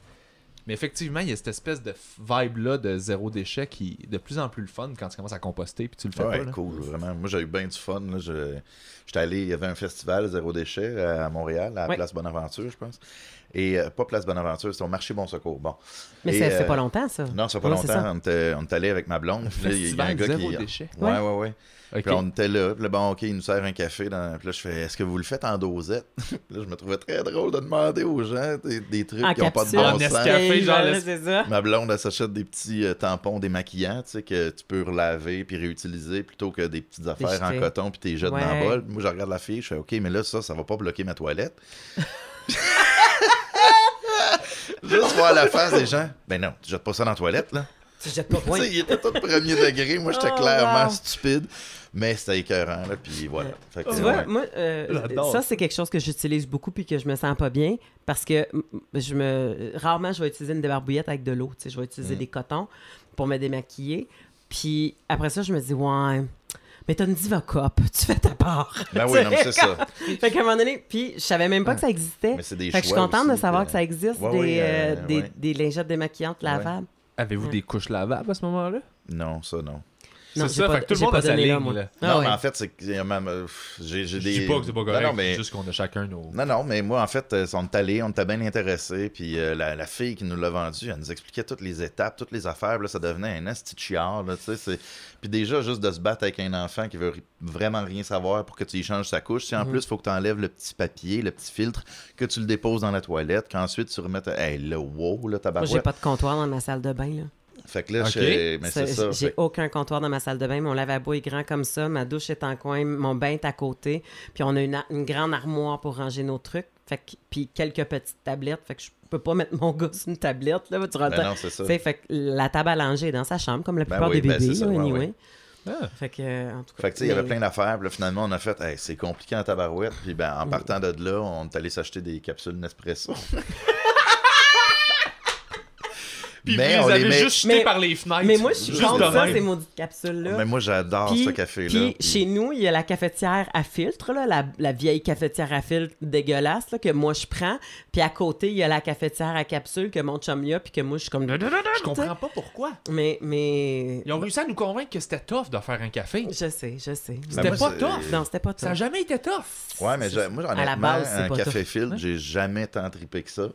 Mais effectivement, il y a cette espèce de vibe-là de zéro déchet qui est de plus en plus le fun quand tu commences à composter puis tu le fais
Ouais,
pas. là.
cool, vraiment. Moi, j'ai eu bien du fun. Là. Je- J'étais allé, il y avait un festival Zéro Déchet à Montréal, à
Ouais.
Place Bonaventure, je pense. Et euh, pas Place Bonaventure, c'est au marché Bon Secours. Bon.
Mais ça fait
euh,
pas longtemps, ça.
Non, ça fait pas
Ouais, c'est
longtemps. On était, on est allé avec ma blonde. Là, il y a un
Festival
gars
zéro
qui.
déchet.
Ouais, ouais, ouais. Puis on était là, puis là, bon, OK, il nous sert un café. Dans... Puis là, je fais, est-ce que vous le faites en dosette? Puis là, je me trouvais très drôle de demander aux gens des, des trucs
En
qui n'ont pas de bon
En
sens.
Genre.
Ma blonde, elle s'achète des petits euh, tampons démaquillants, tu sais, que tu peux relaver puis réutiliser plutôt que des petites affaires en coton puis t'es jettes dans le bol. Moi, je regarde la fille, je fais, OK, mais là, ça, ça va pas bloquer ma toilette. Juste voir la face des gens. Ben non, tu jettes pas ça dans la toilette, là.
Tu jettes pas
sais, il était tout premier degré. Moi, j'étais
Oh,
clairement
wow.
stupide. Mais c'était écœurant, là. Puis voilà. Fait que,
Tu
ouais.
vois, moi, euh, ça, c'est quelque chose que j'utilise beaucoup puis que je me sens pas bien parce que je me rarement je vais utiliser une débarbouillette avec de l'eau. Tu sais, je vais utiliser
Mm.
des cotons pour me démaquiller. Puis après ça, je me dis, ouais, mais t'as une Divacop, tu fais ta part.
Ben oui, non, mais c'est ça.
fait qu'à un moment donné, puis je savais même pas que ça existait.
Mais c'est des
Fait que je suis contente de savoir
que-
que ça existe,
Ouais,
des, euh,
euh,
des,
ouais.
des lingettes démaquillantes lavables.
Avez-vous
Ouais.
des couches lavables à ce moment-là?
Non, ça, non.
Non,
c'est ça,
pas-
fait que tout le monde
pas
a sa
donné là,
ligne.
moi.
là.
Ah
non,
ouais.
mais en fait, c'est que euh, même, euh, j'ai j'ai
Je
des.
dis pas que c'est pas
Non,
correct,
non, mais...
juste qu'on a chacun nos...
Non, non, mais moi, en fait, euh, on est allé, on était bien intéressés, puis euh, la, la fille qui nous l'a vendu, elle nous expliquait toutes les étapes, toutes les affaires, là, ça devenait un asti de chiard, là, tu sais, c'est- Puis déjà, juste de se battre avec un enfant qui veut ri- vraiment rien savoir pour que tu y changes sa couche, si en
Mhm.
plus, il faut que tu enlèves le petit papier, le petit filtre, que tu le déposes dans la toilette, qu'ensuite tu remettes... Hey, là, wow, là,
Moi, j'ai
tabarouette.
pas de comptoir dans ma salle de bain, là.
Fait que là, je- mais.
J'ai
fait-
aucun comptoir dans ma salle de bain. Mon lavabo est grand comme ça. Ma douche est en coin. Mon bain est à côté. Puis on a une, grande armoire pour ranger nos trucs. Fait que, puis quelques petites tablettes. Fait que je peux pas mettre mon gars sur une tablette. Là, tu rentres-
Ben non, c'est ça.
Fait que la table à langer est dans sa chambre, comme la
Ben
plupart
oui,
des
ben
bébés.
c'est ça,
là, anyway.
Ah.
Fait que, euh, en tout cas.
Fait que, tu sais, il y avait
mais-
plein d'affaires. Puis là, finalement, on a fait, Hey, c'est compliqué en tabarouette. Puis ben,
Mm.
en partant de là, on est allé s'acheter des capsules Nespresso.
Puis
Mais
vous
on
les
met-
juste jetés
Mais-
par les fenêtres.
Mais moi, je suis contre ça,
même.
ces maudites capsules-là.
Mais moi, j'adore ce café-là.
Puis
Puis-
chez nous, il y a la cafetière à filtre, là, la, la vieille cafetière à filtre dégueulasse là, que moi je prends. Puis à côté, il y a la cafetière à capsule que mon chum y a, puis que moi je suis comme.
Je comprends pas pourquoi.
Mais, mais.
Ils ont réussi à nous convaincre que c'était tough de faire un café.
Je sais, je sais.
Ben,
C'était
moi,
pas tough.
Non, c'était pas
Ça a
toi.
jamais été tough.
Ouais, mais moi,
À la
honnêtement, un
pas
café
tough.
filtre, j'ai jamais tant trippé que ça.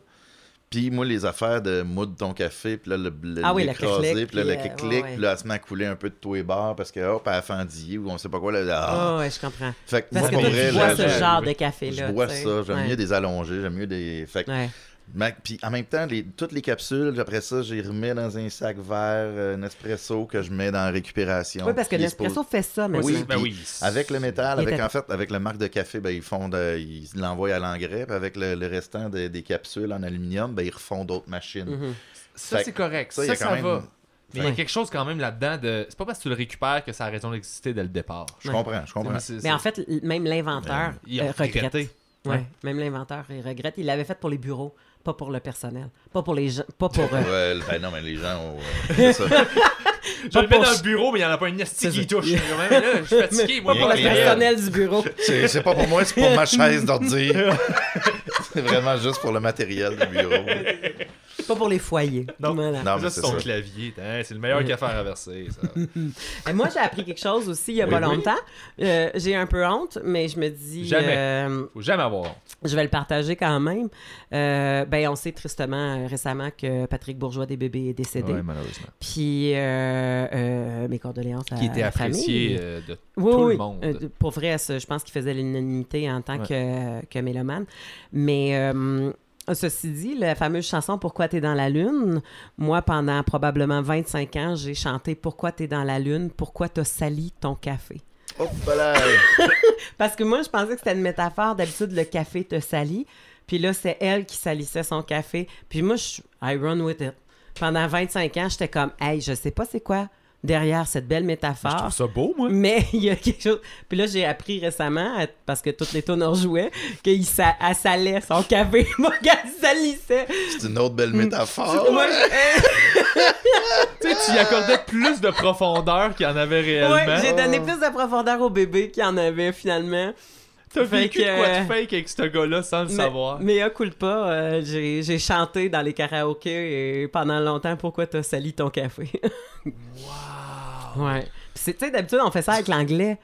Puis moi, les affaires de moudre ton café, puis là, le, le-
Ah oui,
puis là, le
puis, euh,
clic-clic,
ouais, ouais.
puis là, elle se met à couler un peu de tous les bords parce que, hop, elle a fendillé ou on sait pas quoi. Là, ah.
Ah ouais, je comprends.
Fait que
Parce
moi,
que
pour
toi,
vrai,
tu
là,
bois ce genre de café-là.
Je bois ça, j'aime
Ouais.
mieux des allongés, j'aime mieux des. Fait que- Puis en même temps, les, toutes les capsules, après ça, j'ai remets dans un sac vert euh, Nespresso que je mets dans la récupération.
Oui, parce que Nespresso fait ça maintenant.
Oui,
ben oui.
Avec le métal, avec en fait, avec le marque de café, ben, ils font de- ils l'envoient à l'engrais, puis avec le, le restant de- des capsules en aluminium, ben, ils refont d'autres machines.
Mhm.
Ça, c'est correct.
ça,
Ça,
il y a
ça,
même-
va. Mais il y a quelque chose quand même là-dedans de. C'est pas parce que tu le récupères que ça a raison d'exister dès le départ.
Je comprends, je comprends.
Mais en fait, même l'inventeur
il a
euh, regrette. Ouais. même l'inventeur, il regrette. Il l'avait fait pour les bureaux, pas pour le personnel. Pas pour les gens. Pas pour. euh,
Ouais, ben non, mais les gens ont. ça.
Je le mets
pour-
dans le bureau, mais il n'y en a pas une
C'est
qui touche. Mais là, je suis fatigué. moi,
pas pour le personnel du bureau.
C'est c'est pas pour moi, c'est pour ma chaise d'ordi. c'est vraiment juste pour le matériel du bureau.
Pas pour les foyers.
Non.
Voilà.
Non, mais
Ça,
c'est
son
ça.
clavier. Hein, C'est le meilleur café à renverser. Ça.
Et moi, j'ai appris quelque chose aussi il y a
Oui,
pas
oui.
longtemps. Euh, j'ai un peu honte, mais je me dis.
Jamais.
euh,
Faut jamais avoir honte.
je vais le partager quand même. Euh, ben, on sait tristement euh, récemment que Patrick Bourgeois des bébés est décédé.
Ouais, malheureusement.
Puis, euh, euh, mes condoléances à
Qui était
famille.
apprécié euh, de
Oui,
tout
oui.
le monde.
Euh, pour vrai, je pense qu'il faisait l'unanimité en tant
Ouais.
que, que mélomane. Mais euh, ceci dit, la fameuse chanson Pourquoi t'es dans la lune, moi, pendant probablement 25 ans, j'ai chanté Pourquoi t'es dans la lune, pourquoi t'as sali ton café.
Là!
Parce que moi, je pensais que c'était une métaphore. D'habitude, le café te salit. Puis là, c'est elle qui salissait son café. Puis moi, je, I run with it. Pendant 25 ans, j'étais comme, hey, je sais pas c'est quoi derrière cette belle
Je
métaphore.
trouve ça beau, moi.
Mais il y a quelque chose. Puis là, j'ai appris récemment, parce que toutes les tonnes en jouaient, qu'elle sa... elle salait son café. Moi, qu'elle salissait.
C'est une autre belle métaphore.
Moi, je-
Tu sais, tu y accordais plus de profondeur qu'il y en avait réellement.
Ouais, j'ai donné plus de profondeur au bébé qu'il y en avait finalement.
T'as
Fait
vécu
que,
de quoi de fake avec ce gars-là sans le
Mais,
savoir?
mais à culpa, euh, j'ai j'ai chanté dans les karaokés et pendant longtemps pourquoi t'as sali ton café?
Wow.
Ouais. Puis Tu sais, d'habitude, on fait ça avec l'anglais.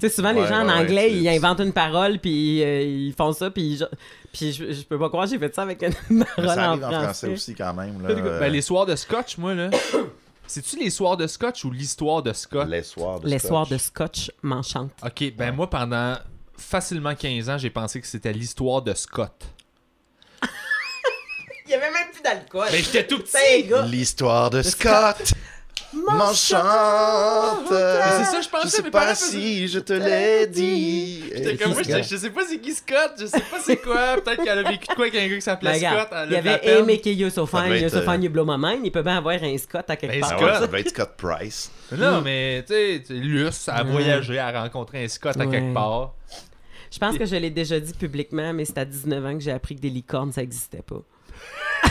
Tu sais, souvent, les
Ouais,
gens en
ouais,
anglais, ils inventent une parole, puis euh, ils font ça, puis je, puis je, je peux pas croire que j'ai fait ça avec une parole
Mais ça arrive
en
en
français.
français aussi quand même. Là,
Ben,
euh,
les soirs de scotch, moi, là. C'est-tu les soirs de scotch ou l'histoire de scotch?
les soirs de
Les
scotch.
soirs de scotch m'enchantent.
Ok, ben moi, pendant facilement 15 ans, j'ai pensé que c'était l'histoire de Scott.
Il y avait même plus d'alcool.
Ben, j'étais tout petit!
L'histoire de Scott m'enchante.
c'est ça, je pensais,
Je sais
mes
pas
parents
si je te l'ai dit.
J'étais comme moi, je sais pas c'est qui Scott, je sais pas c'est quoi. Peut-être qu'elle a vécu de quoi avec un gars qui s'appelait Scott.
il y avait. Hey Mickey, you're so fine, you're so fine, you blow my mind. Il peut bien avoir un Scott à quelque
Ben,
part.
Scott.
ça devait être Scott Price.
Non, mais tu sais, Luce, a voyagé, a rencontré un Scott à quelque part.
Je pense que je l'ai déjà dit publiquement, mais c'est à 19 ans que j'ai appris que des licornes, ça existait pas.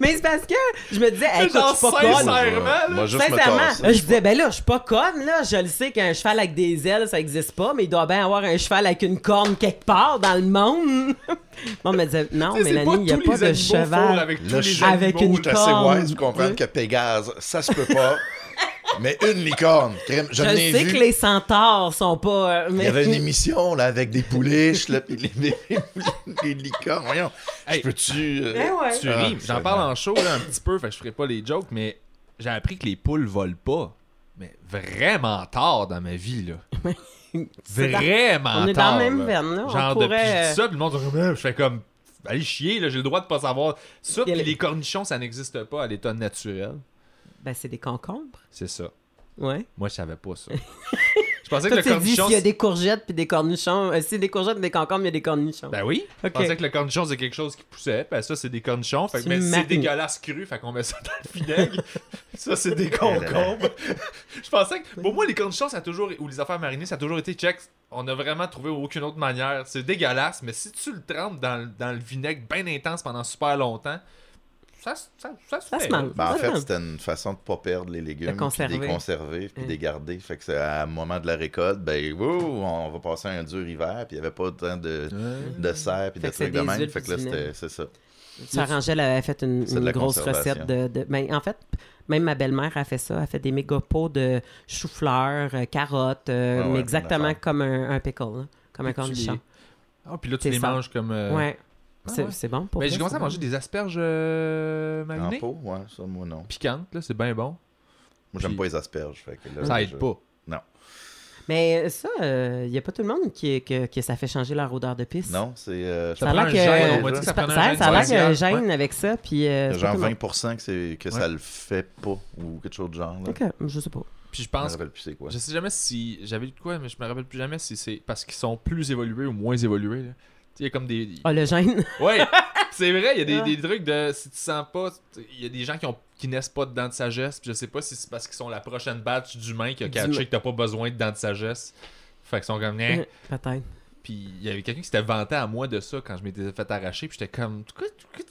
mais c'est parce que je me disais, hey, écoute, je suis pas conne.
sincèrement, là.
Moi, juste
Sincèrement, je disais, ben là, je suis pas conne, là. Je le sais qu'un cheval avec des ailes, ça existe pas, mais il doit bien avoir un cheval avec une corne quelque part dans le monde. Bon, on me disait, non,
c'est
Mélanie, il n'y a pas de cheval.
Avec tous les
avec une
Je
là.
suis assez
corne.
wise comprendre
Oui.
que Pégase, ça se peut pas. mais une licorne. crème, Je,
Je sais
vu.
que les centaures sont pas. euh,
Il y avait une émission là, avec des pouliches, là, puis les, les, les licornes. Voyons,
Hey,
peux-tu. euh,
Eh ouais.
Tu
Ah,
ris, j'en parle en show là, un petit peu, fait que je ferai pas les jokes, mais j'ai appris que les poules volent pas. Mais vraiment tard dans ma vie, là.
Dans-
Vraiment
On est dans
tard.
la même
là.
veine, là.
Genre,
on
depuis je dis ça, puis le monde dit, je fais comme, allez chier, là, j'ai le droit de pas savoir. Ça, puis
les-
les cornichons, ça n'existe pas à l'état naturel.
Ben, c'est des concombres.
C'est ça.
Ouais.
Moi, je savais pas ça. je pensais que
Toi,
le
dit
cornichon.
s'il y a des courgettes puis des cornichons. Euh, a des courgettes et des concombres, il y a des cornichons.
Ben oui. Je pensais que le cornichon, c'est quelque chose qui poussait. Ben ça, c'est des cornichons. Fait que, mais c'est
marines.
dégueulasse cru. Fait qu'on met ça dans le vinaigre. ça, c'est des concombres. Je pensais que. Pour moi, les cornichons, ça a toujours. Ou les affaires marinées, ça a toujours été check. On a vraiment trouvé aucune autre manière. C'est dégueulasse. Mais si tu le trempes dans, le- dans le vinaigre bien intense pendant super longtemps, ça, se- ça, ça, se
Ça
fait.
se mange.
Ben, en
Ça
fait, c'était une façon de pas perdre les légumes,
De
puis
conserver.
de les conserver, puis
Mm.
de les garder. Fait que c'est à un moment de la récolte, ben, wouh, on va passer un dur hiver, puis il n'y avait pas tant de, de serre, puis
Fait
de trucs de même. Fait que là, c'est ça.
Sarah Angèle avait fait une, une
la
grosse recette de, de- ben, en fait, même ma belle-mère a fait ça. Elle a fait des méga pots de chou-fleur, euh, carottes, euh,
ouais, bonne
exactement comme un, un pickle, là, comme un cornichon.
Ah, puis là, tu les
ça.
manges comme. euh,
Ouais.
Ah,
c'est
ouais.
bon pour vrai,
j'ai commencé à manger
bon.
des asperges euh,
En
marinées.
pot, ouais, ça, moi, non.
Piquantes, là, c'est bien bon.
Moi, j'aime
Puis-
pas les asperges. Fait que là,
Ça
je-
aide pas.
Mais ça, il n'y a pas tout le monde qui, que, que ça fait changer leur odeur de pisse.
Non, c'est. euh,
Ça a
prend
l'air
un
que,
dit que
ça,
ça
ça- ça a l'air qu'il y a un
spécial.
gène avec ça, puis euh,
a genre
tout le monde.
20% que, c'est, que
Ouais.
ça le fait pas, ou quelque chose de genre. Là.
Ok, je sais pas.
Puis je
Je me
pense
rappelle plus c'est quoi.
Je sais jamais si. J'avais lu de quoi, mais je me rappelle plus jamais si c'est parce qu'ils sont plus évolués ou moins évolués. là. Il y a comme des.
Ah, le gène.
Ouais! c'est vrai, il y a des,
Ah.
des trucs de. Si tu sens pas. Il y a des gens qui, ont, qui naissent pas de dents de sagesse. Puis je sais pas si c'est parce qu'ils sont la prochaine batch d'humains qui a catché que t'as pas besoin de dents de sagesse. Fait qu'ils sont comme. Hein.
Peut-être.
Puis il y avait quelqu'un qui s'était vanté à moi de ça quand je m'étais fait arracher. Puis j'étais comme.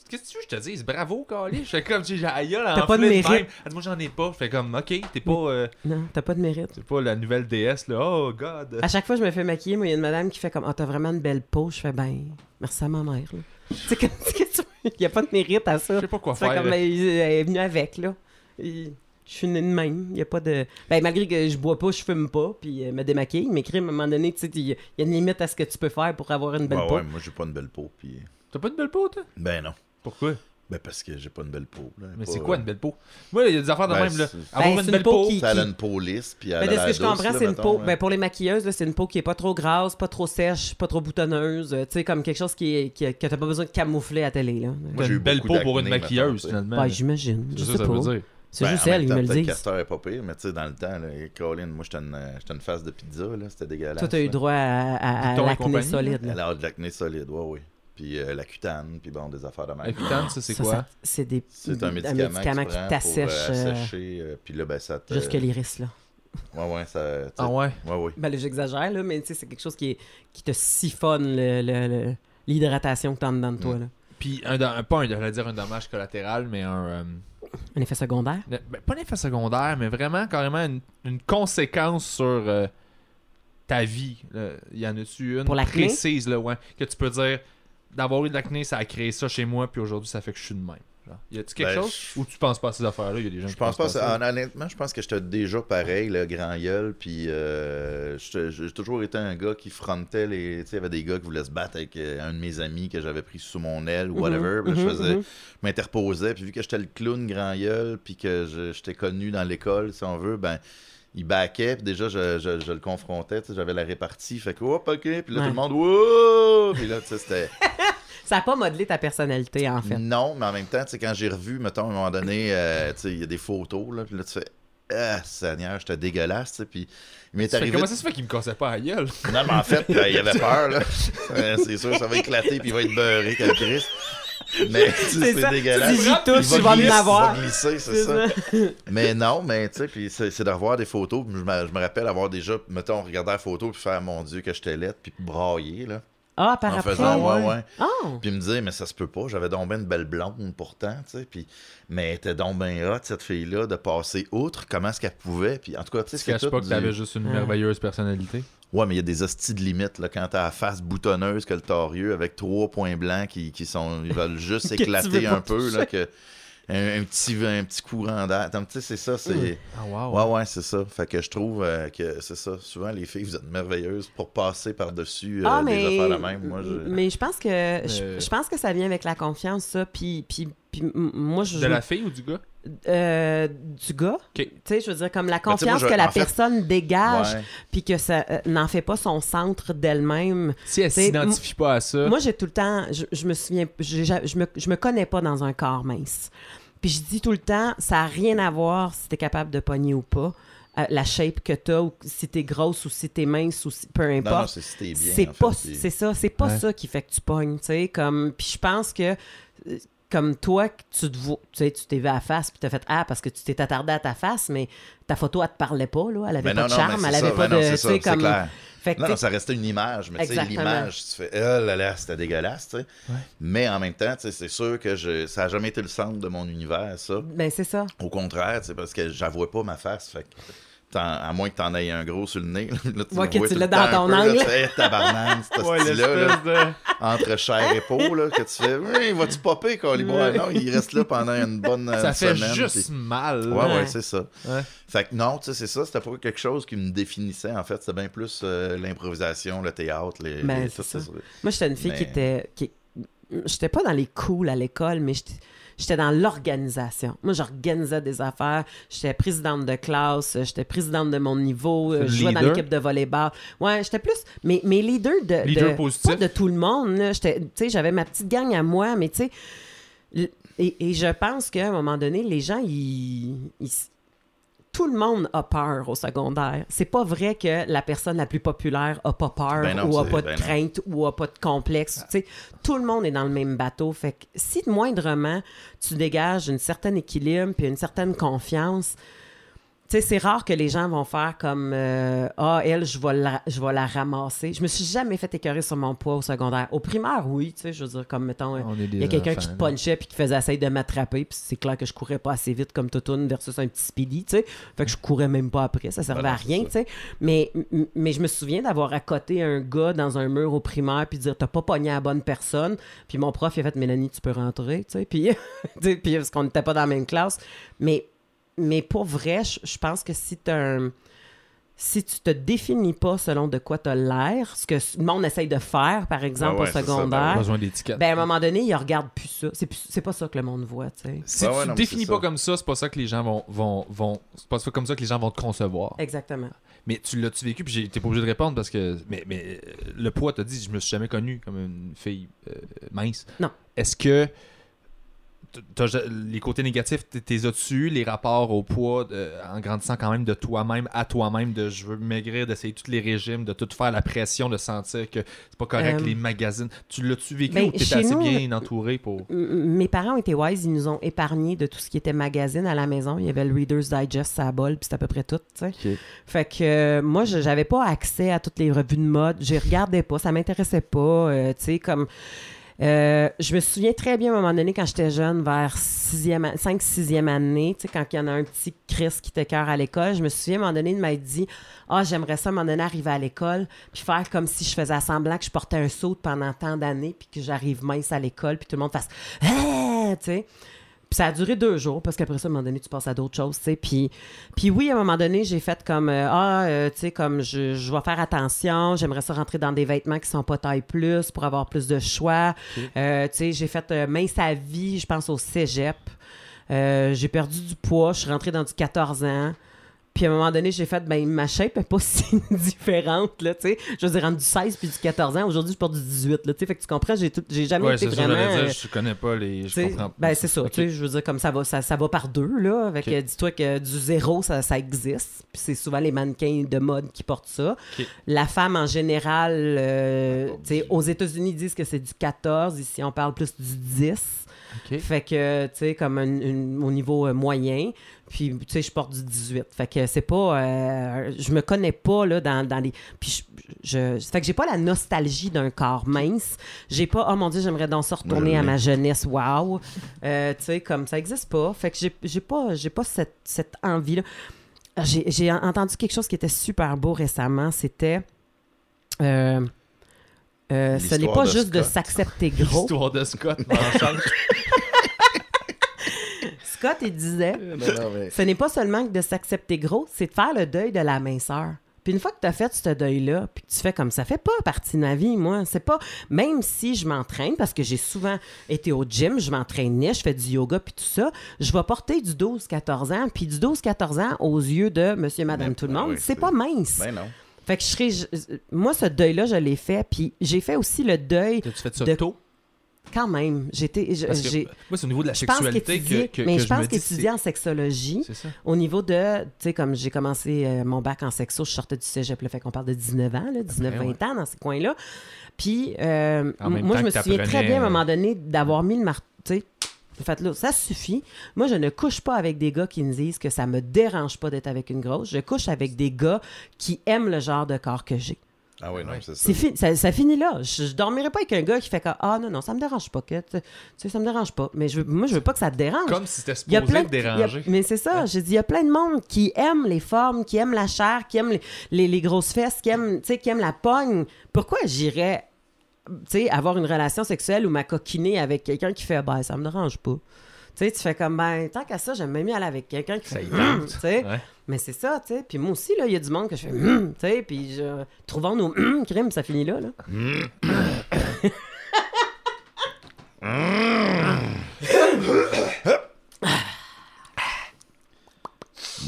Qu'est-ce que tu veux que je te dise? Bravo, Carly. J'étais comme. J'ai la gueule
T'as pas de mérite.
Ah, Moi, j'en ai pas. J'étais comme. Ok, t'es pas. euh,
Non, t'as pas de mérite.
T'es pas la nouvelle déesse, là. Oh, God.
À chaque fois je me fais maquiller, moi, il y a une madame qui fait comme Ah, t'as vraiment une belle peau. Je fais Ben, merci à ma mère. là. sais, comme- il n'y a pas de mérite à ça.
Je sais pas quoi
C'est
faire.
comme elle, elle est venue avec, là. Et je suis née de même. Il y a pas de. Ben, malgré que je bois pas, je fume pas, puis euh, me démaquille, mais crime, à un moment donné, tu sais, il y, a- une limite à ce que tu peux faire pour avoir une belle
Ouais,
peau.
ouais, moi, j'ai pas une belle peau, puis.
T'as pas une belle peau, toi?
Ben non.
Pourquoi?
Ben parce que j'ai pas une belle peau. Là.
Mais
Pas,
c'est quoi
euh,
une belle peau? Moi, il y a des affaires de
Ben,
même, là. Avoir
Ben,
une belle
une peau
peau.
qui-
Ça, a une peau lisse, puis elle
Ben,
a
de ce que je comprends, c'est une
mettons,
peau.
hein.
Ben, pour les maquilleuses, là, c'est une peau qui est pas trop grasse, pas trop sèche, pas trop boutonneuse. euh, Tu sais, comme quelque chose qui est, qui, que t'as pas besoin de camoufler à télé. Là.
Moi, j'ai
une
eu
belle peau pour une maquilleuse, finalement.
Ben, j'imagine. Je
C'est ça, veut dire.
C'est
Ben,
juste elle, ils me le disent.
Castor est pas pire, mais tu sais, dans le temps, là, Colin, moi, j'étais une, une face de pizza, là, c'était dégueulasse.
Toi, t'as eu droit à, à, à l'acné solide. là.
Elle a de l'acné solide, ouais, oui. Puis euh, la cutane, puis bon, des affaires de même.
Accutane, ça, c'est quoi?
C'est des
C'est un médicament,
médicament
que tu
qui t'assèche
euh,
euh,
euh, puis là, ben, ça te...
jusque l'iris. là.
Ouais, ouais, ça...
Ah ouais?
Ouais, ouais.
Ben là, j'exagère, là, mais tu sais, c'est quelque chose qui, est, qui te siphonne le- le- le- l'hydratation que t'as en dedans de toi.
Mm.
Là.
Puis, un, un- pas un, j'allais dire un dommage collatéral, mais un.
Un effet secondaire?
ne- ben, pas un effet secondaire, mais vraiment carrément une, une conséquence sur euh, ta vie. là. Il y en a-tu une
Pour
précise, là, ouais, que tu peux dire d'avoir eu de l'acné, ça a créé ça chez moi, puis aujourd'hui, ça fait que je suis de même. Y a-tu quelque
Ben,
chose? ou tu penses pas à ces affaires-là? Il y a des gens
Je
qui
pense pas,
pensent à ça.
honnêtement, je pense que j'étais déjà pareil, le grand gueule, puis euh, j'ai toujours été un gars qui frontait les. Tu sais, il y avait des gars qui voulaient se battre avec euh, un de mes amis que j'avais pris sous mon aile ou whatever. puis là, je
mhm,
faisais,
mhm.
je m'interposais, puis vu que j'étais le clown grand gueule, puis que j'étais connu dans l'école, si on veut, ben. Il backait, puis déjà, je, je- je le confrontais, j'avais la répartie, fait que, hop, ok, puis là,
Ouais.
tout le monde, wow! Puis là, tu sais, c'était.
Ça n'a pas modelé ta personnalité, en fait.
Non, mais en même temps, tu sais, quand j'ai revu, mettons, à un moment donné, euh, tu sais, il y a des photos, là, puis là, tu fais, ah, Seigneur, j'étais dégueulasse, tu sais, puis il m'est
Tu fais,
arrivé.
Comment ça se fait qu'il me cassait pas à la gueule?
Non, mais en fait, euh, il avait peur, là. Euh, c'est sûr, ça va éclater, puis il va être beurré, quel Christ. Mais, tu sais,
C'est
dégueulasse.
Tu dis tout,
Il
tu vas
glisser,
en avoir.
Il va glisser, c'est ça.
ça.
Mais non, mais tu sais, puis c'est de revoir des photos. puis Je me, je me rappelle avoir déjà, mettons, regardé la photo, puis faire, mon Dieu, que j'étais laide, puis brailler, là.
Ah, par
en
après.
faisant, ouais, ouais.
Oh!
Puis il me disait, mais ça se peut pas, j'avais donc ben une belle blonde pourtant, tu sais, puis... Mais elle était donc ben hot, cette fille-là, de passer outre, comment est-ce qu'elle pouvait, puis en tout cas, tu sais,
Tu
c'est
caches pas que
du-
t'avais juste une
Ah.
merveilleuse personnalité.
Ouais, mais il y a des hosties de limite, là, quand t'as la face boutonneuse que le torieux, avec trois points blancs qui, qui sont... Ils veulent juste éclater un peu, là, que... Un, un petit, un petit courant d'air. Tu sais, c'est ça, c'est...
Ah, wow.
Ouais, ouais, c'est ça. Fait que je trouve euh, que c'est ça. Souvent, les filles, vous êtes merveilleuses pour passer par-dessus euh,
Ah,
des
mais,
affaires de même. Moi, je...
mais je pense que je,
Mais-
je pense que ça vient avec la confiance, ça. Puis, puis, puis m- moi, je.
De la fille ou du gars?
Euh, du gars. Tu sais, je veux dire, comme la
Ben, tu moi,
confiance
je-
que la
en fait-
personne dégage, puis que ça euh, n'en fait pas son centre d'elle-même.
Si elle s'identifie pas à ça.
Moi, j'ai tout le temps, je, je me souviens, je me, je me connais pas dans un corps mince. Puis je dis tout le temps, ça n'a rien à voir si t'es capable de pogner ou pas. euh, la shape que t'as, ou si t'es grosse ou si t'es mince ou si, peu
Non, non,
importe.
c'est si
pas, c'est ça, c'est pas
Ouais.
ça qui fait que tu pognes, tu sais, comme, puis je pense que, comme toi, que tu te vois, tu sais, tu t'es vu à la face, puis t'as fait, ah, parce que tu t'es attardé à ta face, mais ta photo, elle te parlait pas, là, elle avait
Mais
pas
non,
de charme, elle avait
ça,
pas
ben
de, tu
ça,
sais, comme,
clair.
fait que,
Non,
tu
non, ça restait une image, mais tu sais, l'image, tu fais, oh là là, c'était dégueulasse, tu sais.
Ouais.
Mais en même temps, tu sais, c'est sûr que je, ça n'a jamais été le centre de mon univers, ça.
ben c'est ça.
Au contraire, c'est parce que j'avouais pas ma face, fait que t'en- à moins que t'en aies un gros sur le nez, là, tu
Ouais, que tu l'as
le
dans ton
peu, là,
angle.
tu fais, Hey,
Ouais,
là,
l'espèce de...
entre chair et peau, là, que tu fais, oui, vas-tu popper, Calibois? Non, il reste là pendant une bonne euh,
Ça fait
semaine.
juste mal.
Ouais, ouais,
Ouais.
c'est ça.
Ouais.
Fait que non, tu sais, c'est ça, c'était pas quelque chose qui me définissait, en fait. C'était bien plus euh, l'improvisation, le théâtre, les.
Ben,
les-
ça.
ça.
Moi, j'étais une fille qui était. Qui... J'étais pas dans les cools à l'école, mais j'étais- j'étais dans l'organisation. Moi, j'organisais des affaires. J'étais présidente de classe, euh, j'étais présidente de mon niveau, euh, je jouais dans
leader?
l'équipe de volleyball. Ouais, j'étais plus. Mais mes leaders de.
Leader
de-
positif?
Pas de tout le monde. là. J'étais- Tu sais, j'avais ma petite gang à moi, mais tu sais. Et, et je pense qu'à un moment donné, les gens, ils- ils tout le monde a peur au secondaire. C'est pas vrai que la personne la plus populaire a pas peur
Ben non,
ou a pas de
ben non.
crainte ou a pas de complexe. Sais, tout le monde est dans le même bateau. Fait que si moindrement tu dégages une certaine équilibre puis une certaine confiance, sais, c'est rare que les gens vont faire comme euh, Ah, elle, je vais, la, je vais la ramasser. Je me suis jamais fait écœurer sur mon poids au secondaire. Au primaire, oui, tu sais, je veux dire, comme mettons, il y a quelqu'un qui te punchait puis qui faisait essayer de m'attraper, puis c'est clair que je courais pas assez vite comme Totoun versus un petit speedy, tu sais. Fait que je courais même pas après, ça servait
Voilà,
à rien, tu sais. Mais, mais je me souviens d'avoir accoté un gars dans un mur au primaire puis dire t'as pas pogné à la bonne personne, puis mon prof il a fait Mélanie, tu peux rentrer, tu sais. Puis, puis parce qu'on n'était pas dans la même classe, mais mais pour vrai, je je pense que si tu un si tu te définis pas selon de quoi tu as l'air, ce que le monde essaye de faire, par exemple,
ouais,
au
c'est ça, ben
secondaire,
besoin d'étiquette.
ben, à un moment donné, ils regardent plus ça. C'est, pas ça que le monde voit, tu sais.
si
Ouais,
tu
ouais,
te
non, mais
définis pas
ça.
comme ça, c'est pas ça que les gens vont, vont, vont c'est pas ça comme ça que les gens vont te concevoir.
Exactement.
Mais tu l'as-tu vécu? Puis j'ai- t'es pas obligé de répondre parce que mais, mais euh, le poids t'as dit je me suis jamais connu comme une fille euh, mince.
Non.
Est-ce que les côtés négatifs t'es- as-tu les rapports au poids euh, en grandissant quand même de toi-même à toi-même de je veux maigrir d'essayer tous les régimes de tout faire la pression de sentir que c'est pas correct
Euh,
les magazines tu l'as-tu vécu
ben,
ou t'étais assez
nous,
bien entouré pour?
Mes parents étaient wise, ils nous ont épargné de tout ce qui était magazine à la maison. Il y avait le Reader's Digest, ça bol, puis c'est à peu près tout, tu sais. Fait que euh, moi, je- j'avais pas accès à toutes les revues de mode. Je les regardais pas, ça m'intéressait pas, euh, tu sais, comme... euh, je me souviens très bien à un moment donné quand j'étais jeune, vers 5-6e année, tu sais, quand il y en a un petit Chris qui t'écœure à l'école, je me souviens à un moment donné, il m'a dit Ah, j'aimerais ça à un moment donné arriver à l'école, puis faire comme si je faisais semblant que je portais un saut pendant tant d'années, puis que j'arrive mince à l'école, puis tout le monde fasse Ah, tu sais. Puis ça a duré deux jours, parce qu'après ça, à un moment donné, tu passes à d'autres choses, tu sais. Puis, puis oui, à un moment donné, j'ai fait comme, euh, ah, euh, tu sais, comme je, je vais faire attention, j'aimerais ça rentrer dans des vêtements qui sont pas taille plus pour avoir plus de choix. Euh, tu sais, j'ai fait euh, mince à vie, je pense au cégep. Euh, j'ai perdu du poids, je suis rentrée dans du 14 ans. Puis à un moment donné, j'ai fait, ben ma shape est pas si différente, là, tu sais. Je veux dire, entre du 16 puis du 14 ans, aujourd'hui, je porte du 18, là, tu sais. Fait que tu comprends, j'ai, tout- j'ai jamais
Ouais,
été
c'est ça,
vraiment... euh,
dire, je connais pas les. Je
ben c'est ça, tu sais, je veux dire, comme ça va, ça, ça va par deux, là, avec, euh, dis-toi que du zéro, ça, ça existe, puis c'est souvent les mannequins de mode qui portent ça. La femme, en général, euh, tu sais, aux États-Unis, ils disent que c'est du 14, ici, on parle plus du 10. Fait que, tu sais, comme un- au niveau euh, moyen. Puis, tu sais, je porte du 18. Fait que c'est pas. euh, je me connais pas, là, dans, dans les. Puis, je, je- fait que j'ai pas la nostalgie d'un corps mince. J'ai pas, oh mon Dieu, j'aimerais donc ça retourner à ma jeunesse. Waouh! Tu sais, comme ça existe pas. Fait que j'ai j'ai pas, j'ai pas cette, cette envie-là. J'ai j'ai entendu quelque chose qui était super beau récemment. C'était. euh, euh, ce n'est pas
de
juste de s'accepter gros.
L'histoire de Scott.
Scott, il disait.
Non, non, mais-
Ce n'est pas seulement que de s'accepter gros, c'est de faire le deuil de la minceur. Puis une fois que tu as fait ce deuil-là, puis que tu fais comme ça fait pas partie de ma vie, moi. C'est pas. Même si je m'entraîne, parce que j'ai souvent été au gym, je m'entraînais, je fais du yoga, puis tout ça, je vais porter du 12-14 ans, puis du 12-14 ans, aux yeux de monsieur, madame,
Mais-
tout le
ah
monde,
oui,
c'est- pas mince.
Ben non.
Fait que je serais. je- moi, ce deuil-là, je l'ai fait, puis j'ai fait aussi le deuil
Tu fais ça
De-
tôt?
quand même. J'étais. je-
Parce que,
j'ai-
moi, c'est au niveau de la
Je pense
sexualité
qu'étudier,
que,
mais
que
je pense
dis,
qu'étudier en sexologie,
c'est- C'est ça.
au niveau de, tu sais, comme j'ai commencé euh, mon bac en sexo, je sortais du cégep, le fait qu'on parle de 19 ans, là, 19-20
ouais.
ans dans ces coins-là. Puis, euh,
En même
moi,
temps
je me
que
souviens très bien, à un
euh,
moment donné, d'avoir mis le marteau, tu sais, fait là, ça suffit. Moi, je ne couche pas avec des gars qui me disent que ça me dérange pas d'être avec une grosse. Je couche avec des gars qui aiment le genre de corps que j'ai.
Ah oui, non,
Ouais.
c'est ça.
Fi- ça, ça finit là. Je, je dormirai pas avec un gars qui fait que ah non non ça me dérange pas que tu sais ça me dérange pas. Mais je veux- moi je veux pas que ça te dérange.
Comme si c'était
Il y a
supposé
plein
te
de- a-
déranger.
mais c'est ça, j'ai dit, il y a plein de monde qui aime les formes, qui aime la chair, qui aime les, les- les grosses fesses, qui aime, tu sais, qui aime la pogne. Pourquoi j'irais, sais, avoir une relation sexuelle ou m'acoquiner avec quelqu'un qui fait, ben, ça me dérange pas. Tu sais, tu fais comme, ben, tant qu'à ça, j'aime même mieux aller avec quelqu'un qui fait, Hum tu sais.
Ouais.
Mais c'est ça, tu sais. Puis moi aussi, là, il y a du monde que je fais, Hum tu sais, puis je... trouvons nos hum crimes, ça finit là, là.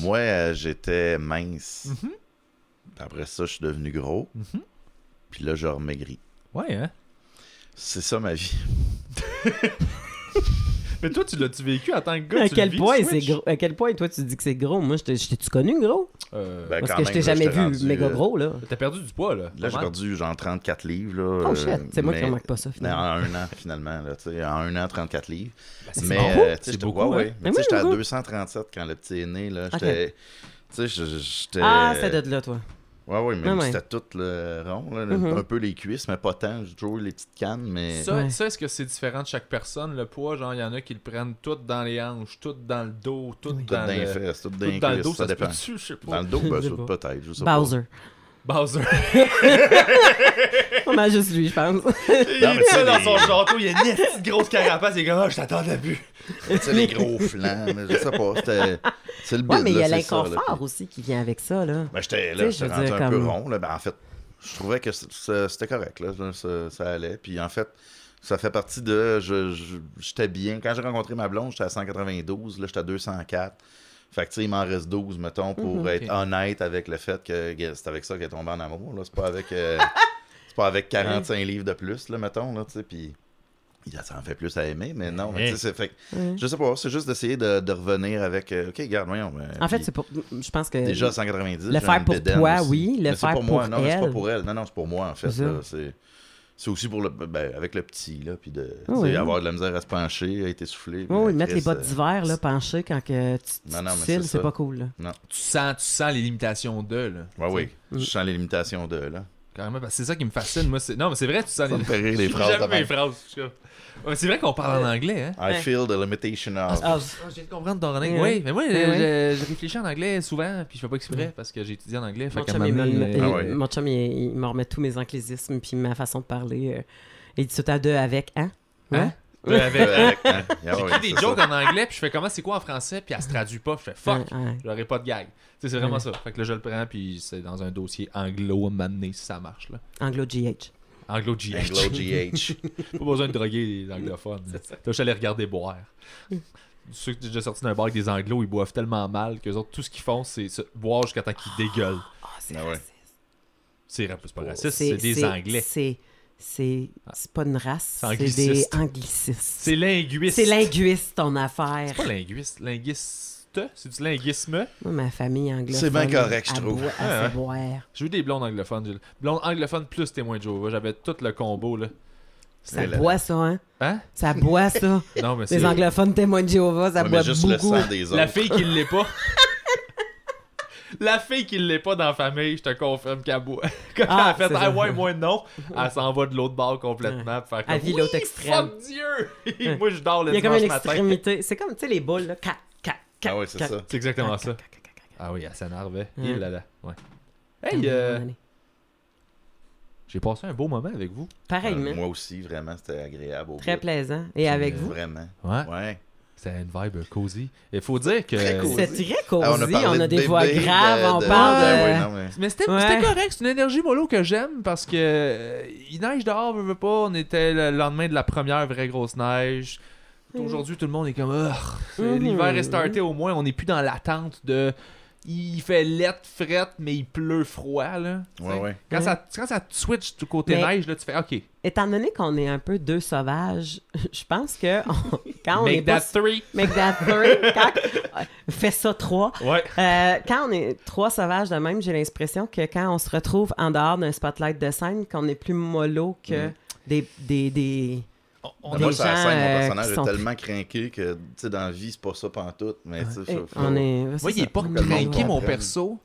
Moi, euh, j'étais mince.
Mm-hmm.
Après ça, je suis devenu gros. Puis là, je remaigris.
Ouais, hein?
C'est ça ma vie.
Mais toi, tu l'as-tu vécu en tant que gars?
À
tu
quel,
le vis,
point
tu
c'est
switch?
gros, à quel point toi tu dis que c'est gros? Moi, je t'ai- je t'ai-tu connu gros?
Euh,
Ben,
Parce
quand
que je
même,
t'ai
là,
jamais
j'étais
vu
rendu,
méga
euh,
gros, là.
T'as perdu du poids, là.
Là, j'ai perdu genre 34 livres. Là,
Oh shit,
euh,
c'est moi qui
mais-
remarque pas ça,
mais
finalement.
en un an, finalement. Là, tu sais, en un an, 34 livres.
c'est
mais
beaucoup.
euh, tu sais,
C'est
j'étais-
beaucoup,
ouais,
hein.
Mais
Mais tu sais,
oui,
j'étais à
beaucoup.
237 quand le petit est né. Là. J'étais. Tu sais, je- j'étais.
Ah, c'est de là, toi.
Ouais, ouais, mais
Ah, ouais.
c'était tout le rond. Là,
Mhm.
Un peu les cuisses, mais pas tant. J'ai toujours eu les petites cannes, mais.
Ça,
Ouais.
ça, est-ce que c'est différent de chaque personne, le poids? Genre, il y en a qui le prennent tout dans les hanches, tout dans le dos, tout
Tout
dans,
dans les
le...
fesses, tout
tout
dans les
dans le dos,
ça dépend.
peut-tu? Je sais
Dans
pas.
le dos,
Je
ben,
sais
ça,
pas.
peut-être. Sais pas.
Bowser. On a juste lui, je pense.
il dans son château, il y a une petite grosse carapace, il est comme, ah, je t'attendais plus.
Tu sais, les gros flancs, mais je sais pas. C'était. C'est le
Ouais,
bide,
mais il y a l'inconfort aussi qui vient avec ça, là.
Ben, j'étais là, j'étais rendu un peu rond. Là. Ben, en fait, je trouvais que c'était correct. Là. Ça, ça allait. Puis en fait, ça fait partie de. je- je- J'étais bien. Quand j'ai rencontré ma blonde, j'étais à 192. Là, j'étais à 204. Fait que, tu sais, il m'en reste 12, mettons, pour
Mhm.
être honnête avec le fait que c'est avec ça qu'elle est tombée en amour. Là. C'est pas avec. euh, c'est pas avec 45 livres de plus, là, mettons. Là, tu sais, puis. Ça en fait plus à aimer, mais non. mais c'est fait. Je sais pas, c'est juste d'essayer de, de revenir avec. euh, ok, regarde, voyons.
En fait, c'est pour. Je pense que.
Déjà à 190.
Le faire pour toi,
aussi.
oui, le
Mais c'est
faire
pour moi.
pour
Non, c'est pas pour elle. Non, non, c'est pour moi, en fait.
C'est.
C'est aussi pour le. Ben, avec le petit, là. Puis de.
Ah oui.
avoir de la misère à se pencher, à être essoufflé.
Oui, oui, mettre les bottes
euh,
d'hiver, là, penchées quand que tu, tu
Non, non, c'est
pas cool, là.
Tu sens, tu sens les limitations d'eux, là.
Ouais, oui.
Mm.
Je sens les limitations de, là.
Carrément, parce que c'est ça qui me fascine. Moi, c'est... Non, mais c'est vrai, tu sens
Ça me fait rire, les phrases
J'aime
de
mes
même.
phrases. Ouais, c'est vrai qu'on parle en anglais, hein.
I
Ouais.
feel the limitation of.
Ah,
Ah, je viens de comprendre ton
Ouais,
anglais.
ouais.
Oui, mais moi,
Ouais,
je,
ouais.
réfléchis en anglais souvent, puis je fais pas exprès parce que j'ai étudié en anglais. Fait
Mon chum, il me,
Ah ouais.
mon chum, il, il me remet tous mes anglésismes puis ma façon de parler. euh, il dit tout à deux avec, hein?
Hein? Là, avec,
Avec, hein. Ah
J'écris
ouais,
des jokes
ça.
en anglais, puis je fais comment c'est quoi en français, puis elle se traduit pas. Je fais fuck,
Ouais, ouais.
j'aurais pas de gag. C'est vraiment
Ouais.
ça. Fait que là, je le prends, puis c'est dans un dossier anglo mané si ça marche. là.
Anglo-GH.
Anglo GH.
Anglo GH.
pas besoin de droguer les anglophones. Là, je suis allé regarder boire. Ceux qui sont déjà sortis d'un bar avec des anglos, ils boivent tellement mal que autres, tout ce qu'ils font, c'est se- boire jusqu'à temps qu'ils dégueulent.
Ah, c'est
Ah ouais.
raciste.
C'est pas raciste, c'est des anglais.
C'est, c'est, c'est pas une race,
C'est
des
angliciste.
anglicistes.
C'est linguiste.
C'est linguiste, ton affaire.
C'est pas linguiste. Linguiste. C'est du linguisme.
Moi, ma famille anglophone.
C'est bien correct, je
elle
trouve.
Elle
Ouais. J'ai eu des blondes anglophones. J'ai- Blonde anglophone plus témoin de Jéhovah. J'avais tout le combo, là.
Ça
là,
boit, ça, hein?
Hein?
Ça boit, ça.
Non, mais c'est.
Les anglophones témoins de Jéhovah, ça
Ouais,
boit
mais juste le
beaucoup.
sang des autres.
La fille qui l'est pas. La fille qui l'est pas dans la famille, je te confirme qu'elle boit. Quand
Ah,
elle a fait Ah ouais, moi non, elle s'en va de l'autre bord complètement. pour faire
Elle
comme,
vit l'autre
Oui,
extrême.
Fuck Dieu! moi je dors le
Il y a comme
dimanche
une
matin.
extrémité. C'est comme, tu sais, les boules, là.
Ah ouais, c'est ça.
C'est exactement ça. Ah oui, elle s'énervait. Il là là. Ouais. Hey, euh, j'ai passé un beau moment avec vous.
Pareillement.
Euh, moi aussi, vraiment, c'était agréable. Au
Très
bout.
plaisant. Et avec
euh,
vous?
Vraiment.
Ouais.
Ouais.
C'était une vibe cosy. Il faut dire que.
C'est très cosy.
Ah,
on, a
de
des
bébé,
voix
de-
graves, on
de-
parle de...
Ouais, non, mais-
Mais c'était
Ouais.
c'était correct, c'est une énergie mollo que j'aime parce que il neige dehors, veut, veut pas, on était le lendemain de la première vraie grosse neige. Aujourd'hui, tout le monde est comme l'hiver est starté au moins, on n'est plus dans l'attente de il fait lettre, frette, mais il pleut froid là.
Ouais, ouais.
Quand,
Ouais.
ça, quand ça te switch du côté
Mais-
neige, là, tu fais OK.
Étant donné qu'on est un peu deux sauvages, je pense que on- quand on est
Make
pas...
that three.
Make that three. Quand- Fais ça trois.
Ouais.
Euh, quand on est trois sauvages de même, j'ai l'impression que quand on se retrouve en dehors d'un spotlight de scène, qu'on est plus mollo que
Mm.
des, des, des...
On-
Ben, moi, sur la scène, mon personnage est tellement craqué que, tu sais, dans la vie, c'est pas ça pantoute. Mais, tu sais.
Moi, il est pas
craqué,
mon perso,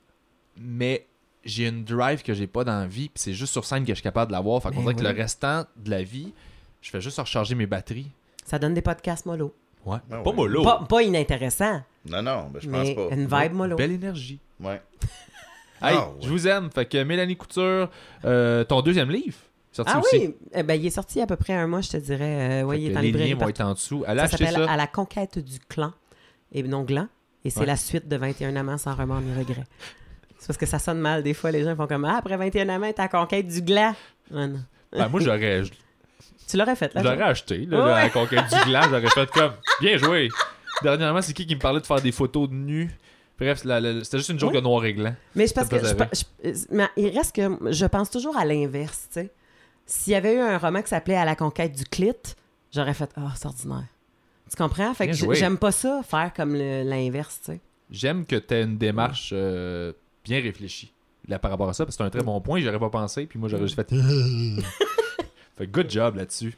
mais j'ai une drive que j'ai pas dans la vie, puis c'est juste sur scène que je suis capable de l'avoir. Fait qu'on
Ben
dirait que le restant de la vie, je fais juste recharger mes batteries.
Ça donne des podcasts mollo.
Ouais.
Ah
pas
ouais.
mollo.
Pas, pas inintéressant,
Non, non, ben, je
mais
pense pas.
une vibe mollo.
Belle énergie.
Ouais.
Hey,
Ah, ouais.
je vous aime. Fait que Mélanie Couture, euh, ton deuxième livre, sorti
Ah
aussi.
oui, eh ben, il est sorti à peu près un mois, je te dirais. Euh, ouais, il est en
les liens vont être en dessous. Allez
Ça s'appelle
ça.
À la conquête du clan et non gland. Et c'est
Ouais.
la suite de 21 amants sans remords ni regret. C'est parce que ça sonne mal. Des fois, les gens font comme Ah, après 21 amants, t'es à la conquête du gland. Non.
Ben, moi, j'aurais
Tu l'aurais fait, là.
j'aurais acheté. Là,
Ouais.
la conquête du gland, j'aurais fait comme bien joué. Dernièrement, c'est qui qui me parlait de faire des photos de nu? Bref, c'était juste une joke
Ouais.
de noir et blanc.
Mais je pense que. je- mais il reste que je pense toujours à l'inverse, tu sais. S'il y avait eu un roman qui s'appelait À la conquête du clit, j'aurais fait Ah, c'est ordinaire. Tu comprends? Fait que j'aime pas ça, faire comme l'inverse, tu sais.
J'aime que tu aies une démarche euh, bien réfléchie là, par rapport à ça, parce que c'est un très bon point. J'aurais pas pensé, puis moi, j'aurais juste fait. fait good job là-dessus.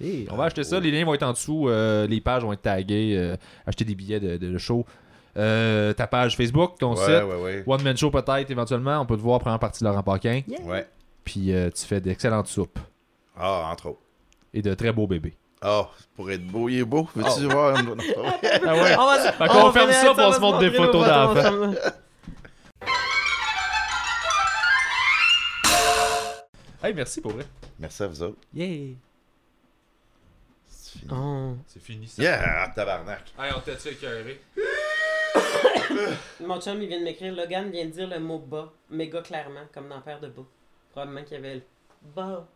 Hey, on va acheter ça, les liens vont être en dessous, euh, les pages vont être taguées, euh, acheter des billets de, de show. Euh, ta page Facebook, ton
Ouais,
site,
ouais, ouais.
One Man Show peut-être éventuellement, on peut te voir première partie de Laurent Paquin,
Ouais.
Puis euh, tu fais d'excellentes soupes
Ah, entre autres.
et de très beaux bébés.
Ah, pour être beau, il est beau. Veux-tu
Oh.
voir? Non, vrai.
Ah ouais.
On va,
Fait qu'on ferme ça, on se montre des photos d'enfants. Hey, merci pour vrai.
Merci à vous autres.
Yeah.
C'est fini.
Oh.
C'est fini ça.
Yeah, tabarnak.
Hey, on t'a-tu écœuré?
Mon chum, il vient de m'écrire. Logan vient de dire le mot bas, méga clairement, comme dans Père de bas. Probablement qu'il y avait le bas.